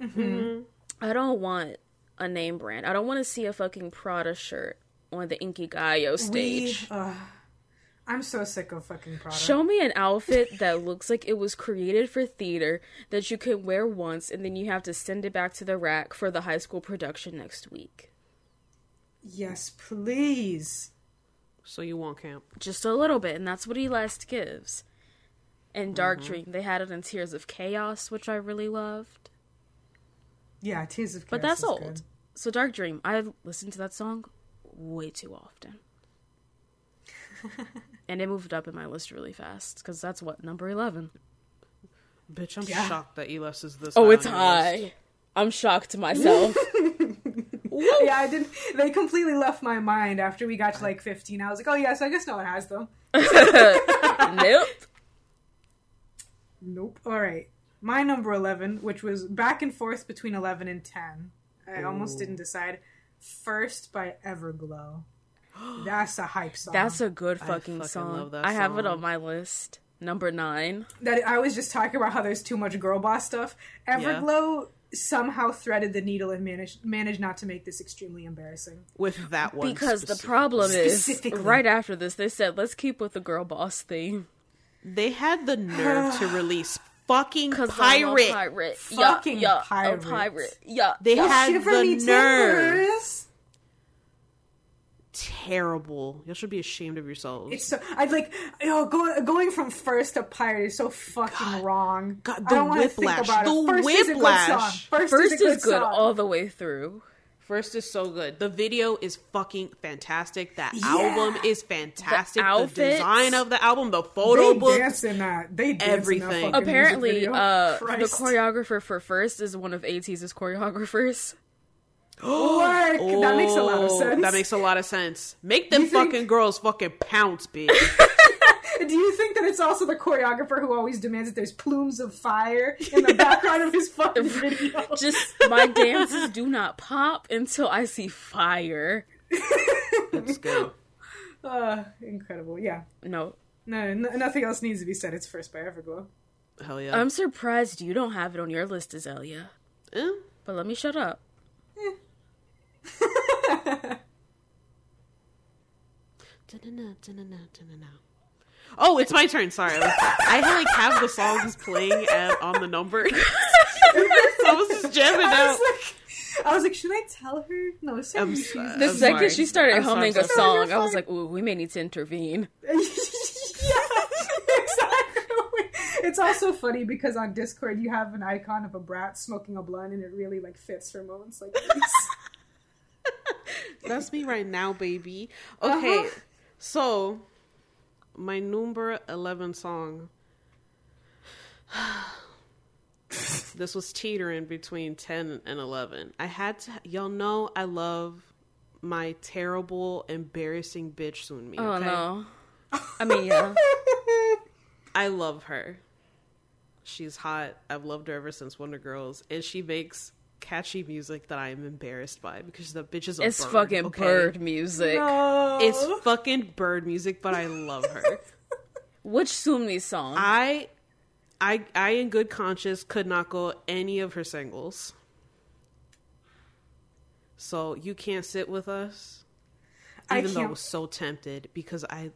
Mm-hmm. i don't want a name brand i don't want to see a fucking prada shirt on the inkigayo we, stage uh, I'm so sick of fucking Prada. Show me an outfit that looks like it was created for theater that you can wear once and then you have to send it back to the rack for the high school production next week. yes, please. So you want camp? Just a little bit, and that's what E'LAST gives. And Dark mm-hmm. Dream, they had it in Tears of Chaos, which I really loved. Yeah, Tears of Chaos. But that's old. good. So Dark Dream, I listened to that song way too often. and it moved up in my list really fast because that's what number 11. Bitch, I'm Yeah. shocked that E'LAST is this. Oh, it's on your list. high. I'm shocked to myself. Yeah, I didn't. They completely left my mind after we got to like 15. I was like, oh yes, I guess no one has them. nope. Nope. All right, my number 11, which was back and forth between 11 and 10. I almost didn't decide. First by Everglow. That's a hype song. That's a good I fucking, fucking song. love that I have it on my list. Number nine. that I was just talking about how there's too much girl boss stuff. Everglow somehow threaded the needle and managed managed not to make this extremely embarrassing. with that one Because the problem is, right after this, they said, let's keep with the girl boss theme. They had the nerve to release fucking Because pirate. pirate. Fucking yeah, yeah, pirates. A pirate. Yeah. They yeah. had Shiver the me nerve. timbers. Terrible. Y'all should be ashamed of yourselves. It's so I'd like yo go, going from first to pirate is so fucking wrong. God, I the don't wanna think whiplash. about it. The First is a good whiplash. song. First, First is, a good is good song. all the way through. First is so good. The video is fucking fantastic. That Yeah. album is fantastic. The, outfits. design of the album, the photo They book. dance in that. They dance Everything. In that Apparently, music video. uh, the choreographer for First is one of ATEEZ's choreographers. What? that makes a lot of Oh, sense. That makes a lot of sense. Make them You think- fucking girls fucking pounce, bitch. Do you think that it's also the choreographer who always demands that there's plumes of fire in the background of his fucking video? Just my dances do not pop until I see fire. That's good. uh, incredible. Yeah. No, No, n- nothing else needs to be said. It's first by Everglow. Hell yeah. I'm surprised you don't have it on your list, Azalea. Eh? But let me shut up. Da-na-na, da-na-na, da-na-na. Oh, it's my turn. Sorry, I like have the songs playing at, on the number. so I was just jamming I out. was like, I was like, should I tell her? No, sorry. I'm she's- The I'm second sorry. she started I'm humming I'm a sorry. song, I was like, "Ooh, we may need to intervene." yeah, exactly. It's also funny because on Discord you have an icon of a brat smoking a blunt, and it really like fits for moments like these. That's me right now, baby. Okay, Uh-huh. so my number eleven song. this was teetering between ten and eleven. I had to. Y'all know I love my terrible, embarrassing bitch Sunmi. Oh no. I mean, yeah. I love her. She's hot. I've loved her ever since Wonder Girls, and she makes catchy music that I am embarrassed by because the bitch is a It's bird, fucking okay? bird music. No. It's fucking bird music, but I love her. Which Sunmi song? I, I, I, in good conscience, could not go any of her singles. So you can't sit with us, I even though I can't- was so tempted because I,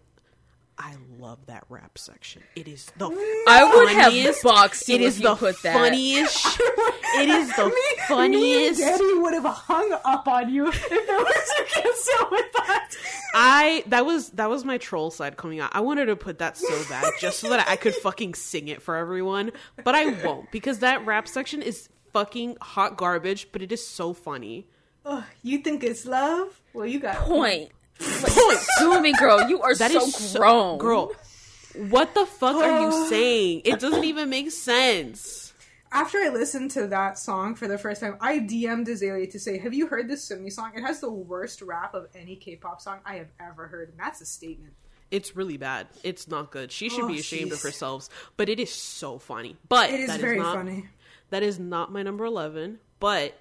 I love that rap section. It is the I would have funniest- boxed you It if is you the put that. funniest. it is the Me- Me and funniest. Daddy would have hung up on you if there was you can't sit with that. I that was that was my troll side coming out. I wanted to put that so bad just so that I could fucking sing it for everyone, but I won't because that rap section is fucking hot garbage, but it is so funny. Ugh, you think it's love? Well, you got Point. Point. Sunmi girl, you are That so is grown. girl. What the fuck are you saying? It doesn't even make sense. After I listened to that song for the first time, I DM'd Azalea to say, "Have you heard this Sunmi song? It has the worst rap of any K-pop song I have ever heard, and that's a statement." It's really bad. It's not good. She should Oh, be ashamed of herself. But it is so funny. But It is that very not, funny. That is not my number 11. But,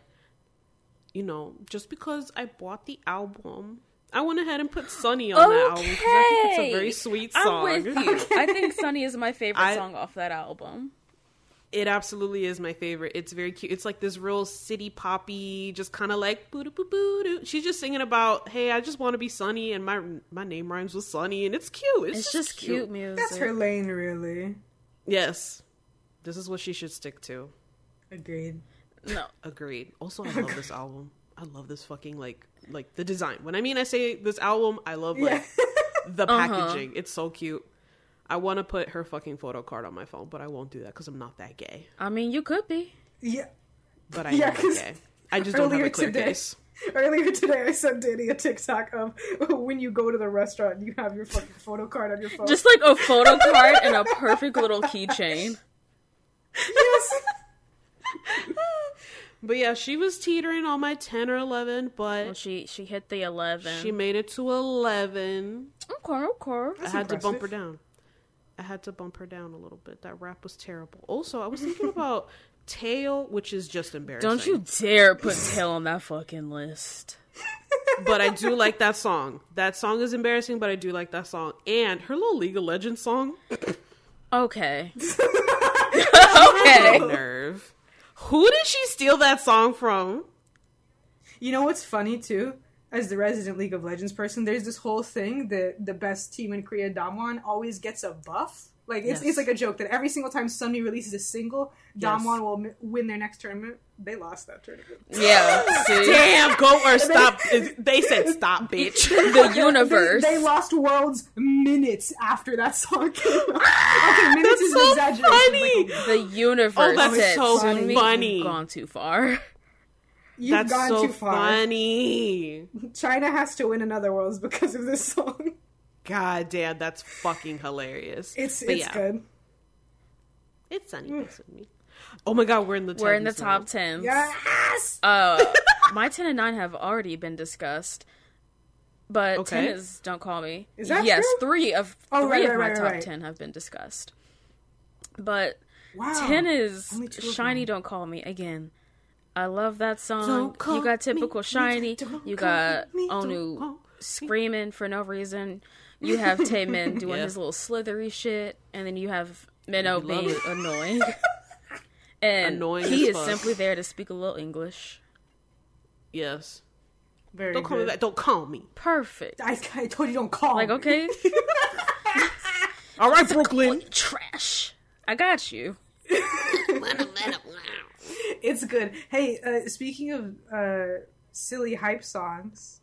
you know, just because I bought the album, I went ahead and put Sunny on that album because I think it's a very Okay. sweet I'm song. with you. I think Sunny is my favorite I- song off that album. It absolutely is my favorite. It's very cute. It's like this real city poppy, just kind of like boo boo boo doo. She's just singing about, hey, I just want to be Sunny, and my my name rhymes with Sunny, and it's cute. It's, It's just cute music. That's her lane, really. Yes, this is what she should stick to. Agreed. No. Agreed. Also, I love this album. I love this fucking like like the design. When I mean I say this album, I love like the Uh-huh. packaging. It's so cute. I want to put her fucking photo card on my phone, but I won't do that because I'm not that gay. I mean, you could be. yeah. But I Yeah, am that 'cause gay. I just don't have earlier a clear today- face. Earlier today, I sent Dani a TikTok of when you go to the restaurant, you have your fucking photo card on your phone. Just like a photo card and a perfect little keychain. yes. But yeah, she was teetering on my 10 or 11, Well, but she she hit the eleven. she made it to 11. okay, okay. I had to bump her down. I had to bump her down a little bit. That rap was terrible. Also, I was thinking about Tail, which is just embarrassing. Don't you dare put Tail on that fucking list. But I do like that song. That song is embarrassing, but I do like that song. And her little League of Legends song. Okay. okay. Nerve. Who did she steal that song from? You know what's funny too? As the resident League of Legends person, there's this whole thing that the best team in Korea, Damwon, always gets a buff. Like it's, Yes. it's like a joke that every single time Sunny releases a single, Yes. Damwon will m- win their next tournament. They lost that tournament. Yeah. See? Damn, go or stop. They said stop, bitch. The universe. They, they lost worlds minutes after that song came out. okay, minutes That's is so an exaggeration. funny. Like, the universe Oh, that's said, so "Sunmi, funny." You've gone too far. You've That's gone so too far. funny. China has to win another Worlds because of this song. God damn, that's fucking hilarious. It's But it's yeah, good. It's sunny next with me. Oh my god, we're in the We're in the 10s now. top tens. Yes. Uh, my ten and nine have already been discussed, but Okay. ten is "Don't Call Me." Is that yes, true? three of Oh, three right, of right, my right, top right. ten have been discussed, but Wow. ten is Only two of "SHINee." Don't call me again. I love that song. You got typical me, shiny. don't You got me, Onew screaming for no reason. You have Taemin doing Yeah. his little slithery shit, and then you have Minho love being it. annoying. and Annoying he is fuck. simply there to speak a little English. Yes. Very Don't call me good. that. Don't call me. Perfect. I, I told you don't call. Like, me. okay, All right, Brooklyn. trash. I got you. It's good. Hey, uh, speaking of uh, silly hype songs,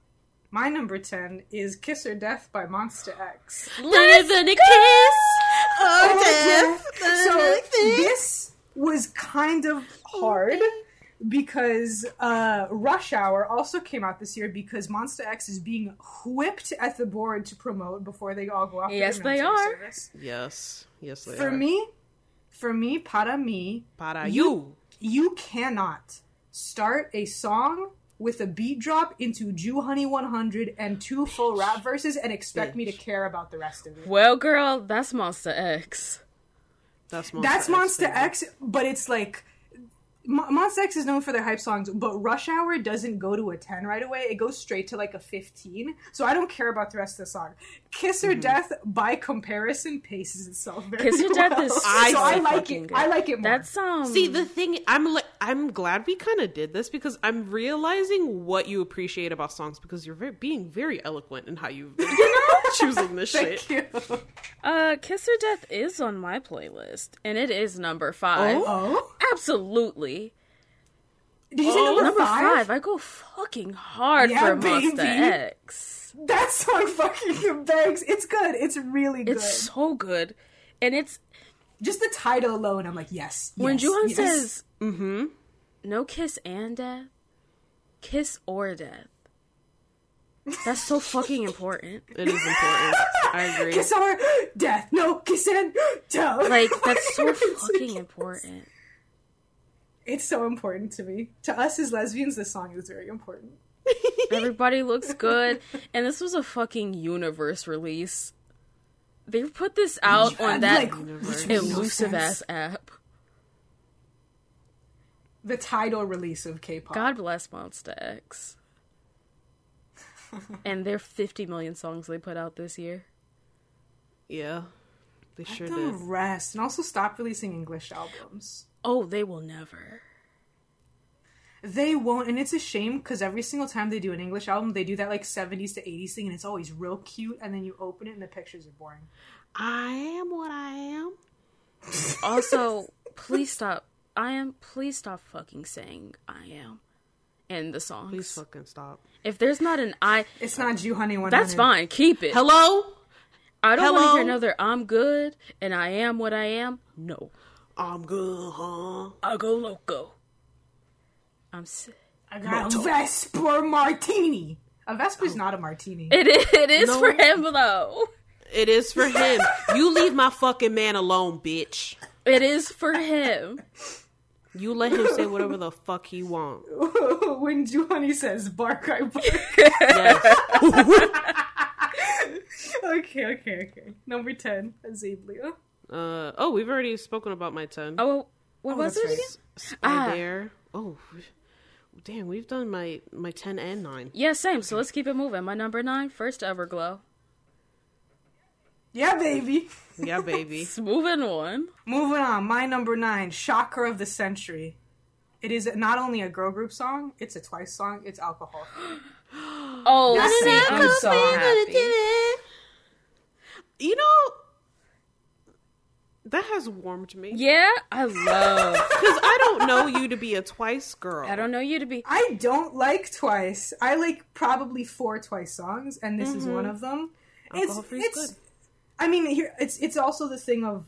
my number 10 is Kiss or Death by MONSTA X. Live in a kiss. or Oh, So this was kind of hard because uh, Rush Hour also came out this year because MONSTA X is being whipped at the board to promote before they all go off. Yes, their they are. Service. Yes. Yes, they For are. For me, for me, para me, Para you- you. you cannot start a song with a beat drop into Joohoney 100 and two full rap verses and expect me to care about the rest of it. Well, girl, that's MONSTA X. That's Monster That's Monster baby. X, but it's like Mo- MONSTA X is known for their hype songs, but Rush Hour doesn't go to a 10 right away. It goes straight to like a 15. So I don't care about the rest of the song. Kiss or Death, by comparison, paces itself very Kiss or Death well. is I so I like it. good. I like it more. That's um. See the thing, I'm like, I'm glad we kind of did this because I'm realizing what you appreciate about songs because you're very, being very eloquent in how you choosing this shit. Thank you. uh, Kiss or Death is on my playlist, and it is number five. Oh? Absolutely. Did you say number, Number five? five, I go fucking hard Yeah, for Monster baby. X. That song fucking bangs. It's good. It's really good. It's so good, and it's Just the title alone, I'm like, yes. when yes, Joohoney yes. says Mm-hmm. no kiss and death, kiss or death. That's so fucking important. It is important. I agree. kiss or death, no kiss and tell. Like that's so fucking important. It's so important to me. To us as lesbians, this song is very important. Everybody looks good, and this was a fucking universe release. They put this out on that Like, which made no elusive ass app. The title release of K-pop. God bless MONSTA X. and their 50 million songs they put out this year. Yeah, they Let sure them did. rest and also stop releasing English albums. Oh, they will never. They won't, and it's a shame because every single time they do an English album, they do that like 70s to 80s thing, and it's always real cute, and then you open it and the pictures are boring. I am what I am. Also, please stop. I am. Please stop fucking saying I am in the songs. Please fucking stop. If there's not an I, It's not Joohoney 100. that's fine. Keep it. Hello, I don't want to hear another I'm good and I am what I am. No. I'm good, huh? I go loco. I'm sick. I got a Vesper Martini. A Vesper's not a martini. It is, it is No. for him though. It is for him. you leave my fucking man alone, bitch. It is for him. You let him say whatever the fuck he want. when Joohoney says bark, I bark. Okay, okay, okay. Number 10, Azalea. uh, oh, we've already spoken about my ten. Oh, what was that's it right. again? Spy ah. Bear. Oh, damn, we've done my my ten and nine. Yeah, same. So let's keep it moving. My number nine, first Everglow. Yeah, baby. Yeah, baby. It's moving on. Moving on, my number 9, Shocker of the Century. It is not only a girl group song, it's a twice song, it's alcohol. Oh, That's see, it. I'm so happy. You know, that has warmed me. Yeah, I love. Because I don't know you to be a twice girl. I don't know you to be. I don't like twice. I like probably four twice songs, and this is one mm-hmm. of them. Alcohol it's free is it's. good. I mean, here it's it's also the thing of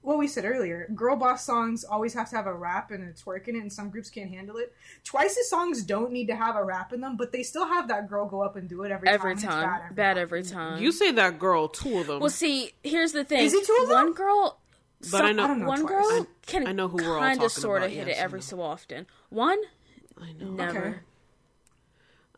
what we said earlier, girl boss songs always have to have a rap and a twerk in it, and some groups can't handle it. Twice's songs don't need to have a rap in them, but they still have that girl go up and do it every, Every time. and it's time, bad every time. You say that girl, two of them. Well, see, here's the thing. Is it two of them? One girl, But I know- I know one twice. girl I- can I know who we're all kind of sort of hit yes, it every so often. One, I know. never. Okay.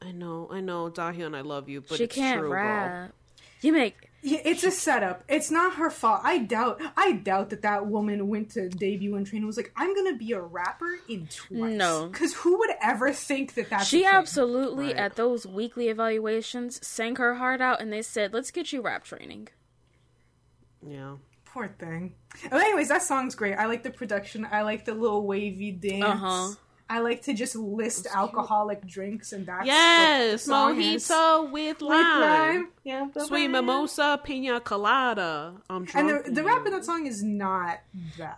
I know. I know. Dahyun, I love you, but she it's can't true, girl. rap. You make Yeah, it's a setup. It's not her fault. I doubt. I doubt that that woman went to debut and train and was like, "I'm gonna be a rapper in twice." No. because who would ever think that that's she a thing? absolutely Right. at those weekly evaluations sang her heart out, and they said, "Let's get you rap training." Yeah. Poor thing. But anyways, that song's great. I like the production. I like the little wavy dance. Uh-huh. I like to just list alcoholic drinks, and that's Yes, what the song is. mojito with With lime. lime. Yeah, Sweet lime. mimosa, pina colada. I'm And the, the rap in that song is not bad.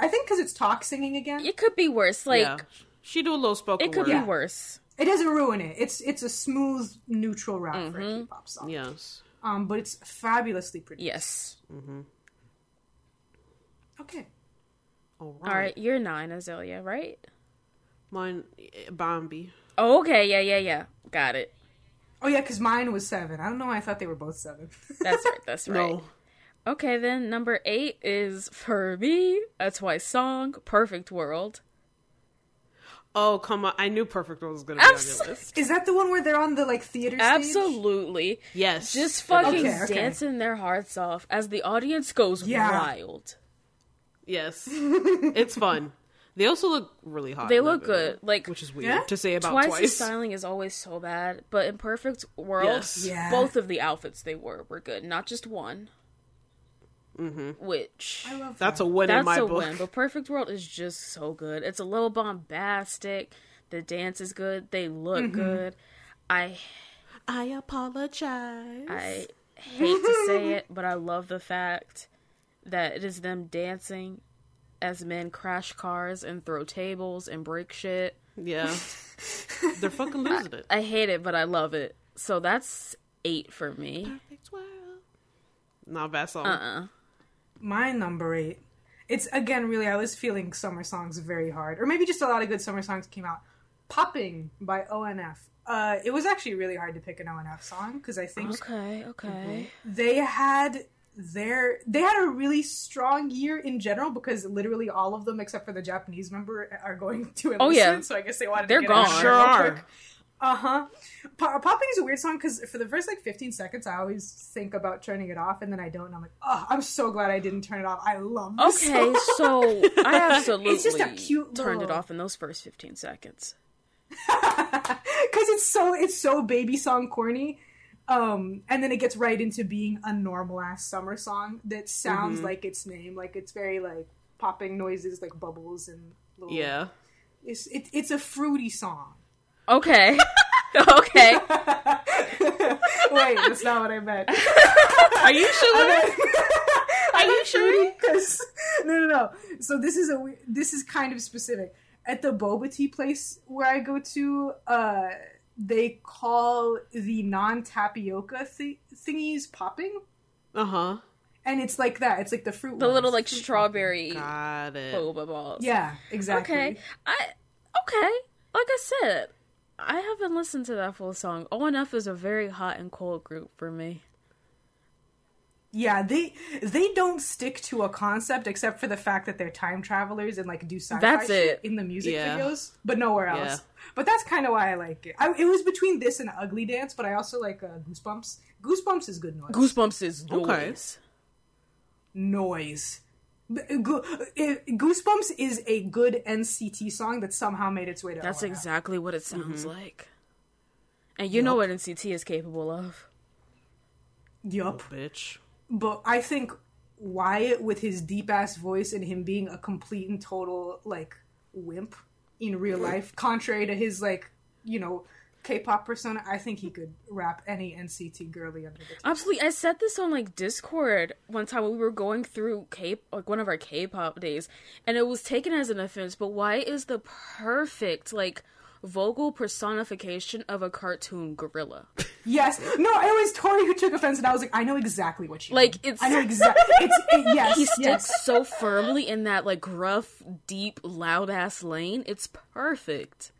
I think because it's talk singing again, It could be worse. Like yeah. She do a little spoken it could word. be worse. it doesn't ruin it. It's it's a smooth, neutral rap for a K-pop song. Yes. Um, but it's fabulously produced. Yes. Okay. All right. All right, you're nine, Azalea, right? Mine, eh, Bambi. Oh, okay. Yeah, yeah, yeah. Got it. Oh yeah, because mine was seven. I don't know why I thought they were both seven. That's right. That's right. No. Okay, then number eight is for me a Twice song, "Perfect World." Oh, come on. I knew Perfect World was going to be on your list. Is that the one where they're on the like theater stage? Absolutely, Yes. just fucking Okay, okay. dancing their hearts off as the audience goes Yeah. wild. Yes. it's fun. They also look really hot. They look video, good. Like Which is weird Yeah? to say about Twice's twice. styling is always so bad, but in Perfect World, Yes. Yeah. both of the outfits they wore were good, not just one. Mm-hmm. Which I love That's a win that's in my a book. win. But Perfect World is just so good. It's a little bombastic. The dance is good. They look Mm-hmm. good. I I apologize. I hate to say it, but I love the fact that it is them dancing as men crash cars and throw tables and break shit. Yeah. They're fucking losing it. I hate it, but I love it. So that's eight for me. Perfect world. Not bad song. Uh-uh. My number eight. It's again really I was feeling summer songs very hard, or maybe just a lot of good summer songs came out. "Popping" by ONF. Uh, it was actually really hard to pick an ONF song because I think Okay, okay. they had their they had a really strong year in general because literally all of them except for the Japanese member are going to enlist. Oh, yeah. so I guess they wanted They're to get gone. Sure are. Uh huh. Po- Popping is a weird song because for the first like 15 seconds, I always think about turning it off, and then I don't. And I'm like, oh, I'm so glad I didn't turn it off. I love this Okay, so I absolutely It's just a cute turned it off in those first 15 seconds. because it's so it's so baby song corny. Um, and then it gets right into being a normal ass summer song that sounds Mm-hmm. like its name, like it's very like popping noises, like bubbles and little. Yeah. it's it, it's a fruity song. Okay. okay. Wait, that's not what I meant. Are you sure? Are you sure? Because no, no, no. So this is a we- this is kind of specific. At the boba tea place where I go to, uh, they call the non tapioca th- thingies popping, Uh huh. and it's like that. It's like the fruit. The ones. little like strawberry Got it. boba balls. Yeah, exactly. Okay. I okay. Like I said, I haven't listened to that full song. ONF is a very hot and cold group for me. Yeah, they they don't stick to a concept except for the fact that they're time travelers and like do sci-fi That's shit it. in the music Yeah. videos, but nowhere else. Yeah. But that's kind of why I like it. I, it was between this and Ugly Dance, but I also like uh, Goosebumps. Goosebumps is good noise. Goosebumps is Okay. noise. noise. B- Go- it- Goosebumps is a good NCT song that somehow made its way to. That's ONF. exactly what it sounds like. And you know what NCT is capable of. Yup. Bitch. But I think Wyatt, with his deep ass voice and him being a complete and total like wimp in real life, contrary to his like you know K-pop persona, I think he could rap any NCT girly under the table. Absolutely. I said this on like Discord one time when we were going through K like one of our K-pop days, and it was taken as an offense. But why is the perfect like vocal personification of a cartoon gorilla? Yes. No, it was Tori who took offense, and I was like, I know exactly what you Like, mean. it's- I know exactly. It's it, yes. he sticks yes. so firmly in that like gruff, deep, loud ass lane. It's perfect.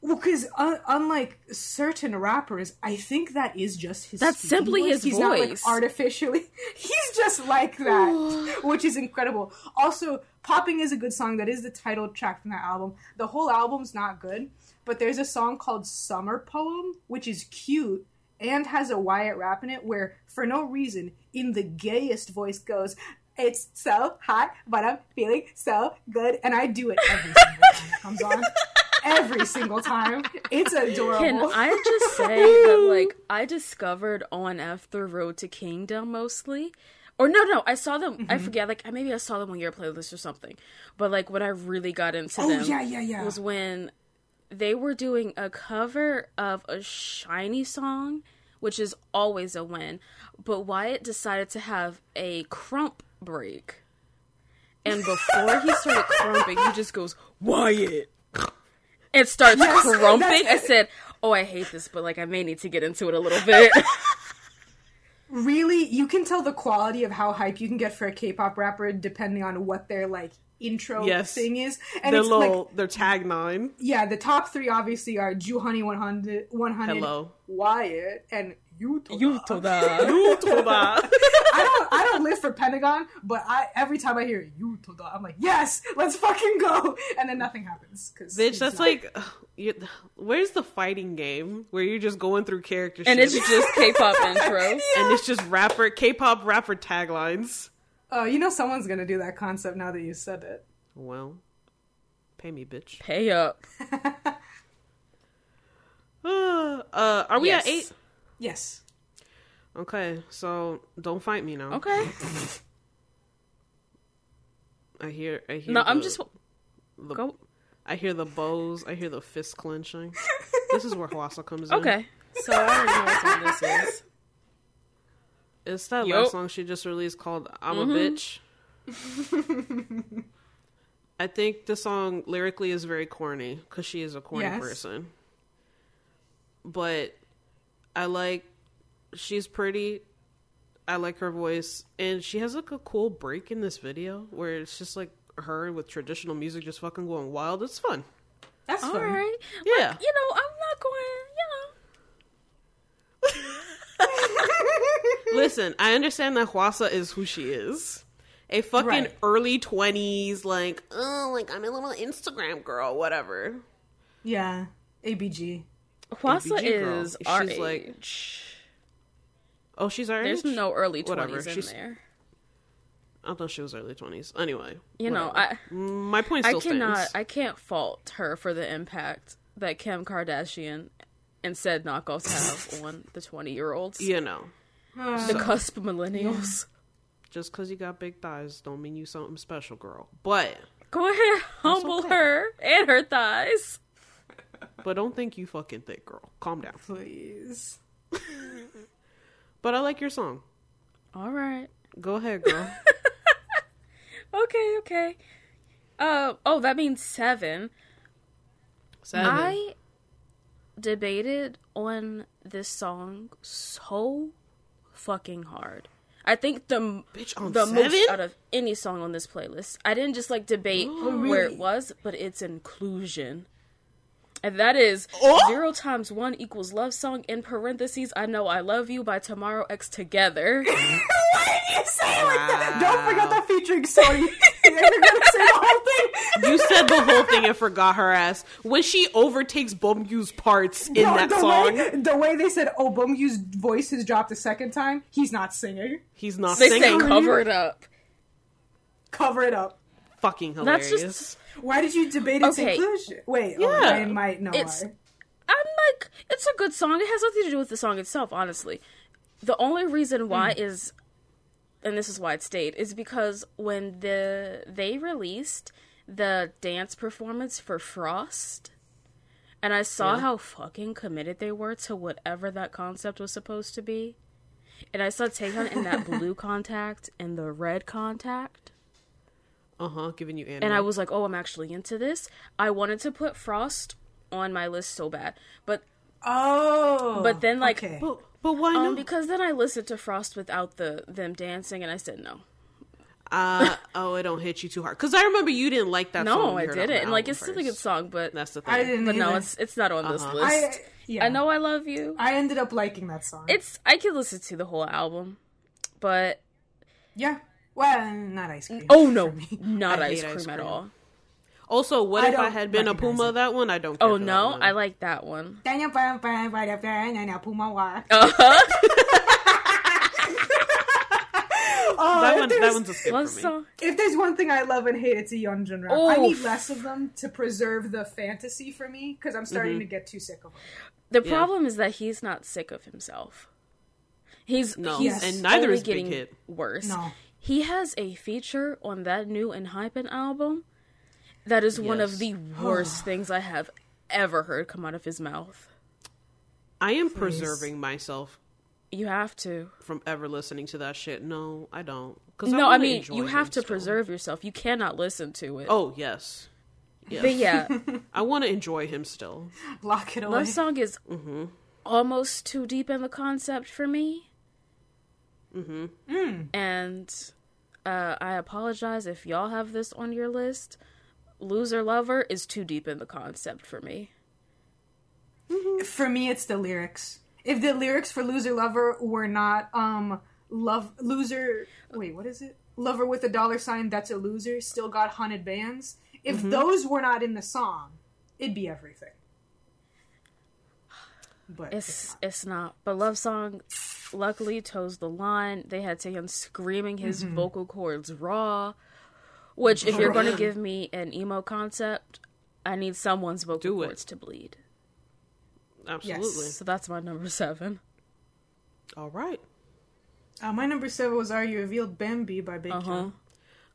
Well, because un- uh, unlike certain rappers, I think that is just his. That's simply voice. his He's not like voice. artificially. He's just like that, which is incredible. Also, "Popping" is a good song. That is the title track from that album. The whole album's not good, but there's a song called "Summer Poem," which is cute and has a Wyatt rap in it, where for no reason, in the gayest voice, goes. It's so hot, but I'm feeling so good, and I do it every single time it comes on every single time. It's adorable. Can I just say that like I discovered ONF the Road to Kingdom mostly. Or no, no, I saw them. Mm-hmm. I forget. Like maybe I saw them on your playlist or something. But like when I really got into oh them, yeah, yeah, yeah. was when they were doing a cover of a SHINee song, which is always a win. But Wyatt decided to have a crump break. And before he started crumping, he just goes, Wyatt! And starts Yes, crumping. I said, Oh, I hate this, but like I may need to get into it a little bit. really, you can tell the quality of how hype you can get for a K-pop rapper depending on what their like intro Yes. thing is. And Their it's little, like, their tag nine. yeah, the top three obviously are Joohoney 100, 100 Hello. Wyatt, and Yutoda. you to that. Yutoba. I don't, I don't live for Pentagon, but I every time I hear Yutoda, I'm like, yes, let's fucking go, and then nothing happens. Cause Bitch, that's not- like, you, where's the fighting game where you're just going through character And shit it's just K pop intros. and it's just rapper, K-pop rapper taglines. Uh, you know, someone's gonna do that concept now that you said it. Well, pay me, bitch. Pay up. Uh, uh, are we Yes. at eight? Yes. Okay, so don't fight me now. Okay. I hear. I hear. No, I'm just the- go. I hear the bows. I hear the fist clenching. this is where Hwasa comes in. Okay. So I already know what song this is. It's that Yup. last song she just released called "I'm a mm-hmm. Bitch." I think the song lyrically is very corny because she is a corny Yes. person. But I like she's pretty. I like her voice, and she has like a cool break in this video where it's just like her with traditional music just fucking going wild. It's fun. That's All fun. right. Yeah. Like, you know, I'm not going, You know. Listen, I understand that Hwasa is who she is. A fucking Right. early twenties, like, oh, like I'm a little Instagram girl, whatever. Yeah. ABG. You know. Hwasa ABG girl. is our She's like- age. Oh, she's our There's age? no early Whatever, 20s in she's- there. I thought she was early twenties. Anyway, You know. I mm, my point I still cannot stands. I can't fault her for the impact that Kim Kardashian and said knockoffs have on the 20 year olds. you know, The cusp millennials. just because you got big thighs don't mean you something special, girl. But Go ahead, humble okay. her and her thighs. But don't think you fucking thick, girl. Calm down. Please. But I like your song. All right. Go ahead, girl. Okay, okay. Uh, oh, that means seven. Seven. I debated on this song so fucking hard. I think the Bitch, on the most out of any song on this playlist. I didn't just like debate where really? it was, but its inclusion. And that is Oh! zero times one equals love song in parentheses. I know I love you by Tomorrow X Together. Why did you say it like that? Don't forget the featuring Seori. You're gonna say the whole thing. You said the whole thing and forgot her ass. When she overtakes Beomgyu's parts in No, that the song, Way, the way they said, oh, Beomgyu's voice has dropped a second time, he's not singing. he's not They singing. say cover it up. Cover it up. Fucking That's hilarious. just Why did you debate its Okay. inclusion? Wait, oh, Yeah. I might know It's- why. I'm like, it's a good song. It has nothing to do with the song itself, honestly. The only reason why mm. is, and this is why it stayed, is because when the they released the dance performance for Frost, and I saw Yeah. how fucking committed they were to whatever that concept was supposed to be, and I saw Taehyun in that blue contact and the red contact. Uh huh. Giving you anime. and I was like, "Oh, I'm actually into this." I wanted to put Frost on my list so bad, but Oh, But then, like, okay. But but why Um, not? because then I listened to Frost without the them dancing, and I said no. uh, oh, it don't hit you too hard. Because I remember you didn't like that. song No, I heard on the didn't. And like, album it's still a good song, but That's the thing. I didn't. but no, it's it's not on this Uh-huh. list. I, I, know I love you. I ended up liking that song. It's I could listen to the whole album, but yeah. Well, not ice cream. oh no, not ice cream, ice at all. Also, what I if I had been a Puma? it. That one I don't. Care Oh for that no, one. I like that one. Oh, that if one. That there's- one's a skip for me. song? If there's one thing I love and hate, it's a Yeonjun rap. I need less of them to preserve the fantasy for me because I'm starting Mm-hmm. to get too sick of them. The Yeah. problem is that he's not sick of himself. He's No, he's and neither only is Big getting Hit. worse. No. He has a feature on that new Enhypen album that is one of the worst things I have ever heard come out of his mouth. I am preserving myself You have to. from ever listening to that shit. No, I don't. Because no, I mean you have to preserve yourself. You cannot listen to it. Oh yes, yes. But yeah, I want to enjoy him still. Lock it away. Love Song is Mm-hmm. almost too deep in the concept for me. Mm-hmm. And uh, I apologize if y'all have this on your list. Loser Lover is too deep in the concept for me. For me, it's the lyrics. If the lyrics for Loser Lover were not um love loser wait, what is it? Lover with a dollar sign, that's a loser, still got haunted bands. If Mm-hmm. those were not in the song, it'd be everything. But it's, It's it's not. But Love Song luckily toes the line. They had Taehyun screaming his Mm-hmm. vocal cords raw. Which if you're gonna give me an emo concept, I need someone's vocal Do it. cords to bleed. Absolutely. So that's my number seven. All right. uh, my number seven was "Are You Revealed Bambi" by Big Uh huh.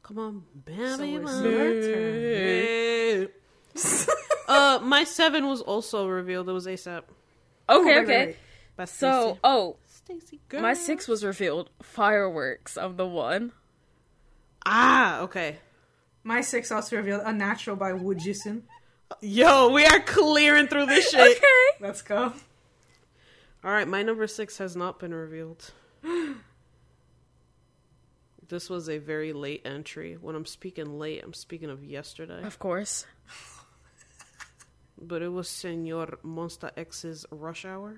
Come on, So baby. it's your turn. uh, my seven was also revealed. It was ASAP. Okay, right, okay. right, right. By So, oh, STAYC, girl. my six was revealed. Fireworks. I'm the one. Ah, okay. My six also revealed "Unnatural" by WJSN. Yo, we are clearing through this shit. Okay. Let's go. All right, my number six has not been revealed. this was a very late entry. When I'm speaking late, I'm speaking of yesterday. Of course. But it was Senor MONSTA X's Rush Hour.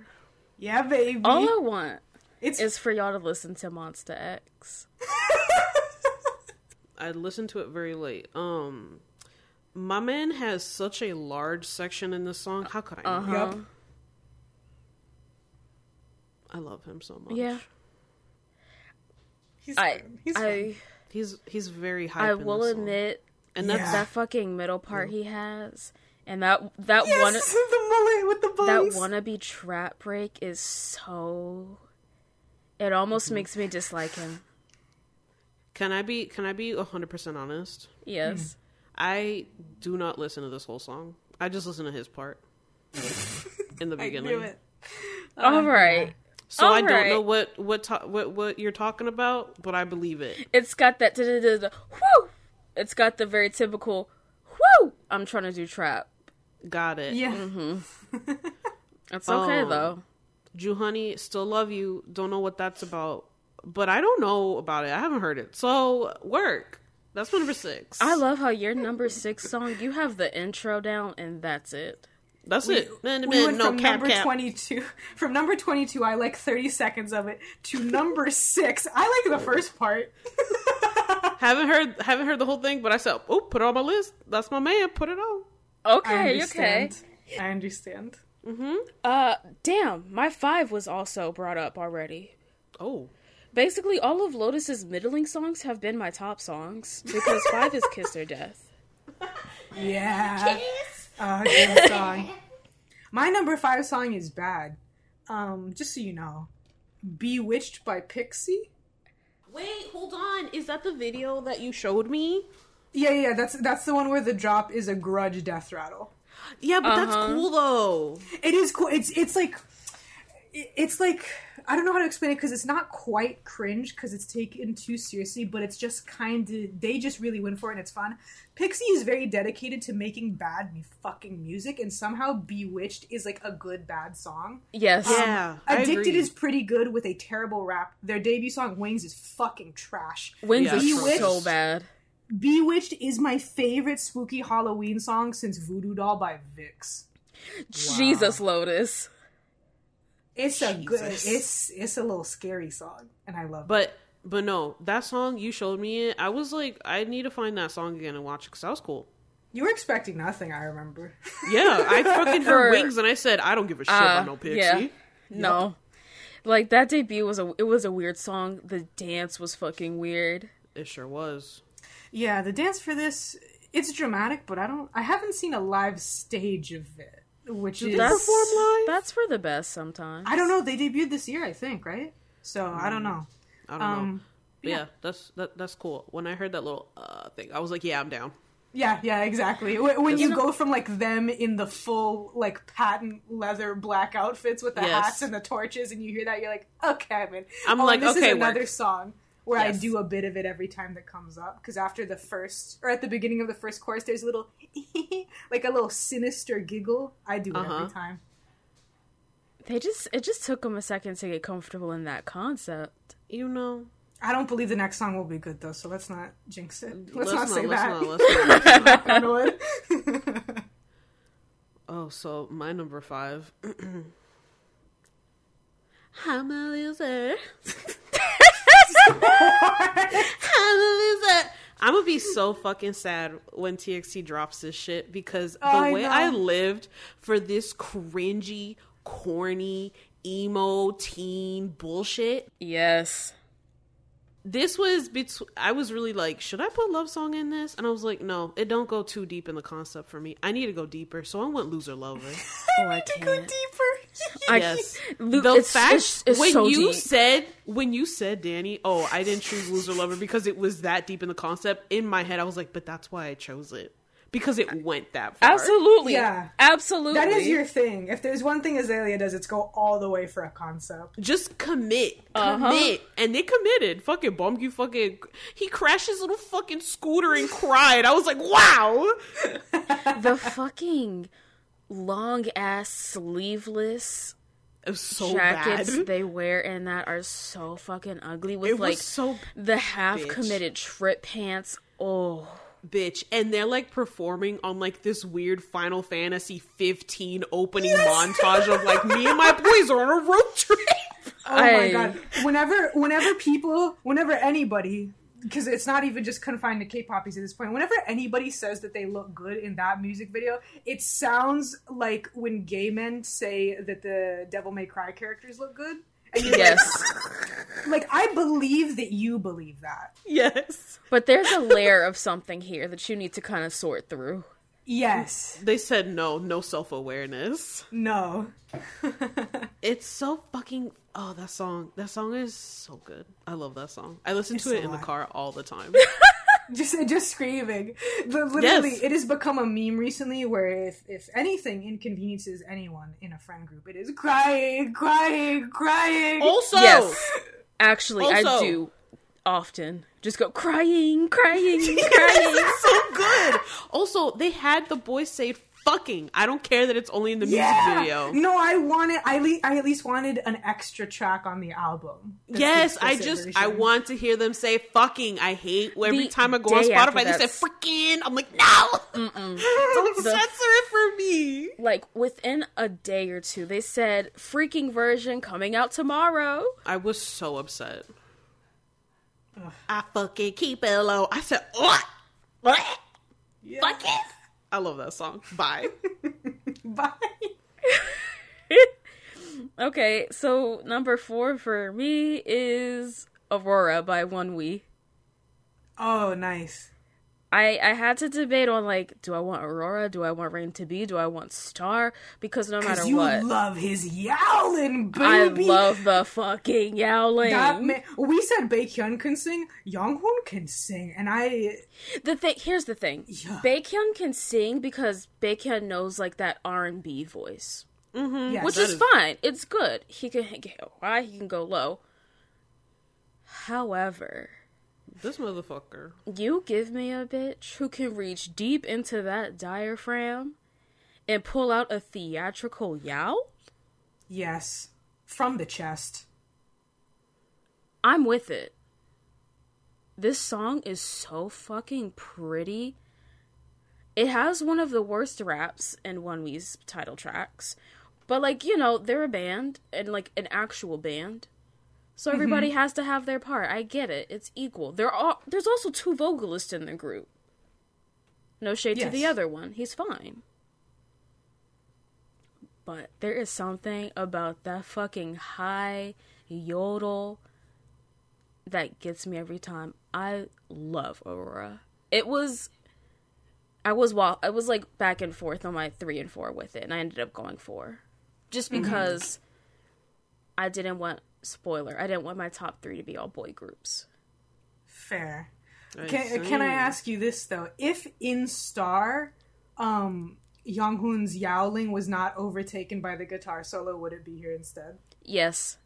Yeah, baby. All I want it's is for y'all to listen to Monster X. I listened to it very late. Um, my man has such a large section in this song. How could I? Uh-huh. Yup. I love him so much. Yeah. he's I fine. He's I fine. he's he's very high. I in will this song. admit and that's Yeah. that fucking middle part he has and that that Yes, one the mullet with the that wannabe trap break is so it almost Mm-hmm. makes me dislike him. Can I be? Can I be hundred percent honest? Yes. I do not listen to this whole song. I just listen to his part in the I beginning. knew it. All right. So I All don't know what what ta- what what you're talking about, but I believe it. It's got that whoo. It's got the very typical whoo. I'm trying to do trap. Got it. Yeah. It's okay Um, though. Joohoney, still love you. Don't know what that's about, but I don't know about it. I haven't heard it. So work. That's my number six. I love how your number six song you have the intro down and that's it. That's it. Man, We man, went no from cap number cap. 22 from number 22 I like 30 seconds of it to number 6 I like the first part Haven't heard haven't heard the whole thing, but I said, oh, put it on my list. That's my man. Put it on. I Okay, okay. understand I understand Uh damn, my five was also brought up already. Oh, Basically all of Lotus's middling songs have been my top songs because five is Kiss or Death. yeah uh, good song my number 5 song is bad um just so you know Bewitched by PIXY wait, hold on. Is that the video that you showed me? Yeah yeah that's that's the one where the drop is a grudge death rattle Yeah, but that's Uh-huh. cool though. It is cool. It's it's like it's like I don't know how to explain it because it's not quite cringe because it's taken too seriously, but it's just kind of they just really went for it and it's fun. PIXY is very dedicated to making bad mu- fucking music, and somehow Bewitched is like a good bad song. Yes. Yeah, I Addicted agree. is pretty good with a terrible rap. Their debut song Wings is fucking trash. Wings Yeah, is so bad. Bewitched is my favorite spooky Halloween song since Voodoo Doll by VIXX. Jesus, Lotus. It's a good. It's it's a little scary song, and I love it. But but no, that song you showed me it. I was like, I need to find that song again and watch it because that was cool. You were expecting nothing, I remember. Yeah, I fucking For- heard wings and I said I don't give a shit Uh, about no PIXY. yeah. No. Like that debut was a it was a weird song. The dance was fucking weird. It sure was. Yeah, the dance for this it's dramatic, but I don't. I haven't seen a live stage of it, which is. they perform live? That's for the best sometimes. I don't know. They debuted this year, I think, right? So I don't know. I don't know. Um, But yeah, that's that, that's cool. When I heard that little uh thing, I was like, yeah, I'm down. Yeah, yeah, exactly. When when you go from like them in the full like patent leather black outfits with the Yes. hats and the torches, and you hear that, you're like, okay, I'm in. I'm oh, like, this okay, is another work. song where I do a bit of it every time that comes up because after the first or at the beginning of the first chorus, there's a little like a little sinister giggle. I do it Uh-huh. every time. They just it just took them a second to get comfortable in that concept. You know, I don't believe the next song will be good though, so let's not jinx it. Let's, not say let's that. not, let's not. Knock on wood. Oh, so my number five. I'm a loser. I'm a. I'm gonna be so fucking sad when TXT drops this shit because the I way know. I lived for this cringy, corny, emo teen bullshit. Yes. This was between. I was really like, should I put love song in this? And I was like, no, it don't go too deep in the concept for me. I need to go deeper, so I went loser lover. Oh, I to go deeper. I, Yes. Lu- the it's, fact it's, it's when so you deep. said when you said Dani, oh, I didn't choose loser lover because it was that deep in the concept. In my head, I was like, but that's why I chose it because it went that far. Absolutely. Yeah. Absolutely. That is your thing. If there's one thing Azalea does, it's go all the way for a concept. Just commit, Uh-huh. commit, and they committed. Fucking bum, you fucking. He crashed his little fucking scooter and cried. I was like, wow. the fucking long ass sleeveless so jackets bad. they wear in that are so fucking ugly with It like so the half bitch. committed trip pants. Oh. Bitch and they're like performing on like this weird final fantasy 15 opening montage of like me and my boys are on a road trip Oh my god! Whenever, whenever people, whenever anybody, because it's not even just confined to K-poppies at this point. Whenever anybody says that they look good in that music video, it sounds like when gay men say that the Devil May Cry characters look good. And you're Yes. like, I believe that you believe that. yes but there's a layer of something here that you need to kind of sort through. Yes. they said no no self-awareness No. it's so fucking oh that song that song is so good i love that song i listen to it so in the car all the time just just screaming. The, literally, Yes. it has become a meme recently where if if anything inconveniences anyone in a friend group, it is crying, crying, crying. also Yes. Actually, I do often just go crying, crying, crying. so good also they had the boys say fucking i don't care that it's only in the music video No, I wanted. I, le- I at least wanted an extra track on the album. Yes, I just I want to hear them say "fucking." I hate every The time I go on Spotify they say that's- "freaking." I'm like, no, don't The- censor it for me. like within a day or two, they said freaking version coming out tomorrow. I was so upset. I fucking keep it low. I said, what? What? Yeah. Fucking. I love that song. Bye. Bye. Okay, so number four for me is Aurora by ONEWE. Oh, nice. I I had to debate on like, do I want Aurora? Do I want Rain to be? Do I want Star? Because no matter Because you what, love his yowling, I baby. love the fucking yowling. That man, we said Baekhyun can sing, Yonghoon can sing, and I the thing here's the thing, Yeah. Baekhyun can sing because Baekhyun knows like that R and B voice. Mm-hmm. Yes. which That is, is- fine. It's good. He can go high, he can go low. However, This motherfucker. you give me a bitch who can reach deep into that diaphragm and pull out a theatrical yow. Yes. From the chest. I'm with it. This song is so fucking pretty. It has one of the worst raps in ONEWE's title tracks. But like, you know, they're a band and like an actual band. So everybody mm-hmm. has to have their part. I get it. It's equal. There are there's also two vocalists in the group. No shade to the other one. He's fine. But there is something about that fucking high yodel that gets me every time. I love Aurora. It was I was wa- I was like back and forth on my 3 and 4 with it and I ended up going 4 just mm-hmm. because I didn't want spoiler. I didn't want my top 3 to be all boy groups. Fair. I Can, can I ask you this though? If in Star, um, Yonghoon's yowling was not overtaken by the guitar solo, would it be here instead? Yes.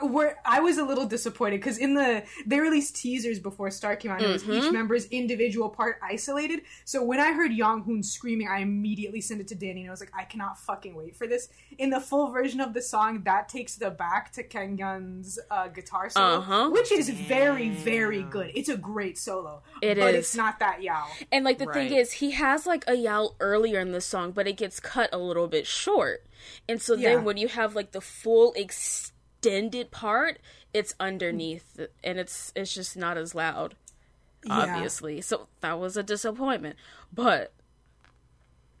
Where I was a little disappointed because in the they released teasers before Star came out, and it was each member's individual part isolated. So when I heard Yonghoon screaming, I immediately sent it to Dani, and I was like, I cannot fucking wait for this. In the full version of the song, that takes the back to Kanghyun's uh, guitar solo, Uh-huh. which is very very good. It's a great solo. It but is. it's not that yow. And like the thing is, he has like a yowl earlier in the song, but it gets cut a little bit short. And so Yeah. then when you have like the full extended part, it's underneath and it's it's just not as loud. Yeah. Obviously. So that was a disappointment. But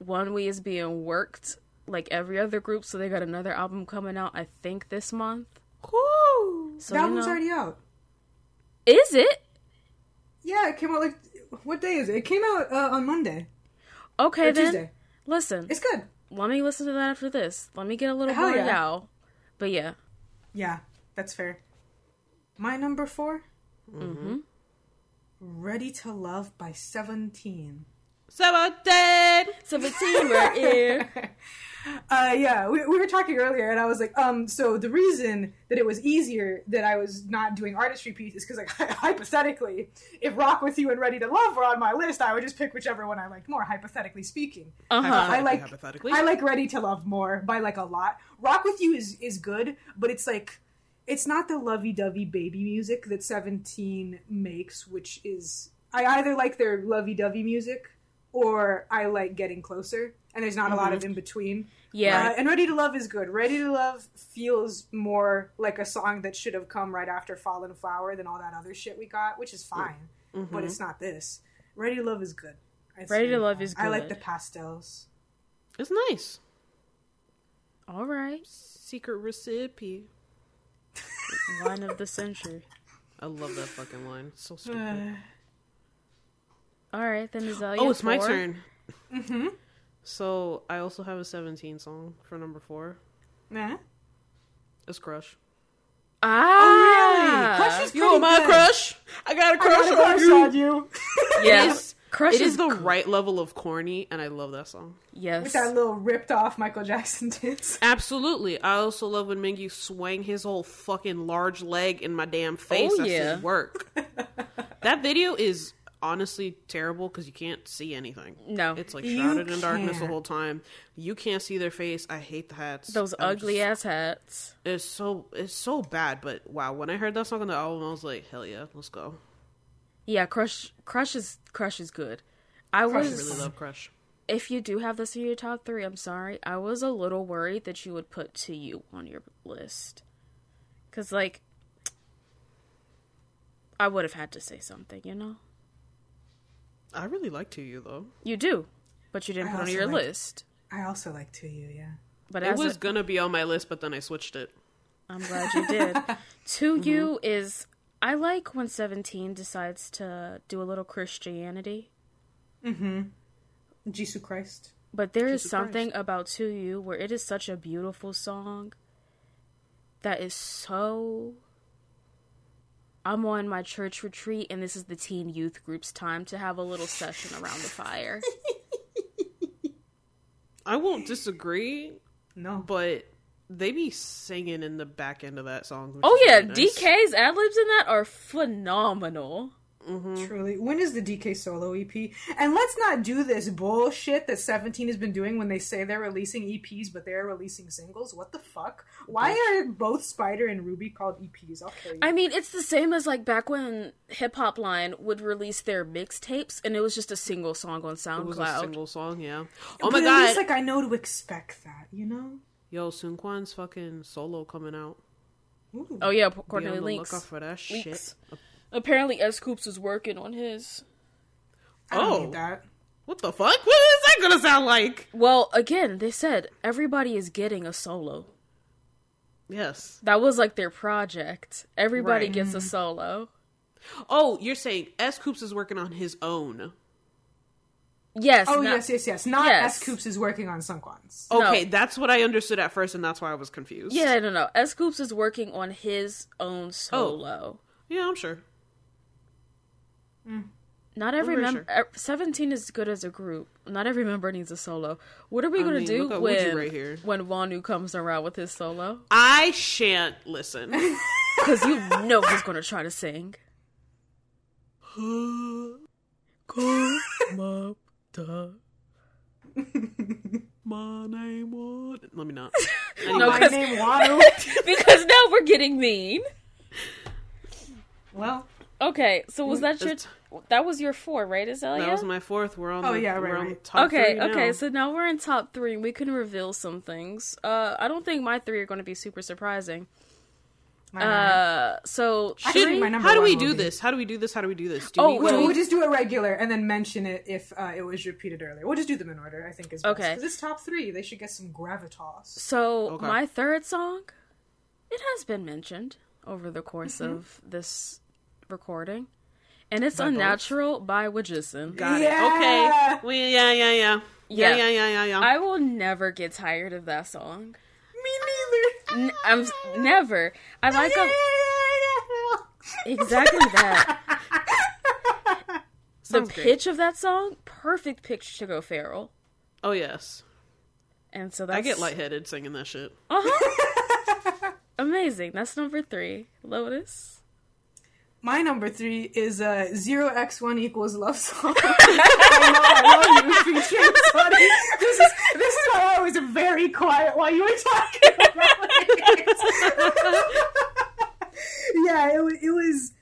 ONEWE is being worked like every other group, so they got another album coming out, I think this month. Woo! So that one's know- already out. Is it? Yeah, it came out like what day is it? It came out uh, on Monday Okay or then. Tuesday. Listen. It's good. let me listen to that after this. Let me get a little Hell more yeah. yow. But yeah. Yeah, that's fair. My number 4 Mm-hmm. Ready to Love by Seventeen. Seventeen. 17 right here. Uh, yeah, we, we were talking earlier, and I was like, um, so the reason that it was easier that I was not doing artistry pieces because, like, hypothetically, if Rock with You and Ready to Love were on my list, I would just pick whichever one I liked more. Hypothetically speaking, Uh-huh. I like hypothetically. I like Ready to Love more by like a lot. Rock with You is is good, but it's like it's not the lovey-dovey baby music that 17 makes, which is I either like their lovey-dovey music or I like Getting Closer, and there's not a lot of mm-hmm. in between. Yeah. Uh, and Ready to Love is good. Ready to Love feels more like a song that should have come right after Fallen Flower than all that other shit we got, which is mm. fine, mm-hmm. but it's not this. Ready to Love is good. It's Ready to Love fun. is I like the pastels. It's nice. All right. Secret recipe. Line of the century. I love that fucking line. It's so stupid. Uh, All right, then Azalea. oh, it's my turn. Mm-hmm. So I also have a 17 song for number four. Nah. It's Crush. Ah, Crush is Yo, pretty my good. crush. I got a I crush, got a on crush you. on you. Yes, Crush it is is the gr- right level of corny, and I love that song. Yes. With that little ripped off Michael Jackson tits. Absolutely. I also love when Mingyu swang his whole fucking large leg in my damn face. Oh, That's yeah. his work. that video is honestly terrible because you can't see anything. No. It's like You shrouded in darkness the whole time. You can't see their face. I hate the hats. Those I'm ugly just- ass hats. It's so it's so bad, but wow, when I heard that song on the album, I was like, hell yeah, let's go. Yeah, Crush. Crush is Crush is good. I Crush was. really love Crush. if you do have this in your top three, I'm sorry. I was a little worried that you would put to you on your list, because like, I would have had to say something. You know, I really like To You though. you do, but you didn't I put it on your like- list. I also like To You, yeah. But It was a- gonna be on my list, but then I switched it. I'm glad you did. to Mm-hmm. you is I like when Seventeen decides to do a little Christianity. Mm-hmm. Jesus Christ. But there is Jesus something about To You where it is such a beautiful song that is so. I'm on my church retreat, and this is the teen youth group's time to have a little session around the fire. I won't disagree. No. but they be singing in the back end of that song. Oh yeah, nice. DK's ad libs in that are phenomenal. Mm-hmm. Truly. When is the DK solo EP? And let's not do this bullshit that 17 has been doing when they say they're releasing EPs, but they're releasing singles. What the fuck? Why are both Spider and Ruby called EPs? I'll kill you. I mean, it's the same as like back when Hip Hop Line would release their mixtapes, and it was just a single song on It was a SoundCloud. single song, yeah. Oh but my at god, least, like, I know to expect that, you know? yo, Seungkwan's fucking solo coming out. Ooh. Oh yeah, Be according on to the links. for that Leaks. shit. Apparently, S.Coups is working on his. I Oh. need that. What the fuck? What is that gonna sound like? Well, again, they said everybody is getting a solo. Yes. That was like their project. Everybody Right. gets a mm-hmm. solo. Oh, you're saying S.Coups is working on his own. Yes. Oh, not- yes, yes, yes. Not Yes. S.Coups is working on Seungkwan's. Okay, No. that's what I understood at first, and that's why I was confused. Yeah, no, no. S.Coups is working on his own oh. solo. Yeah, I'm sure. Mm. Not every member. sure. Er, seventeen is good as a group. Not every member needs a solo. What are we I gonna mean, do look at Woody when right here. when Wonwoo comes around with his solo? I shan't listen. Because you know he's gonna try to sing. Come. My name was. Let me not. No, My 'cause- name Wonwoo. because now we're getting mean. well, Okay, so was that your that was your four, right, Azalea? That was my fourth. We're on. Oh, the, yeah, right, we're on right. top okay, three now. okay, so now we're in top three. We can reveal some things. Uh, I don't think my three are going to be super surprising. my Uh, so I think three- my number How do we do be- this? How do we do this? How do we do this? Do Oh, we Well, we- we'll just do it regular and then mention it if uh, it was repeated earlier. We'll just do them in order. I think is okay. Okay. 'Cause it's top three. They should get some gravitas. So Okay. my third song, it has been mentioned over the course Mm-hmm. of this recording, and it's By both? "Unnatural" by WJSN. Got Yeah. it. Okay. We, yeah, yeah, yeah. Yeah, Yeah. yeah, yeah, yeah, yeah. I will never get tired of that song. Me neither. N- I'm never. I like a, exactly that. The Sounds great. pitch of that song, perfect pitch to go feral, Oh yes. and so that's I get lightheaded singing that shit. Uh huh. Amazing. That's number three. Lotus. My number three is uh, zero x one equals love song. I know I love you featuring. This is this is why I was very quiet while you were talking about it. yeah, it, it was.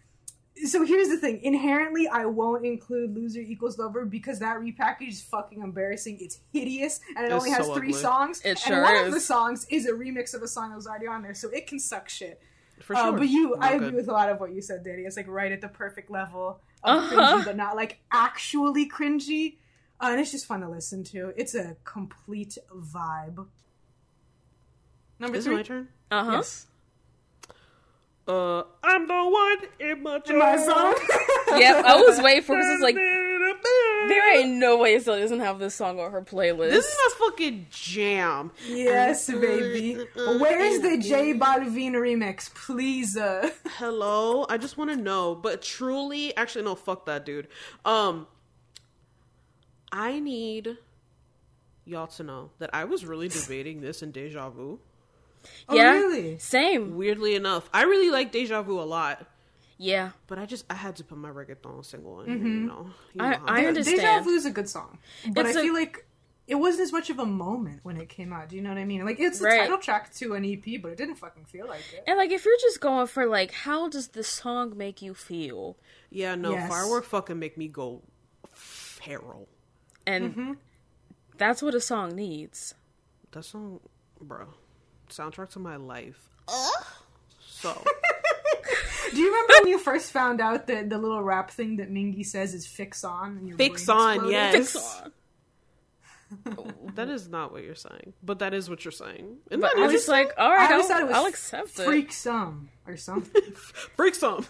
So here's the thing. Inherently, I won't include "Loser Equals Lover" because that repackage is fucking embarrassing. It's hideous, and it only has so three ugly. songs. It and sure one is. of the songs is a remix of a song that was already on there, so it can suck shit. For Uh, but you, I agree good. with a lot of what you said, Dani. It's like right at the perfect level of Uh-huh. cringy, but not like actually cringy. Uh, and it's just fun to listen to. It's a complete vibe. Number Is it three. my turn? Uh huh. Yes. Uh, I'm the one in my In my song. Yep. I was waiting for because it's like there ain't no way Azalea doesn't have this song on her playlist. This is a fucking jam. yes, baby. Where's the J Balvin remix? Please. Uh... Hello, I just want to know, but truly, actually, no, fuck that dude. Um, I need y'all to know that I was really debating this in Deja Vu. Oh, yeah. really? Same. Weirdly enough, I really like Deja Vu a lot, Yeah. but I just I had to put my reggaeton single in. You know, you I- know how I it is. understand. Deja Vu is a good song, but It's I a- feel like it wasn't as much of a moment when it came out. Do you know what I mean? Like it's the Right. title track to an EP, but it didn't fucking feel like it. And like, if you're just going for like, how does this song make you feel? Yeah, no, Yes. firework fucking make me go feral. And Mm-hmm. that's what a song needs. That song, bro, soundtrack to my life. So Do you remember when you first found out that the little rap thing that Mingi says is "fix on"? And your Fix on, exploded? yes. Fix on. that is not what you're saying, but that is what you're saying. Isn't But that I was interesting? like, all right, I right, always I'll, thought it was I'll accept it. "freak some" or something. freak some.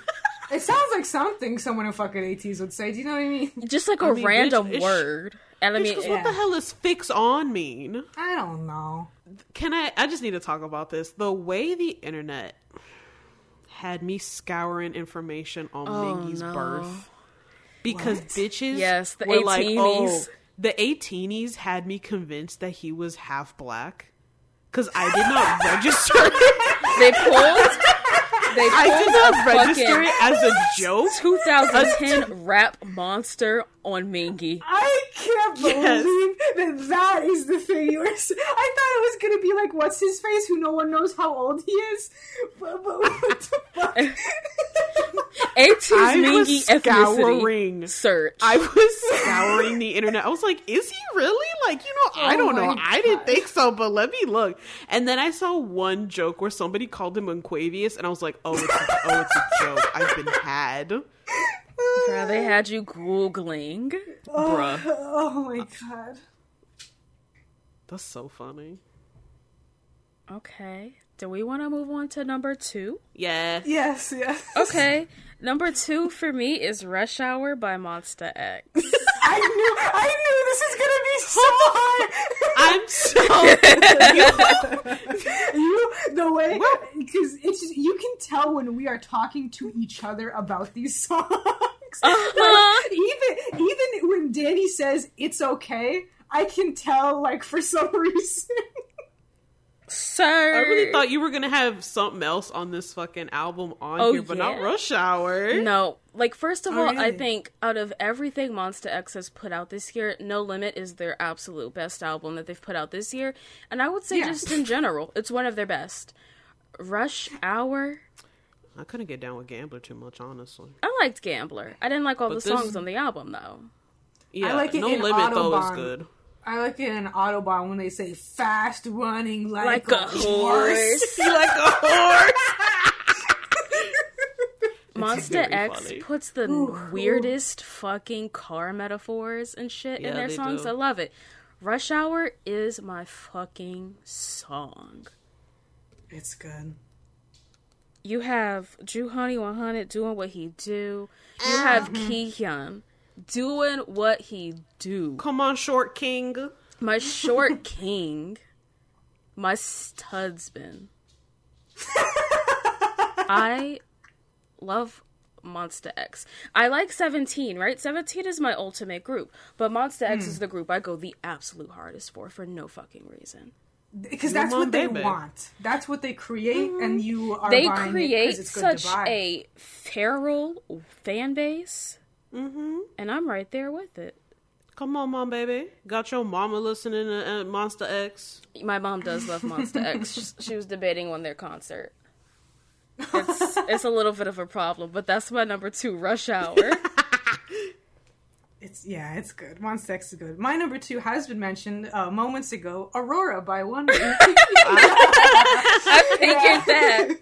it sounds like something someone in fucking ATEEZ would say. Do you know what I mean? Just like a I mean, random it's- word. And I Bitch, mean, 'cause yeah. what the hell does fix on mean? I don't know. Can I? I just need to talk about this. The way the internet had me scouring information on Oh, Mingi's no. birth because What? bitches Yes, the were like, oh, 18s. the 18s had me convinced that he was half black. because I did not register it. They pulled. They pulled I did not register it as a joke. 2010 rap monster on Mingi. I can't Yes. believe that that is the thing you were. s- I thought it was gonna be like what's his face, who no one knows how old he is. But, but what the fuck? ATEEZ I Mingi was ethnicity scouring. search. I was scouring the internet. I was like, is he really? Like, you know, oh I Oh don't know. my I didn't think so, but let me look. And then I saw one joke where somebody called him Unquavius, and I was like, oh, it's a, oh, it's a joke. I've been had. Bruh, they had you googling. Oh, bruh. Oh my god. That's so funny. Okay. Do we want to move on to number two? Yeah. Yes, yes. Okay. number two for me is Rush Hour by MONSTA X. I knew, I knew this is gonna be so hard. I'm so. you the way because it's just, you can tell when we are talking to each other about these songs. Uh-huh. Like, even even when Dani says it's okay, I can tell like for some reason. Sir. I really thought you were gonna have something else on this fucking album on Oh, here, but not? Rush Hour. No, like first of Oh, all, I think out of everything MONSTA X has put out this year, No Limit is their absolute best album that they've put out this year, and I would say Yeah. just in general, it's one of their best. Rush Hour, I couldn't get down with Gambler too much, honestly. I liked Gambler. I didn't like all But the this- songs on the album though. Yeah, I like it No in Limit though is good. I like it in Autobahn when they say fast running like, Like a horse. You like a horse? MONSTA X funny. puts the weirdest fucking car metaphors and shit Yeah, in their songs. do. I love it. Rush Hour is my fucking song. It's good. You have Joohoney 100 doing what he do. You have Kihyun doing what he do. Come on, Short King. My short king, my studsman. I love MONSTA X. I like 17, right? 17 is my ultimate group, but MONSTA X Hmm. is the group I go the absolute hardest for for no fucking reason. Because that's what they baby. want. That's what they create, and you are They buying it it's such a feral fan base, Mm-hmm. and I'm right there with it. Come on, mom, baby. Got your mama listening to uh, MONSTA X. My mom does love MONSTA X. She- She was debating on their concert. It's it's a little bit of a problem, but that's my number two, Rush Hour. It's yeah, it's good. Monster sex is good. My number two has been mentioned uh, moments ago. Aurora by ONEWE. I figured that.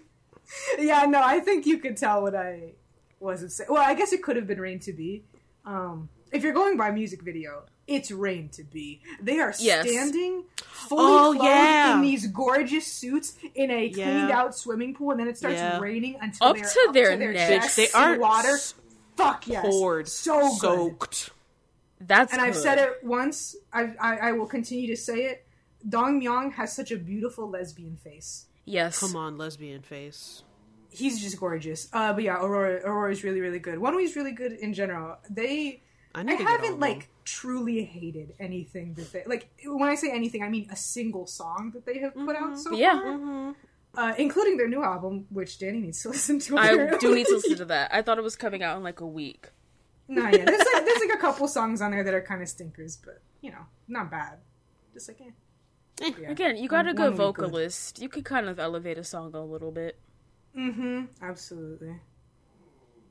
yeah, no, I think you could tell what I wasn't saying. Well, I guess it could have been Rain to Be. Um, if you're going by music video, it's Rain to Be. They are Yes. standing fully Oh, clothed yeah. in these gorgeous suits in a Yeah. cleaned out swimming pool, and then it starts Yeah. raining until Up they're to up their to their necks. They are water. S- Fuck yes, poured, so good. soaked. That's and I've said it once. I, I I will continue to say it. Dongmyeong has such a beautiful lesbian face. Yes. Come on, lesbian face. He's just gorgeous. Uh, but yeah, Aurora Aurora is really really good. One is really good in general. They I, I need to get all haven't like them. truly hated anything that they like. When I say anything, I mean a single song that they have put out so Yeah. far, Mhm. Uh, including their new album, which Dani needs to listen to. I do need to listen to that. I thought it was coming out in like a week. no, yeah, there's like, there's like a couple songs on there that are kind of stinkers, but you know, not bad. Just like eh. Eh. Yeah. Again, you got a good one would be good. vocalist. You could kind of elevate a song a little bit. Mm-hmm. Absolutely.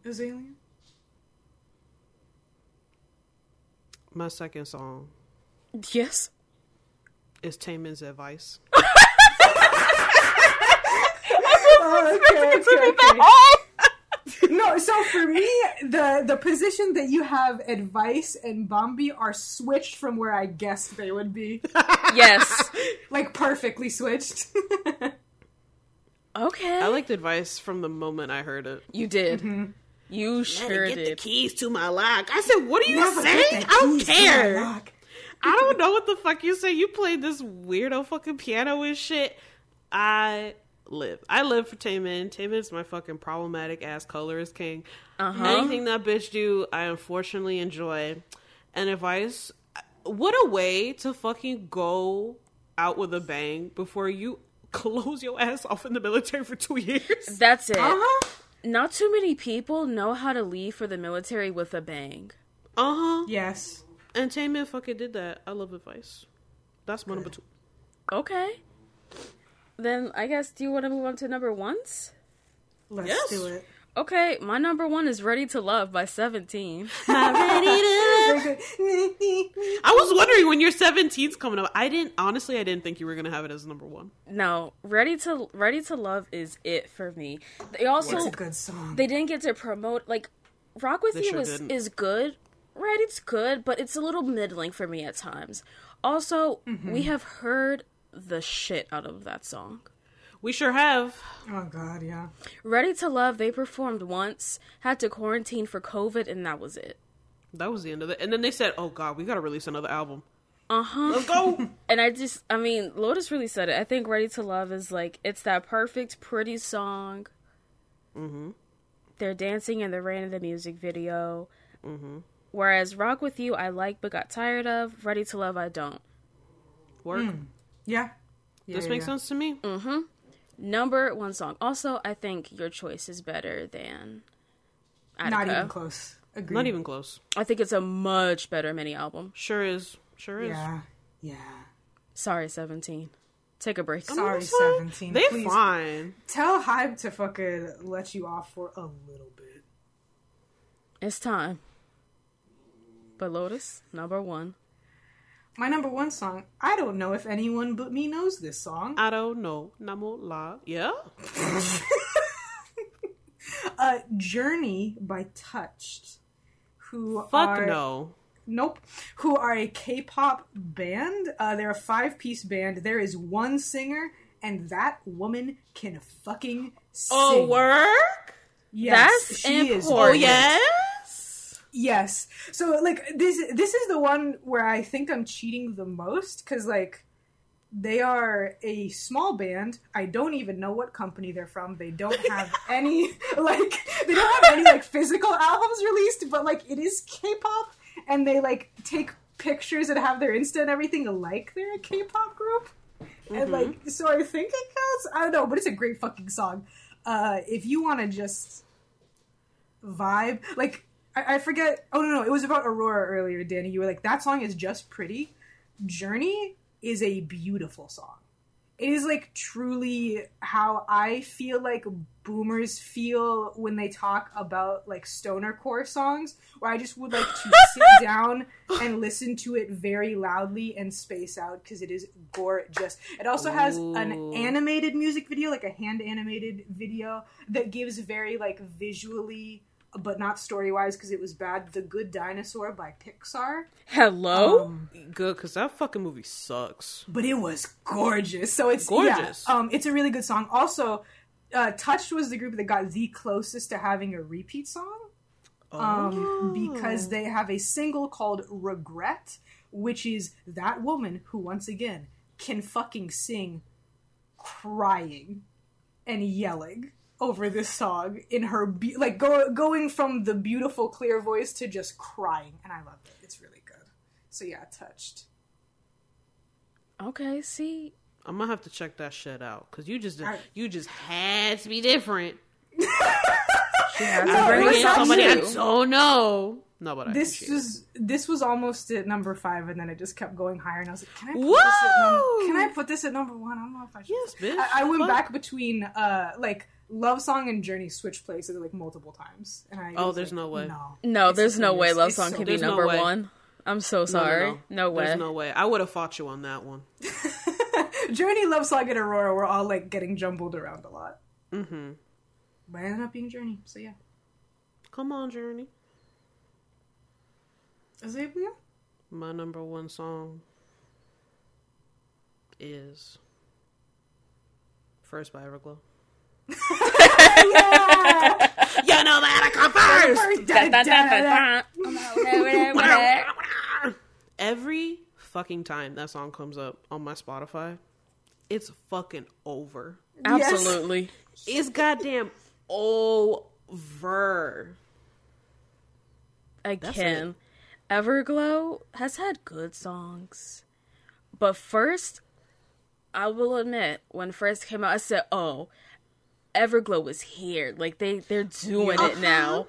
Azalea? My second song Yes. is Taemin's Advice. Oh, okay, okay, okay. no, so for me, the the position that you have advice and Bambi are switched from where I guessed they would be. Yes. like perfectly switched. Okay. I liked advice from the moment I heard it. you did. Mm-hmm. You sure get the did. keys to my lock. I said, "What are you Never saying? I don't keys to my care. I don't know what the fuck you say. You played this weirdo fucking piano and shit. I live. I live for Taemin. Taemin's my fucking problematic ass colorist king. Uh-huh. Anything that bitch do, I unfortunately enjoy. And advice, what a way to fucking go out with a bang before you close your ass off in the military for two years. That's it. Uh-huh. Not too many people know how to leave for the military with a bang. Uh huh. Yes. And Taemin fucking did that. I love advice. That's my number two. Okay. Then I guess do you want to move on to number ones? Let's Yes. do it. Okay, my number one is Ready to Love by 17. I was wondering when your 17's coming up. I didn't honestly. I didn't think you were gonna have it as number one. No, Ready to Ready to Love is it for me. They also It's a good song. they didn't get to promote like Rock with They You sure is didn't. is good. Right, it's good, but it's a little middling for me at times. Also, Mm-hmm. we have heard the shit out of that song. We sure have. oh God, yeah. Ready to Love, they performed once, had to quarantine for COVID, and that was it. That was the end of it. And then they said, "Oh God, we gotta release another album. Uh huh. Let's go." And I just, I mean, Lotus really said it. I think Ready to Love is like, it's that perfect, pretty song. mm-hmm. They're dancing in the rain of the music video. Mm-hmm. Whereas Rock With You, I like but got tired of. Ready to Love, I don't. Work. Yeah. Yeah, This yeah, makes yeah. sense to me. Mm-hmm. Number one song. Also, I think Your Choice is better than Attacca. Not even close. Agreed. Not even close. I think it's a much better mini album. Sure is. Sure is. Yeah. Yeah. Sorry, 17. Take a break. Sorry, That's fine. 17. They Please fine. tell HYBE to fucking let you off for a little bit. It's time. But Lotus, number one. My number one song, I don't know if anyone but me knows this song. I don't know. Namo la. Yeah. Uh, Journey by Touched, who Fuck are no. nope, who are a K-pop band. Uh, they're a five-piece band. There is one singer, and that woman can fucking sing. Oh, work. Yes, That's she is. Oh important. Yes. So like this this is the one where I think I'm cheating the most cuz like they are a small band. I don't even know what company they're from. They don't have any like they don't have any like physical albums released, but like it is K-pop and they like take pictures and have their Insta and everything like they're a K-pop group. And like so I think it counts. I don't know, but it's a great fucking song. Uh if you want to just vibe like I, I forget oh no no it was about aurora earlier Dani. You were like that song is just pretty. Journey is a beautiful song. It is like truly how i feel like boomers feel when they talk about like stoner core songs where i just would like to sit down and listen to it very loudly and space out because it is gorgeous. It also has an animated music video like a hand animated video that gives very like visually but not story wise because it was bad the good dinosaur by pixar Hello? Um, Good, because that fucking movie sucks. but it was gorgeous. So it's Gorgeous. Yeah, um, it's a really good song. Also, uh, Touched was the group that got the closest to having a repeat song um, because they have a single called "Regret," which is that woman who once again can fucking sing, crying and yelling over this song in her be- like go- going from the beautiful clear voice to just crying, and I love it. It's really good. So yeah, Touched. Okay, see. I'm gonna have to check that shit out because you just I- you just had to be different. She has No, to it bring was in not somebody you. I I don't don't know. No, but I this appreciate it. was this was almost at number five, and then it just kept going higher. And I was like, "Can I put this at number? Can I put this at number one? I don't know if I should." Yes, bitch. I, I went Fuck. back between uh like love song and journey switch places like multiple times, and I Oh, there's like, no way. No, No, there's no way. Love Song so can be There's no number one. I'm so No, no, sorry. no. No, way. There's no way. I would have fought you on that one. Journey, love song, and Aurora were all like getting jumbled around a lot, Mm-hmm. but it ended up being Journey. So yeah, Come on, Journey. is it yeah? My number one song is First by Everglow. Yeah. You know that I come first. Da, da, da, da. Every fucking time that song comes up on my Spotify, it's fucking over. Absolutely. It's goddamn over. Again, Everglow has had good songs. But first, I will admit, when first came out, I said, "Oh, Everglow is here. Like they they're doing it now."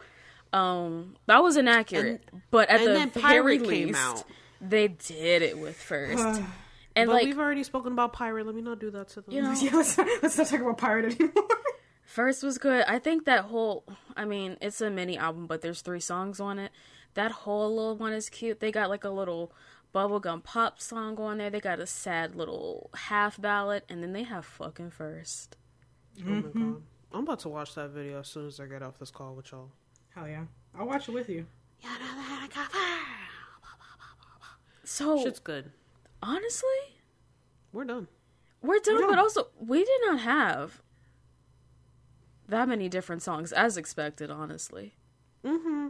Um, that was inaccurate, but at the very Pirate came least, out. they did it with first. and But like we've already spoken about Pirate. Let me not do that to them. you know, Yeah, let's, let's not talk about pirate anymore. First was good. I think that whole I mean, it's a mini album, but there's three songs on it. That whole little one is cute. They got like a little bubblegum pop song on there. They got a sad little half ballad, and then they have fucking first. Oh my mm-hmm. god. I'm about to watch that video as soon as I get off this call with y'all. Hell yeah, I'll watch it with you. So Shit's good. honestly, We're done. we're done, We're but also we did not have that many different songs as expected, honestly. Mm-hmm.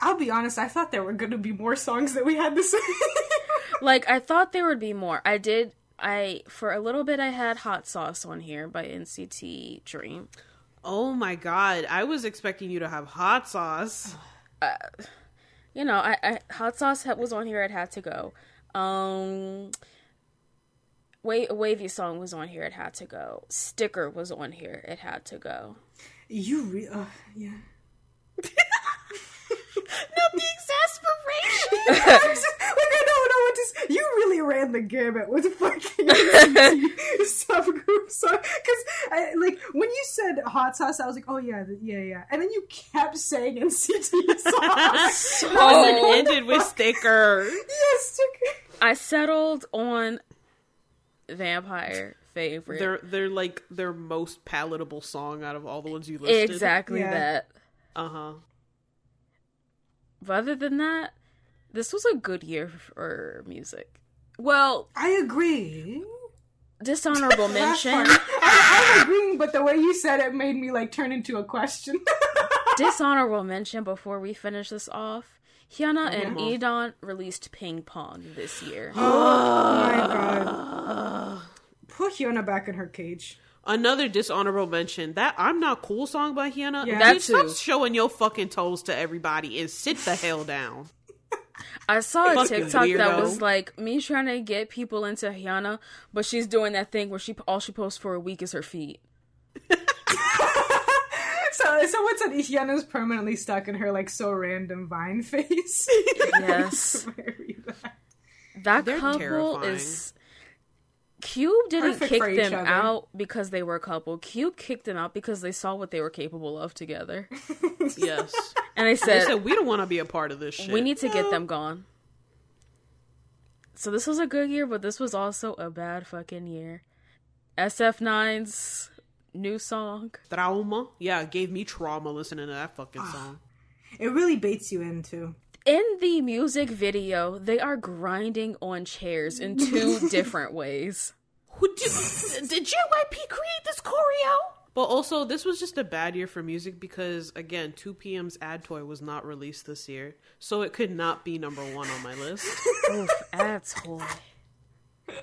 I'll be honest, I thought there were going to be more songs that we had to sing. like I thought there would be more. I did. I for a little bit I had Hot Sauce on here by NCT Dream. Oh my god. I was expecting you to have hot sauce. You know, I, I Hot Sauce was on here. It had to go. Um, Wa- a wavy song was on here. It had to go. Sticker was on here. It had to go. you re- uh, yeah. Not the exasperation. like I don't know what to. s- You really ran the gamut with fucking subgroup song because like when you said hot sauce, I was like, oh yeah, yeah, yeah, and then you kept saying NCT sauce. and Oh. then ended with sticker. yes, sticker. I settled on Vampire favorite. They're they're like their most palatable song out of all the ones you listed. exactly Yeah. that. Uh huh. But other than that, this was a good year for music. Well, I agree. dishonorable mention. I, I'm agreeing, but the way you said it made me like turn into a question. dishonorable mention before we finish this off. Hyuna and Okay. E'Dawn released Ping Pong this year. oh my god. Put Hyuna back in her cage. Another dishonorable mention. That I'm not cool song by Hyuna. Yeah. That Dude, stop showing your fucking toes to everybody and sit the hell down. I saw a Fucking TikTok that was like me trying to get people into Hyuna, but she's doing that thing where she all she posts for a week is her feet. So someone said Hyuna's permanently stuck in her like so random Vine face. Yes. That They're couple terrifying. is Cube didn't Perfect kick them other. out because they were a couple. Cube kicked them out because they saw what they were capable of together. Yes. And they They said, said we don't want to be a part of this shit. we need to get them gone. So this was a good year, but this was also a bad fucking year. SF9's new song. trauma. Yeah, it gave me trauma listening to that fucking ah, song. It really baits you in too. In the music video, they are grinding on chairs in two different ways. Who did, did JYP create this choreo? But also, this was just a bad year for music because, again, 2 PM's A.D.T.O.Y. was not released this year, so it could not be number one on my list. Oof, that's toy.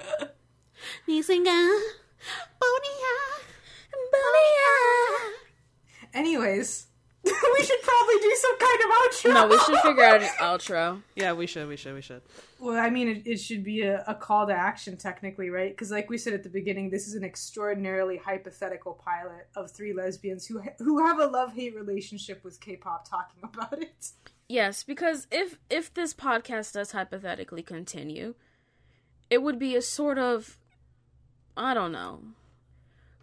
Anyways, we should probably do some kind of outro. No, we should figure out an outro. yeah, we should, we should, we should. Well, I mean, it, it should be a, a call to action, technically, right? Because, like we said at the beginning, this is an extraordinarily hypothetical pilot of three lesbians who who have a love hate relationship with K-pop, talking about it. Yes, because if if this podcast does hypothetically continue, it would be a sort of I don't know,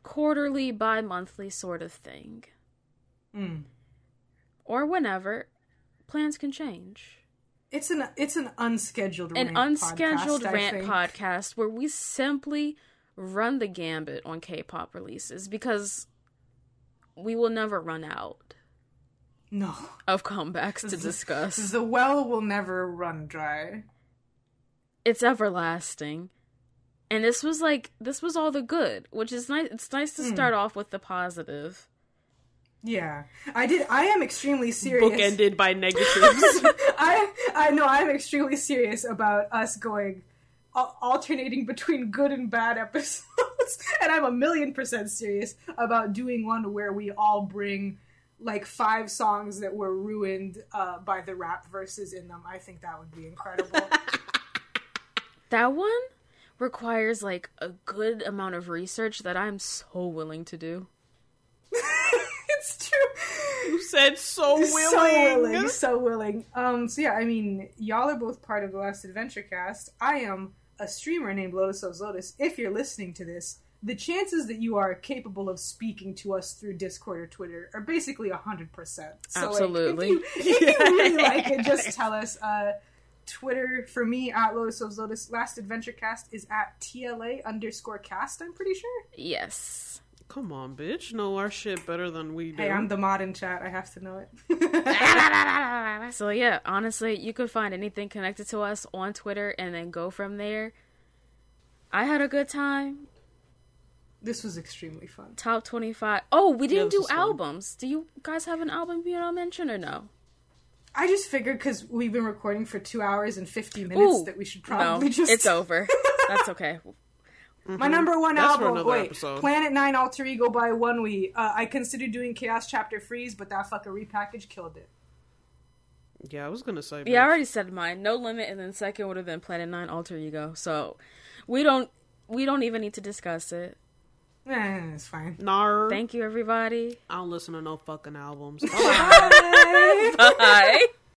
quarterly, bi-monthly sort of thing. Mm. Or whenever plans can change. It's an it's an unscheduled An rant unscheduled podcast, rant podcast where we simply run the gambit on K-pop releases because we will never run out No, of comebacks to discuss. the well will never run dry. it's everlasting. And this was like this was all the good, which is nice. It's nice to hmm. start off with the positive. Yeah, I did. I am extremely serious. Bookended by negatives. I I know I'm extremely serious about us going al- alternating between good and bad episodes, and I'm a million percent serious about doing one where we all bring like five songs that were ruined uh, by the rap verses in them. I think that would be incredible. That one, requires like a good amount of research that I'm so willing to do. It's true. You said so willing. So willing, so willing. Um, so yeah, I mean, y'all are both part of the Last Adventure Cast. I am a streamer named Lotus of Lotus. If you're listening to this, the chances that you are capable of speaking to us through Discord or Twitter are basically hundred percent. So, Absolutely. Like, if, you, if you really like it, just tell us. Uh, Twitter for me at Lotus of Lotus. Last Adventure Cast is at TLA underscore cast. I'm pretty sure. Yes. Come on, bitch. Know our shit better than we do. Hey, I'm the mod in chat. I have to know it. So yeah, honestly, you could find anything connected to us on Twitter and then go from there. I had a good time. this was extremely fun. Top 25. Oh, we didn't this do was fun. albums. Do you guys have an album you want to mention or no? I just figured because we've been recording for two hours and fifty minutes Ooh, that we should No, probably just. it's over. That's okay. My number one That's album. another Wait, episode. Planet Nine Alter Ego by ONEWE. Uh, I considered doing Chaos Chapter Freeze, but that fucker repackage killed it. Yeah, I was gonna say. Yeah, I already said mine. No limit, and then second would have been Planet Nine Alter Ego. So we don't we don't even need to discuss it. Eh, it's fine. Nar. Thank you, everybody. I don't listen to no fucking albums. Bye. Bye.